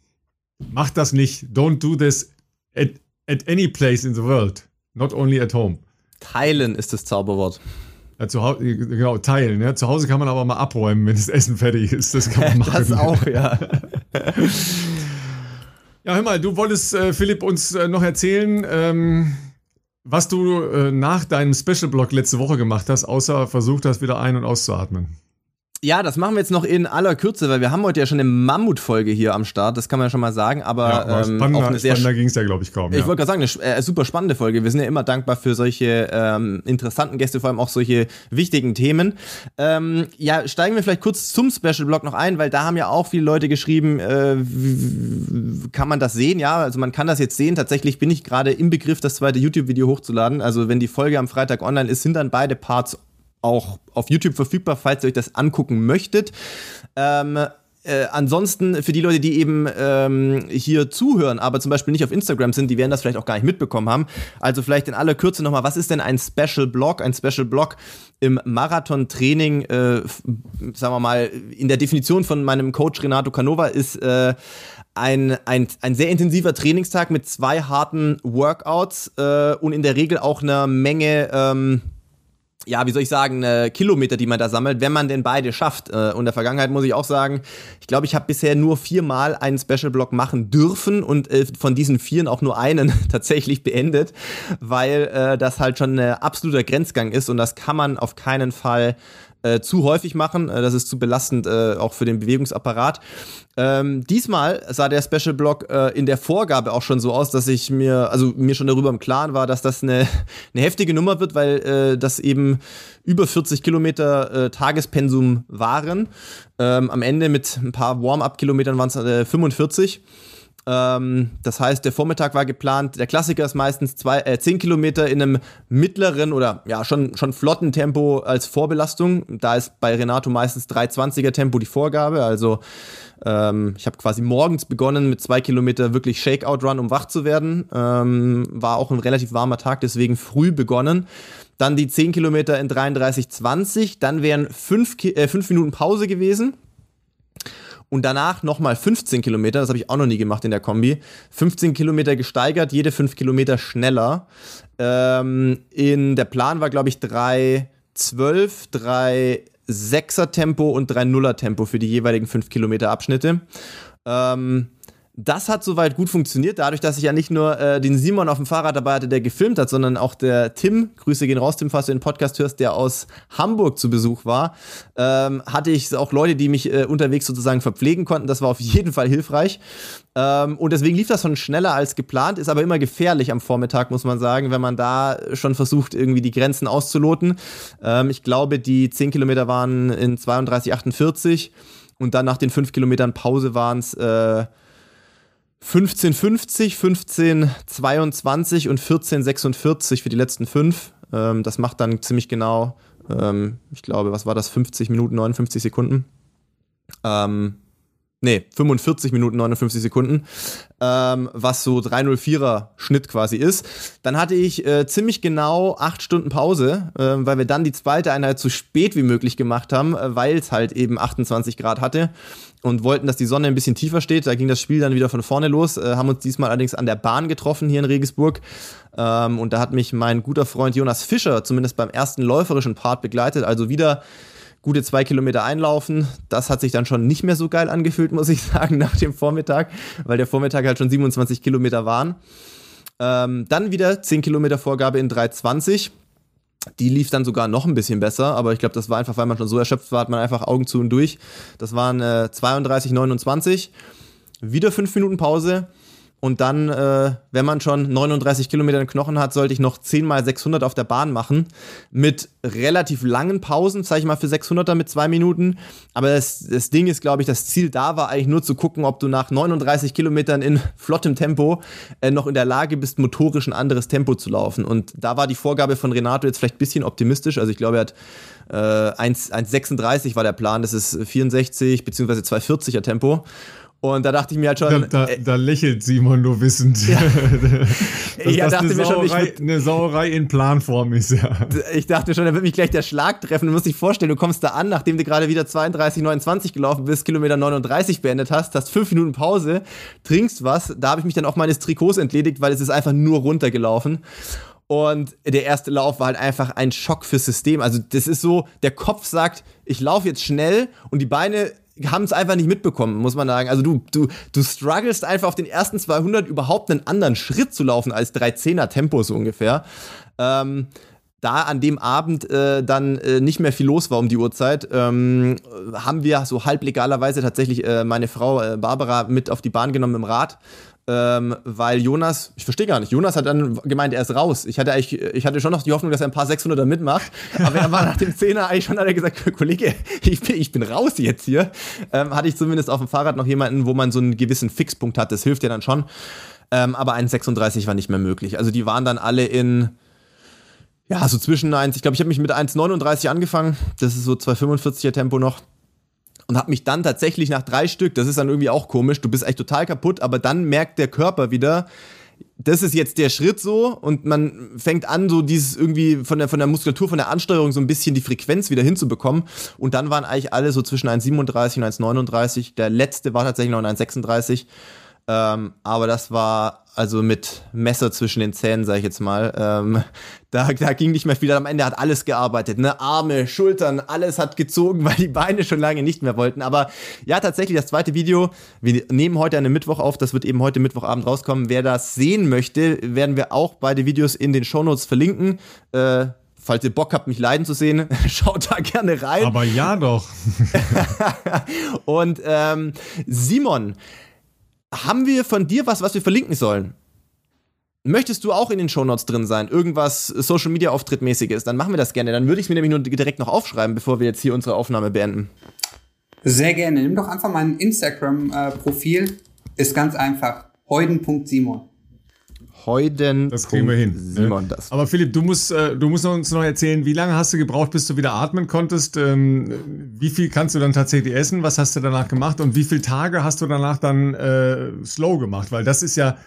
Macht das nicht. Don't do this at, at any place in the world. Not only at home. Teilen ist das Zauberwort. Ja, zu Hause, genau, teilen. Ja. Zu Hause kann man aber mal abräumen, wenn das Essen fertig ist. Das kann man *laughs* machen. das auch, ja. *laughs* ja, hör mal, du wolltest, äh, Philipp, uns äh, noch erzählen, ähm, was du äh, nach deinem Special-Blog letzte Woche gemacht hast, außer versucht hast, wieder ein- und auszuatmen. Ja, das machen wir jetzt noch in aller Kürze, weil wir haben heute ja schon eine Mammutfolge hier am Start, das kann man ja schon mal sagen, aber ja, ähm, spannender, eine sehr ging es ja, glaube ich, kaum. Ich ja. wollte gerade sagen, eine äh, super spannende Folge. Wir sind ja immer dankbar für solche ähm, interessanten Gäste, vor allem auch solche wichtigen Themen. Ähm, ja, steigen wir vielleicht kurz zum Special Blog noch ein, weil da haben ja auch viele Leute geschrieben, äh, kann man das sehen? Ja, also man kann das jetzt sehen. Tatsächlich bin ich gerade im Begriff, das zweite YouTube-Video hochzuladen. Also wenn die Folge am Freitag online ist, sind dann beide Parts auch auf YouTube verfügbar, falls ihr euch das angucken möchtet. Ähm, äh, ansonsten für die Leute, die eben ähm, hier zuhören, aber zum Beispiel nicht auf Instagram sind, die werden das vielleicht auch gar nicht mitbekommen haben. Also vielleicht in aller Kürze nochmal, was ist denn ein Special Blog? Ein Special Blog im Marathon-Training, äh, sagen wir mal, in der Definition von meinem Coach Renato Canova ist äh, ein, ein, ein sehr intensiver Trainingstag mit zwei harten Workouts äh, und in der Regel auch einer Menge ähm, ja, wie soll ich sagen, äh, Kilometer, die man da sammelt, wenn man denn beide schafft. Äh, und in der Vergangenheit muss ich auch sagen, ich glaube, ich habe bisher nur viermal einen Special Block machen dürfen und äh, von diesen vieren auch nur einen *laughs* tatsächlich beendet, weil äh, das halt schon ein absoluter Grenzgang ist und das kann man auf keinen Fall äh, zu häufig machen. Äh, das ist zu belastend äh, auch für den Bewegungsapparat. Ähm, diesmal sah der Special Block äh, in der Vorgabe auch schon so aus, dass ich mir, also mir schon darüber im Klaren war, dass das eine, *laughs* eine heftige Nummer wird, weil äh, das eben über 40 Kilometer äh, Tagespensum waren. Ähm, am Ende mit ein paar Warm-up-Kilometern waren es 45. Ähm, das heißt, der Vormittag war geplant. Der Klassiker ist meistens zwei, äh, 10 Kilometer in einem mittleren oder ja schon, schon flotten Tempo als Vorbelastung. Da ist bei Renato meistens 320er Tempo die Vorgabe. Also ähm, ich habe quasi morgens begonnen mit zwei Kilometer wirklich Shakeout-Run, um wach zu werden. Ähm, war auch ein relativ warmer Tag, deswegen früh begonnen. Dann die 10 Kilometer in 33,20. Dann wären 5 äh, Minuten Pause gewesen und danach nochmal 15 Kilometer, das habe ich auch noch nie gemacht in der Kombi, 15 Kilometer gesteigert, jede 5 Kilometer schneller. Ähm, in der Plan war, glaube ich, 3,12, 3 6er Tempo und 3 0er Tempo für die jeweiligen 5 Kilometer Abschnitte. Ähm, das hat soweit gut funktioniert, dadurch, dass ich ja nicht nur äh, den Simon auf dem Fahrrad dabei hatte, der gefilmt hat, sondern auch der Tim, Grüße gehen raus, Tim, falls du den Podcast hörst, der aus Hamburg zu Besuch war, ähm, hatte ich auch Leute, die mich äh, unterwegs sozusagen verpflegen konnten. Das war auf *laughs* jeden Fall hilfreich. Ähm, und deswegen lief das schon schneller als geplant, ist aber immer gefährlich am Vormittag, muss man sagen, wenn man da schon versucht, irgendwie die Grenzen auszuloten. Ähm, ich glaube, die 10 Kilometer waren in 32,48 und dann nach den 5 Kilometern Pause waren es äh, 1550, 1522 und 1446 für die letzten fünf. Ähm, das macht dann ziemlich genau, ähm, ich glaube, was war das, 50 Minuten, 59 Sekunden. Ähm, nee, 45 Minuten 59 Sekunden, ähm, was so 304er Schnitt quasi ist. Dann hatte ich äh, ziemlich genau acht Stunden Pause, äh, weil wir dann die zweite Einheit so spät wie möglich gemacht haben, äh, weil es halt eben 28 Grad hatte und wollten, dass die Sonne ein bisschen tiefer steht. Da ging das Spiel dann wieder von vorne los, äh, haben uns diesmal allerdings an der Bahn getroffen hier in Regensburg. Ähm, und da hat mich mein guter Freund Jonas Fischer zumindest beim ersten läuferischen Part begleitet. Also wieder gute zwei Kilometer einlaufen. Das hat sich dann schon nicht mehr so geil angefühlt, *laughs* muss ich sagen, nach dem Vormittag, weil der Vormittag halt schon 27 Kilometer waren. Ähm, dann wieder 10 Kilometer Vorgabe in 320. Die lief dann sogar noch ein bisschen besser, aber ich glaube, das war einfach, weil man schon so erschöpft war, hat man einfach Augen zu und durch. Das waren äh, 32, 29. Wieder 5 Minuten Pause. Und dann, äh, wenn man schon 39 Kilometer Knochen hat, sollte ich noch 10 mal 600 auf der Bahn machen. Mit relativ langen Pausen, sage ich mal, für 600er mit zwei Minuten. Aber das, das Ding ist, glaube ich, das Ziel da war eigentlich nur zu gucken, ob du nach 39 Kilometern in *laughs* flottem Tempo äh, noch in der Lage bist, motorisch ein anderes Tempo zu laufen. Und da war die Vorgabe von Renato jetzt vielleicht ein bisschen optimistisch. Also ich glaube, er hat äh, 1,36 war der Plan. Das ist 64 bzw. 240er Tempo. Und da dachte ich mir halt schon. Da, da, äh, da lächelt Simon nur wissend. Ja. *laughs* *laughs* dass ja, das dachte eine, mir Sauerei, schon, ich, eine Sauerei in Planform ist, ja. Ich dachte schon, da wird mich gleich der Schlag treffen. Du musst dich vorstellen, du kommst da an, nachdem du gerade wieder 32, 29 gelaufen bist, Kilometer 39 beendet hast, hast fünf Minuten Pause, trinkst was. Da habe ich mich dann auch meines Trikots entledigt, weil es ist einfach nur runtergelaufen. Und der erste Lauf war halt einfach ein Schock fürs System. Also das ist so, der Kopf sagt, ich laufe jetzt schnell und die Beine haben es einfach nicht mitbekommen, muss man sagen. Also du, du, du strugglest einfach auf den ersten 200 überhaupt einen anderen Schritt zu laufen als 310er Tempo so ungefähr. Ähm, da an dem Abend äh, dann äh, nicht mehr viel los war um die Uhrzeit, ähm, haben wir so halblegalerweise tatsächlich äh, meine Frau äh, Barbara mit auf die Bahn genommen im Rad ähm, weil Jonas, ich verstehe gar nicht, Jonas hat dann gemeint, er ist raus. Ich hatte eigentlich, ich hatte schon noch die Hoffnung, dass er ein paar 600er mitmacht, aber er war nach dem Zehner eigentlich schon, hat er gesagt, *laughs* Kollege, ich bin, ich bin raus jetzt hier. Ähm, hatte ich zumindest auf dem Fahrrad noch jemanden, wo man so einen gewissen Fixpunkt hat, das hilft ja dann schon. Ähm, aber 1,36 war nicht mehr möglich. Also die waren dann alle in, ja, so zwischen 1, ich glaube, ich habe mich mit 1,39 angefangen, das ist so 2,45er Tempo noch und habe mich dann tatsächlich nach drei Stück, das ist dann irgendwie auch komisch, du bist echt total kaputt, aber dann merkt der Körper wieder, das ist jetzt der Schritt so und man fängt an, so dieses irgendwie von der, von der Muskulatur, von der Ansteuerung so ein bisschen die Frequenz wieder hinzubekommen. Und dann waren eigentlich alle so zwischen 1,37 und 1,39. Der letzte war tatsächlich noch 1,36. Ähm, aber das war also mit Messer zwischen den Zähnen, sag ich jetzt mal. Ähm, *laughs* da, da ging nicht mehr viel. Am Ende hat alles gearbeitet. Ne? Arme, Schultern, alles hat gezogen, *laughs* weil die Beine schon lange nicht mehr wollten. Aber ja, tatsächlich, das zweite Video, wir nehmen heute einen Mittwoch auf, das wird eben heute Mittwochabend rauskommen. Wer das sehen möchte, werden wir auch beide Videos in den Shownotes verlinken. Äh, falls ihr Bock habt, mich leiden zu sehen, *laughs* schaut da gerne rein. Aber ja doch. Und ähm, Simon, haben wir von dir was, was wir verlinken sollen? Möchtest du auch in den Shownotes drin sein? Irgendwas Social Media Auftrittmäßiges? Dann machen wir das gerne. Dann würde ich es mir nämlich nur direkt noch aufschreiben, bevor wir jetzt hier unsere Aufnahme beenden. Sehr gerne. Nimm doch einfach mein Instagram-Profil. Ist ganz einfach. Heuden.simon. Heuden. Das kriegen wir hin. Ne? Simon, das. Aber Philipp, du musst, äh, du musst uns noch erzählen, wie lange hast du gebraucht, bis du wieder atmen konntest? Ähm, wie viel kannst du dann tatsächlich essen? Was hast du danach gemacht? Und wie viele Tage hast du danach dann äh, slow gemacht? Weil das ist ja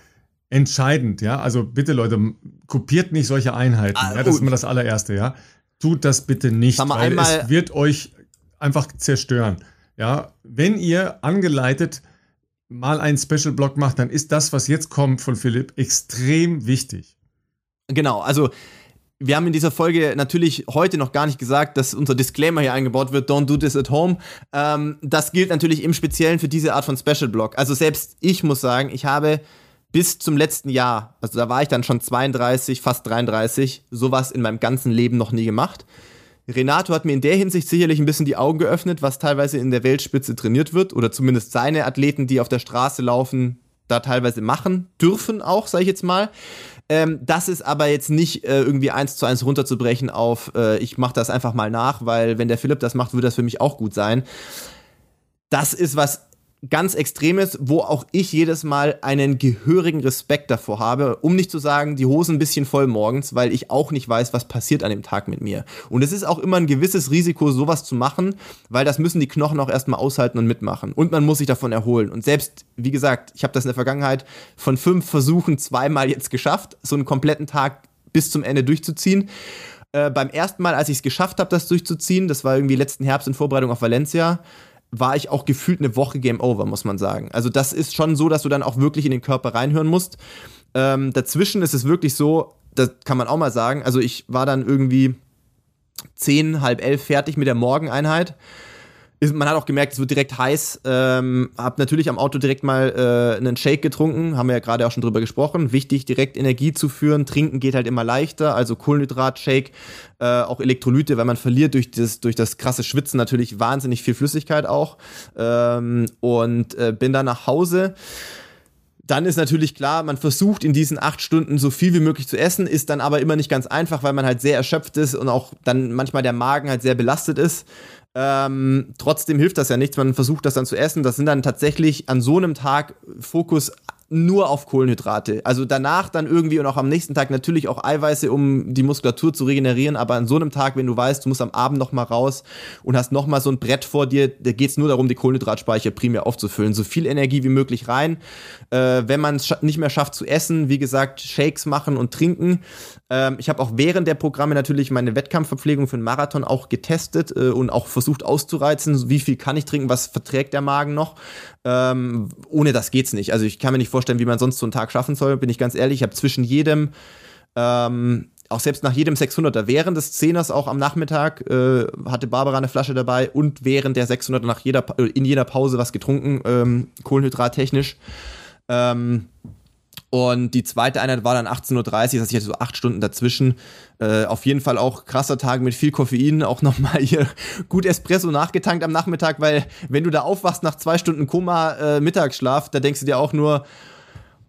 entscheidend, ja. Also bitte, Leute, kopiert nicht solche Einheiten. Ah, ja, das ist immer das allererste, ja. Tut das bitte nicht, weil es wird euch einfach zerstören. Ja, wenn ihr angeleitet mal einen Special Block macht, dann ist das, was jetzt kommt von Philipp, extrem wichtig. Genau, also wir haben in dieser Folge natürlich heute noch gar nicht gesagt, dass unser Disclaimer hier eingebaut wird, don't do this at home. Ähm, das gilt natürlich im Speziellen für diese Art von Special Block. Also selbst ich muss sagen, ich habe bis zum letzten Jahr, also da war ich dann schon 32, fast 33, sowas in meinem ganzen Leben noch nie gemacht. Renato hat mir in der Hinsicht sicherlich ein bisschen die Augen geöffnet, was teilweise in der Weltspitze trainiert wird oder zumindest seine Athleten, die auf der Straße laufen, da teilweise machen dürfen auch, sage ich jetzt mal. Ähm, das ist aber jetzt nicht äh, irgendwie eins zu eins runterzubrechen auf, äh, ich mache das einfach mal nach, weil wenn der Philipp das macht, würde das für mich auch gut sein. Das ist was ganz Extremes, wo auch ich jedes Mal einen gehörigen Respekt davor habe, um nicht zu sagen, die Hosen ein bisschen voll morgens, weil ich auch nicht weiß, was passiert an dem Tag mit mir. Und es ist auch immer ein gewisses Risiko, sowas zu machen, weil das müssen die Knochen auch erstmal aushalten und mitmachen. Und man muss sich davon erholen. Und selbst, wie gesagt, ich habe das in der Vergangenheit von fünf Versuchen zweimal jetzt geschafft, so einen kompletten Tag bis zum Ende durchzuziehen. Äh, beim ersten Mal, als ich es geschafft habe, das durchzuziehen, das war irgendwie letzten Herbst in Vorbereitung auf Valencia, war ich auch gefühlt eine Woche Game Over, muss man sagen. Also das ist schon so, dass du dann auch wirklich in den Körper reinhören musst. Ähm, dazwischen ist es wirklich so, das kann man auch mal sagen. Also ich war dann irgendwie zehn, halb elf fertig mit der Morgeneinheit ist, man hat auch gemerkt, es wird direkt heiß. Ähm, hab natürlich am Auto direkt mal äh, einen Shake getrunken, haben wir ja gerade auch schon drüber gesprochen. Wichtig, direkt Energie zu führen. Trinken geht halt immer leichter, also Kohlenhydrat-Shake, äh, auch Elektrolyte, weil man verliert durch das, durch das krasse Schwitzen natürlich wahnsinnig viel Flüssigkeit auch. Ähm, und äh, bin dann nach Hause dann ist natürlich klar, man versucht in diesen acht Stunden so viel wie möglich zu essen, ist dann aber immer nicht ganz einfach, weil man halt sehr erschöpft ist und auch dann manchmal der Magen halt sehr belastet ist. Ähm, trotzdem hilft das ja nichts, man versucht das dann zu essen. Das sind dann tatsächlich an so einem Tag Fokus nur auf Kohlenhydrate. Also danach dann irgendwie und auch am nächsten Tag natürlich auch Eiweiße, um die Muskulatur zu regenerieren. Aber an so einem Tag, wenn du weißt, du musst am Abend noch mal raus und hast noch mal so ein Brett vor dir, da geht es nur darum, die Kohlenhydratspeicher primär aufzufüllen. So viel Energie wie möglich rein. Äh, wenn man es nicht mehr schafft zu essen, wie gesagt, Shakes machen und trinken. Ähm, ich habe auch während der Programme natürlich meine Wettkampfverpflegung für den Marathon auch getestet äh, und auch versucht auszureizen, wie viel kann ich trinken, was verträgt der Magen noch. Ähm, ohne das geht's nicht. Also ich kann mir nicht vorstellen, wie man sonst so einen Tag schaffen soll, bin ich ganz ehrlich. Ich habe zwischen jedem, ähm, auch selbst nach jedem 600er, während des Zehners auch am Nachmittag, äh, hatte Barbara eine Flasche dabei und während der 600er nach jeder, äh, in jeder Pause was getrunken, ähm, kohlenhydrattechnisch. Ähm, und die zweite Einheit war dann 18.30 Uhr, das heißt, ich hatte so acht Stunden dazwischen. Äh, auf jeden Fall auch krasser Tag mit viel Koffein, auch nochmal hier *laughs* gut Espresso nachgetankt am Nachmittag, weil wenn du da aufwachst nach zwei Stunden Koma, äh, Mittagsschlaf, da denkst du dir auch nur,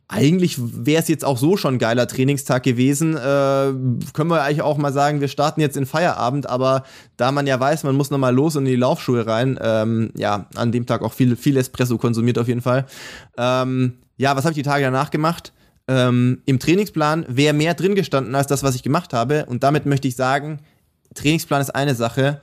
eigentlich wäre es jetzt auch so schon ein geiler Trainingstag gewesen. Äh, können wir eigentlich auch mal sagen, wir starten jetzt in Feierabend, aber da man ja weiß, man muss nochmal los und in die Laufschuhe rein, ähm, ja, an dem Tag auch viel, viel Espresso konsumiert auf jeden Fall. Ähm, ja, was habe ich die Tage danach gemacht? Ähm, Im Trainingsplan wäre mehr drin gestanden als das, was ich gemacht habe. Und damit möchte ich sagen, Trainingsplan ist eine Sache,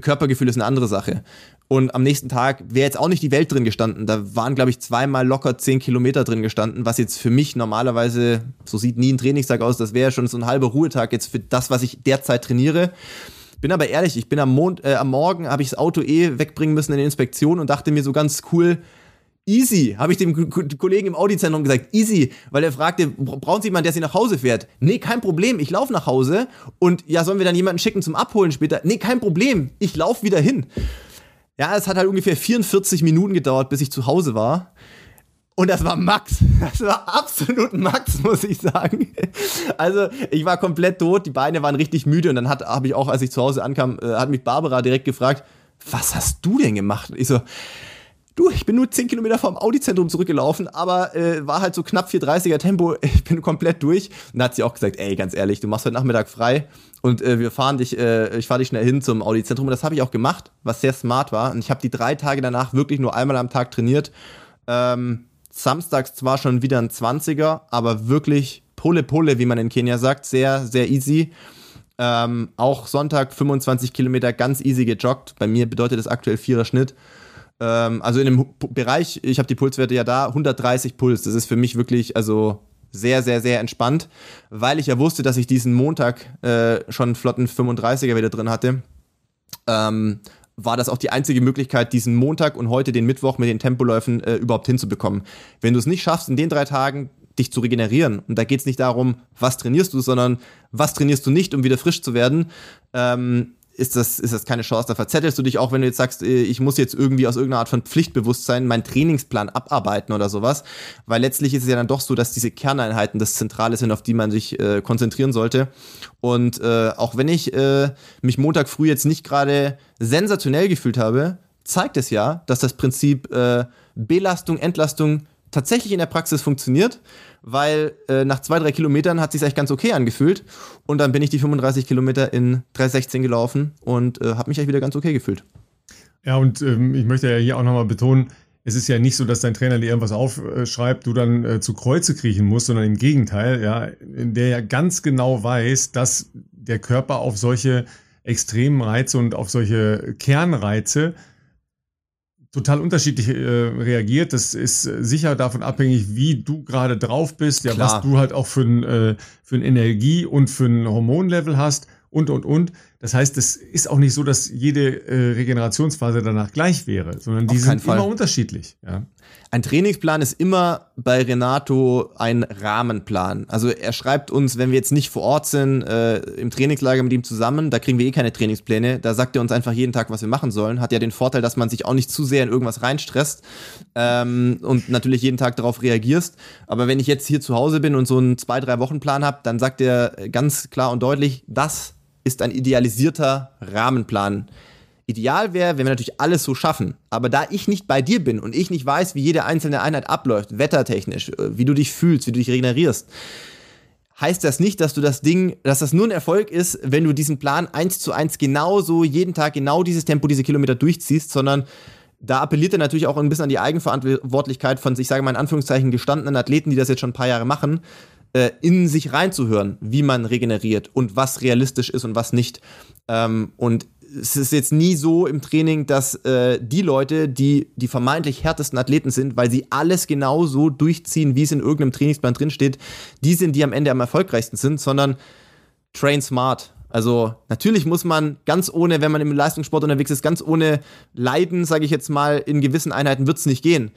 Körpergefühl ist eine andere Sache. Und am nächsten Tag wäre jetzt auch nicht die Welt drin gestanden. Da waren, glaube ich, zweimal locker zehn Kilometer drin gestanden, was jetzt für mich normalerweise, so sieht nie ein Trainingstag aus, das wäre schon so ein halber Ruhetag jetzt für das, was ich derzeit trainiere. Bin aber ehrlich, ich bin am, Mond, äh, am Morgen, habe ich das Auto eh wegbringen müssen in die Inspektion und dachte mir so ganz cool, Easy, habe ich dem Kollegen im Audizentrum gesagt. Easy, weil er fragte, brauchen Sie jemanden, der Sie nach Hause fährt? Nee, kein Problem, ich laufe nach Hause. Und ja, sollen wir dann jemanden schicken zum Abholen später? Nee, kein Problem, ich laufe wieder hin. Ja, es hat halt ungefähr 44 Minuten gedauert, bis ich zu Hause war. Und das war Max. *laughs* Das war absolut Max, *laughs* muss ich sagen. Also, ich war komplett tot, die Beine waren richtig müde und dann habe ich auch, als ich zu Hause ankam, äh, hat mich Barbara direkt gefragt, was hast du denn gemacht? Ich so, Du, ich bin nur 10 Kilometer vom Audi-Zentrum zurückgelaufen, aber äh, war halt so knapp 430er Tempo. *laughs* Ich bin komplett durch. Und dann hat sie auch gesagt, ey, ganz ehrlich, du machst heute Nachmittag frei und äh, wir fahren dich, äh, ich fahre dich schnell hin zum Audi-Zentrum. Und das habe ich auch gemacht, was sehr smart war. Und ich habe die drei Tage danach wirklich nur einmal am Tag trainiert. Ähm, samstags zwar schon wieder ein 20er, aber wirklich Pole Pole, wie man in Kenia sagt, sehr, sehr easy. Ähm, auch Sonntag 25 Kilometer ganz easy gejoggt. Bei mir bedeutet das aktuell vierer Schnitt. Ähm, also in dem Bereich, ich habe die Pulswerte ja da, 130 Puls. Das ist für mich wirklich, also sehr, sehr, sehr entspannt, weil ich ja wusste, dass ich diesen Montag äh, schon flotten 35er wieder drin hatte. Ähm, war das auch die einzige Möglichkeit, diesen Montag und heute den Mittwoch mit den Tempoläufen äh, überhaupt hinzubekommen. Wenn du es nicht schaffst, in den drei Tagen dich zu regenerieren, und da geht es nicht darum, was trainierst du, sondern was trainierst du nicht, um wieder frisch zu werden, ähm, ist das, ist das keine Chance. Da verzettelst du dich auch, wenn du jetzt sagst, äh, ich muss jetzt irgendwie aus irgendeiner Art von Pflichtbewusstsein meinen Trainingsplan abarbeiten oder sowas. Weil letztlich ist es ja dann doch so, dass diese Kerneinheiten das Zentrale sind, auf die man sich äh, konzentrieren sollte. Und äh, auch wenn ich äh, mich Montag früh jetzt nicht gerade sensationell gefühlt habe, zeigt es ja, dass das Prinzip äh, Belastung, Entlastung tatsächlich in der Praxis funktioniert weil äh, nach zwei, drei Kilometern hat sich echt ganz okay angefühlt. Und dann bin ich die 35 Kilometer in 3,16 gelaufen und äh, habe mich echt wieder ganz okay gefühlt. Ja, und ähm, ich möchte ja hier auch nochmal betonen, es ist ja nicht so, dass dein Trainer dir irgendwas aufschreibt, du dann äh, zu Kreuze kriechen musst, sondern im Gegenteil, ja, der ja ganz genau weiß, dass der Körper auf solche extremen Reize und auf solche Kernreize total unterschiedlich äh, reagiert. Das ist äh, sicher davon abhängig, wie du gerade drauf bist, ja, Klar. was du halt auch für ein, äh, für ein Energie- und für ein Hormonlevel hast und, und, und. Das heißt, es ist auch nicht so, dass jede äh, Regenerationsphase danach gleich wäre, sondern die sind immer unterschiedlich. Ja. Ein Trainingsplan ist immer bei Renato ein Rahmenplan. Also er schreibt uns, wenn wir jetzt nicht vor Ort sind, äh, im Trainingslager mit ihm zusammen, da kriegen wir eh keine Trainingspläne. Da sagt er uns einfach jeden Tag, was wir machen sollen. Hat ja den Vorteil, dass man sich auch nicht zu sehr in irgendwas reinstresst ähm, und natürlich jeden Tag darauf reagierst. Aber wenn ich jetzt hier zu Hause bin und so einen zwei, drei Wochen Plan habe, dann sagt er ganz klar und deutlich, das ist ein idealisierter Rahmenplan Ideal wäre, wenn wir natürlich alles so schaffen. Aber da ich nicht bei dir bin und ich nicht weiß, wie jede einzelne Einheit abläuft, wettertechnisch, äh, wie du dich fühlst, wie du dich regenerierst, heißt das nicht, dass du das Ding, dass das nur ein Erfolg ist, wenn du diesen Plan eins zu eins genauso jeden Tag genau dieses Tempo, diese Kilometer durchziehst, sondern da appelliert er natürlich auch ein bisschen an die Eigenverantwortlichkeit von, ich sage mal in Anführungszeichen, gestandenen Athleten, die das jetzt schon ein paar Jahre machen, äh, in sich reinzuhören, wie man regeneriert und was realistisch ist und was nicht. Ähm, und es ist jetzt nie so im Training, dass äh, die Leute, die die vermeintlich härtesten Athleten sind, weil sie alles genau so durchziehen, wie es in irgendeinem Trainingsplan drinsteht, die sind, die am Ende am erfolgreichsten sind, sondern train smart. Also natürlich muss man ganz ohne, wenn man im Leistungssport unterwegs ist, ganz ohne Leiden, sage ich jetzt mal, in gewissen Einheiten wird es nicht gehen.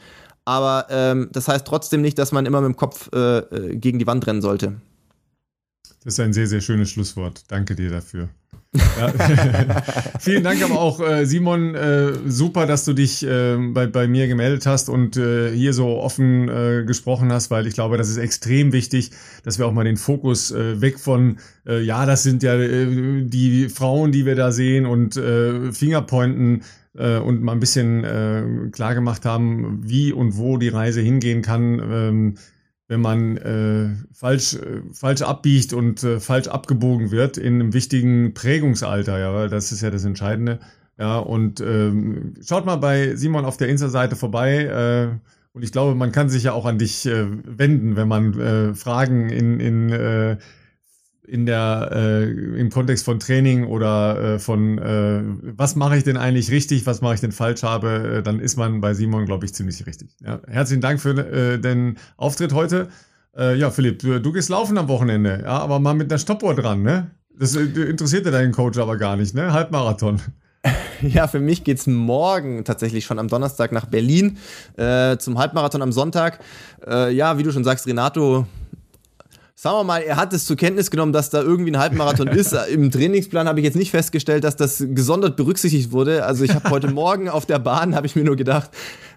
Aber ähm, das heißt trotzdem nicht, dass man immer mit dem Kopf äh, äh gegen die Wand rennen sollte. Das ist ein sehr, sehr schönes Schlusswort. Danke dir dafür. *laughs* Vielen Dank aber auch, äh, Simon. Äh, super, dass du dich äh, bei, bei mir gemeldet hast und äh, hier so offen äh, gesprochen hast, weil ich glaube, das ist extrem wichtig, dass wir auch mal den Fokus äh, weg von, ja, das sind ja die Frauen, die wir da sehen und Fingerpointen und mal ein bisschen klar gemacht haben, wie und wo die Reise hingehen kann. Ähm, wenn man äh, falsch, äh, falsch abbiegt und äh, falsch abgebogen wird in einem wichtigen Prägungsalter, ja, das ist ja das Entscheidende. Ja, und ähm, schaut mal bei Simon auf der Insta-Seite vorbei. Äh, und ich glaube, man kann sich ja auch an dich äh, wenden, wenn man äh, Fragen in, in äh, in der äh, im Kontext von Training oder äh, von äh, was mache ich denn eigentlich richtig, was mache ich denn falsch habe, äh, dann ist man bei Simon, glaube ich, ziemlich richtig. Ja, herzlichen Dank für äh, den Auftritt heute. Äh, ja, Philipp, du, du gehst laufen am Wochenende, ja, aber mal mit einer Stoppuhr dran, ne? Das äh, interessiert ja deinen Coach aber gar nicht, ne? Halbmarathon. *laughs* Ja, für mich geht's morgen tatsächlich schon am Donnerstag nach Berlin äh, zum Halbmarathon am Sonntag. Äh, ja, wie du schon sagst, Renato sagen wir mal, er hat es zur Kenntnis genommen, dass da irgendwie ein Halbmarathon ist. *laughs* Im Trainingsplan habe ich jetzt nicht festgestellt, dass das gesondert berücksichtigt wurde. Also ich habe heute Morgen auf der Bahn, habe ich mir nur gedacht,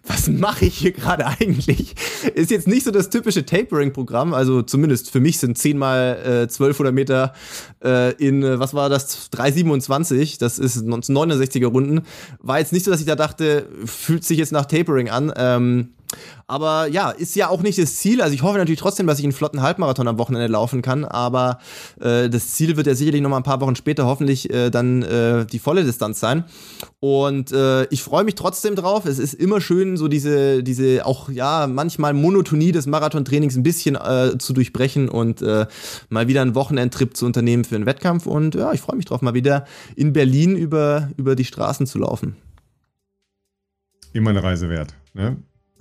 was mache ich hier gerade eigentlich? Ist jetzt nicht so das typische Tapering-Programm, also zumindest für mich sind 10 mal äh, 1200 Meter äh, in, äh, was war das, 3,27, das ist 69er Runden. War jetzt nicht so, dass ich da dachte, fühlt sich jetzt nach Tapering an. Ähm, aber ja, ist ja auch nicht das Ziel. Also ich hoffe natürlich trotzdem, dass ich einen flotten Halbmarathon am Wochenende laufen kann. Aber äh, das Ziel wird ja sicherlich noch mal ein paar Wochen später hoffentlich äh, dann äh, die volle Distanz sein. Und äh, ich freue mich trotzdem drauf. Es ist immer schön, so diese, diese auch ja manchmal Monotonie des Marathontrainings ein bisschen äh, zu durchbrechen und äh, mal wieder einen Wochenendtrip zu unternehmen für einen Wettkampf. Und ja, ich freue mich drauf, mal wieder in Berlin über, über die Straßen zu laufen. Immer eine Reise wert. Ne?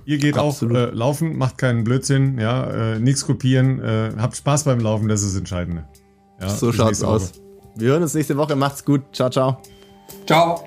Ihr geht Absolut. auch äh, laufen, macht keinen Blödsinn, ja, äh, nichts kopieren, äh, habt Spaß beim Laufen, das ist das Entscheidende. Ja, so schaut's aus. Wir hören uns nächste Woche, macht's gut, ciao, ciao. Ciao.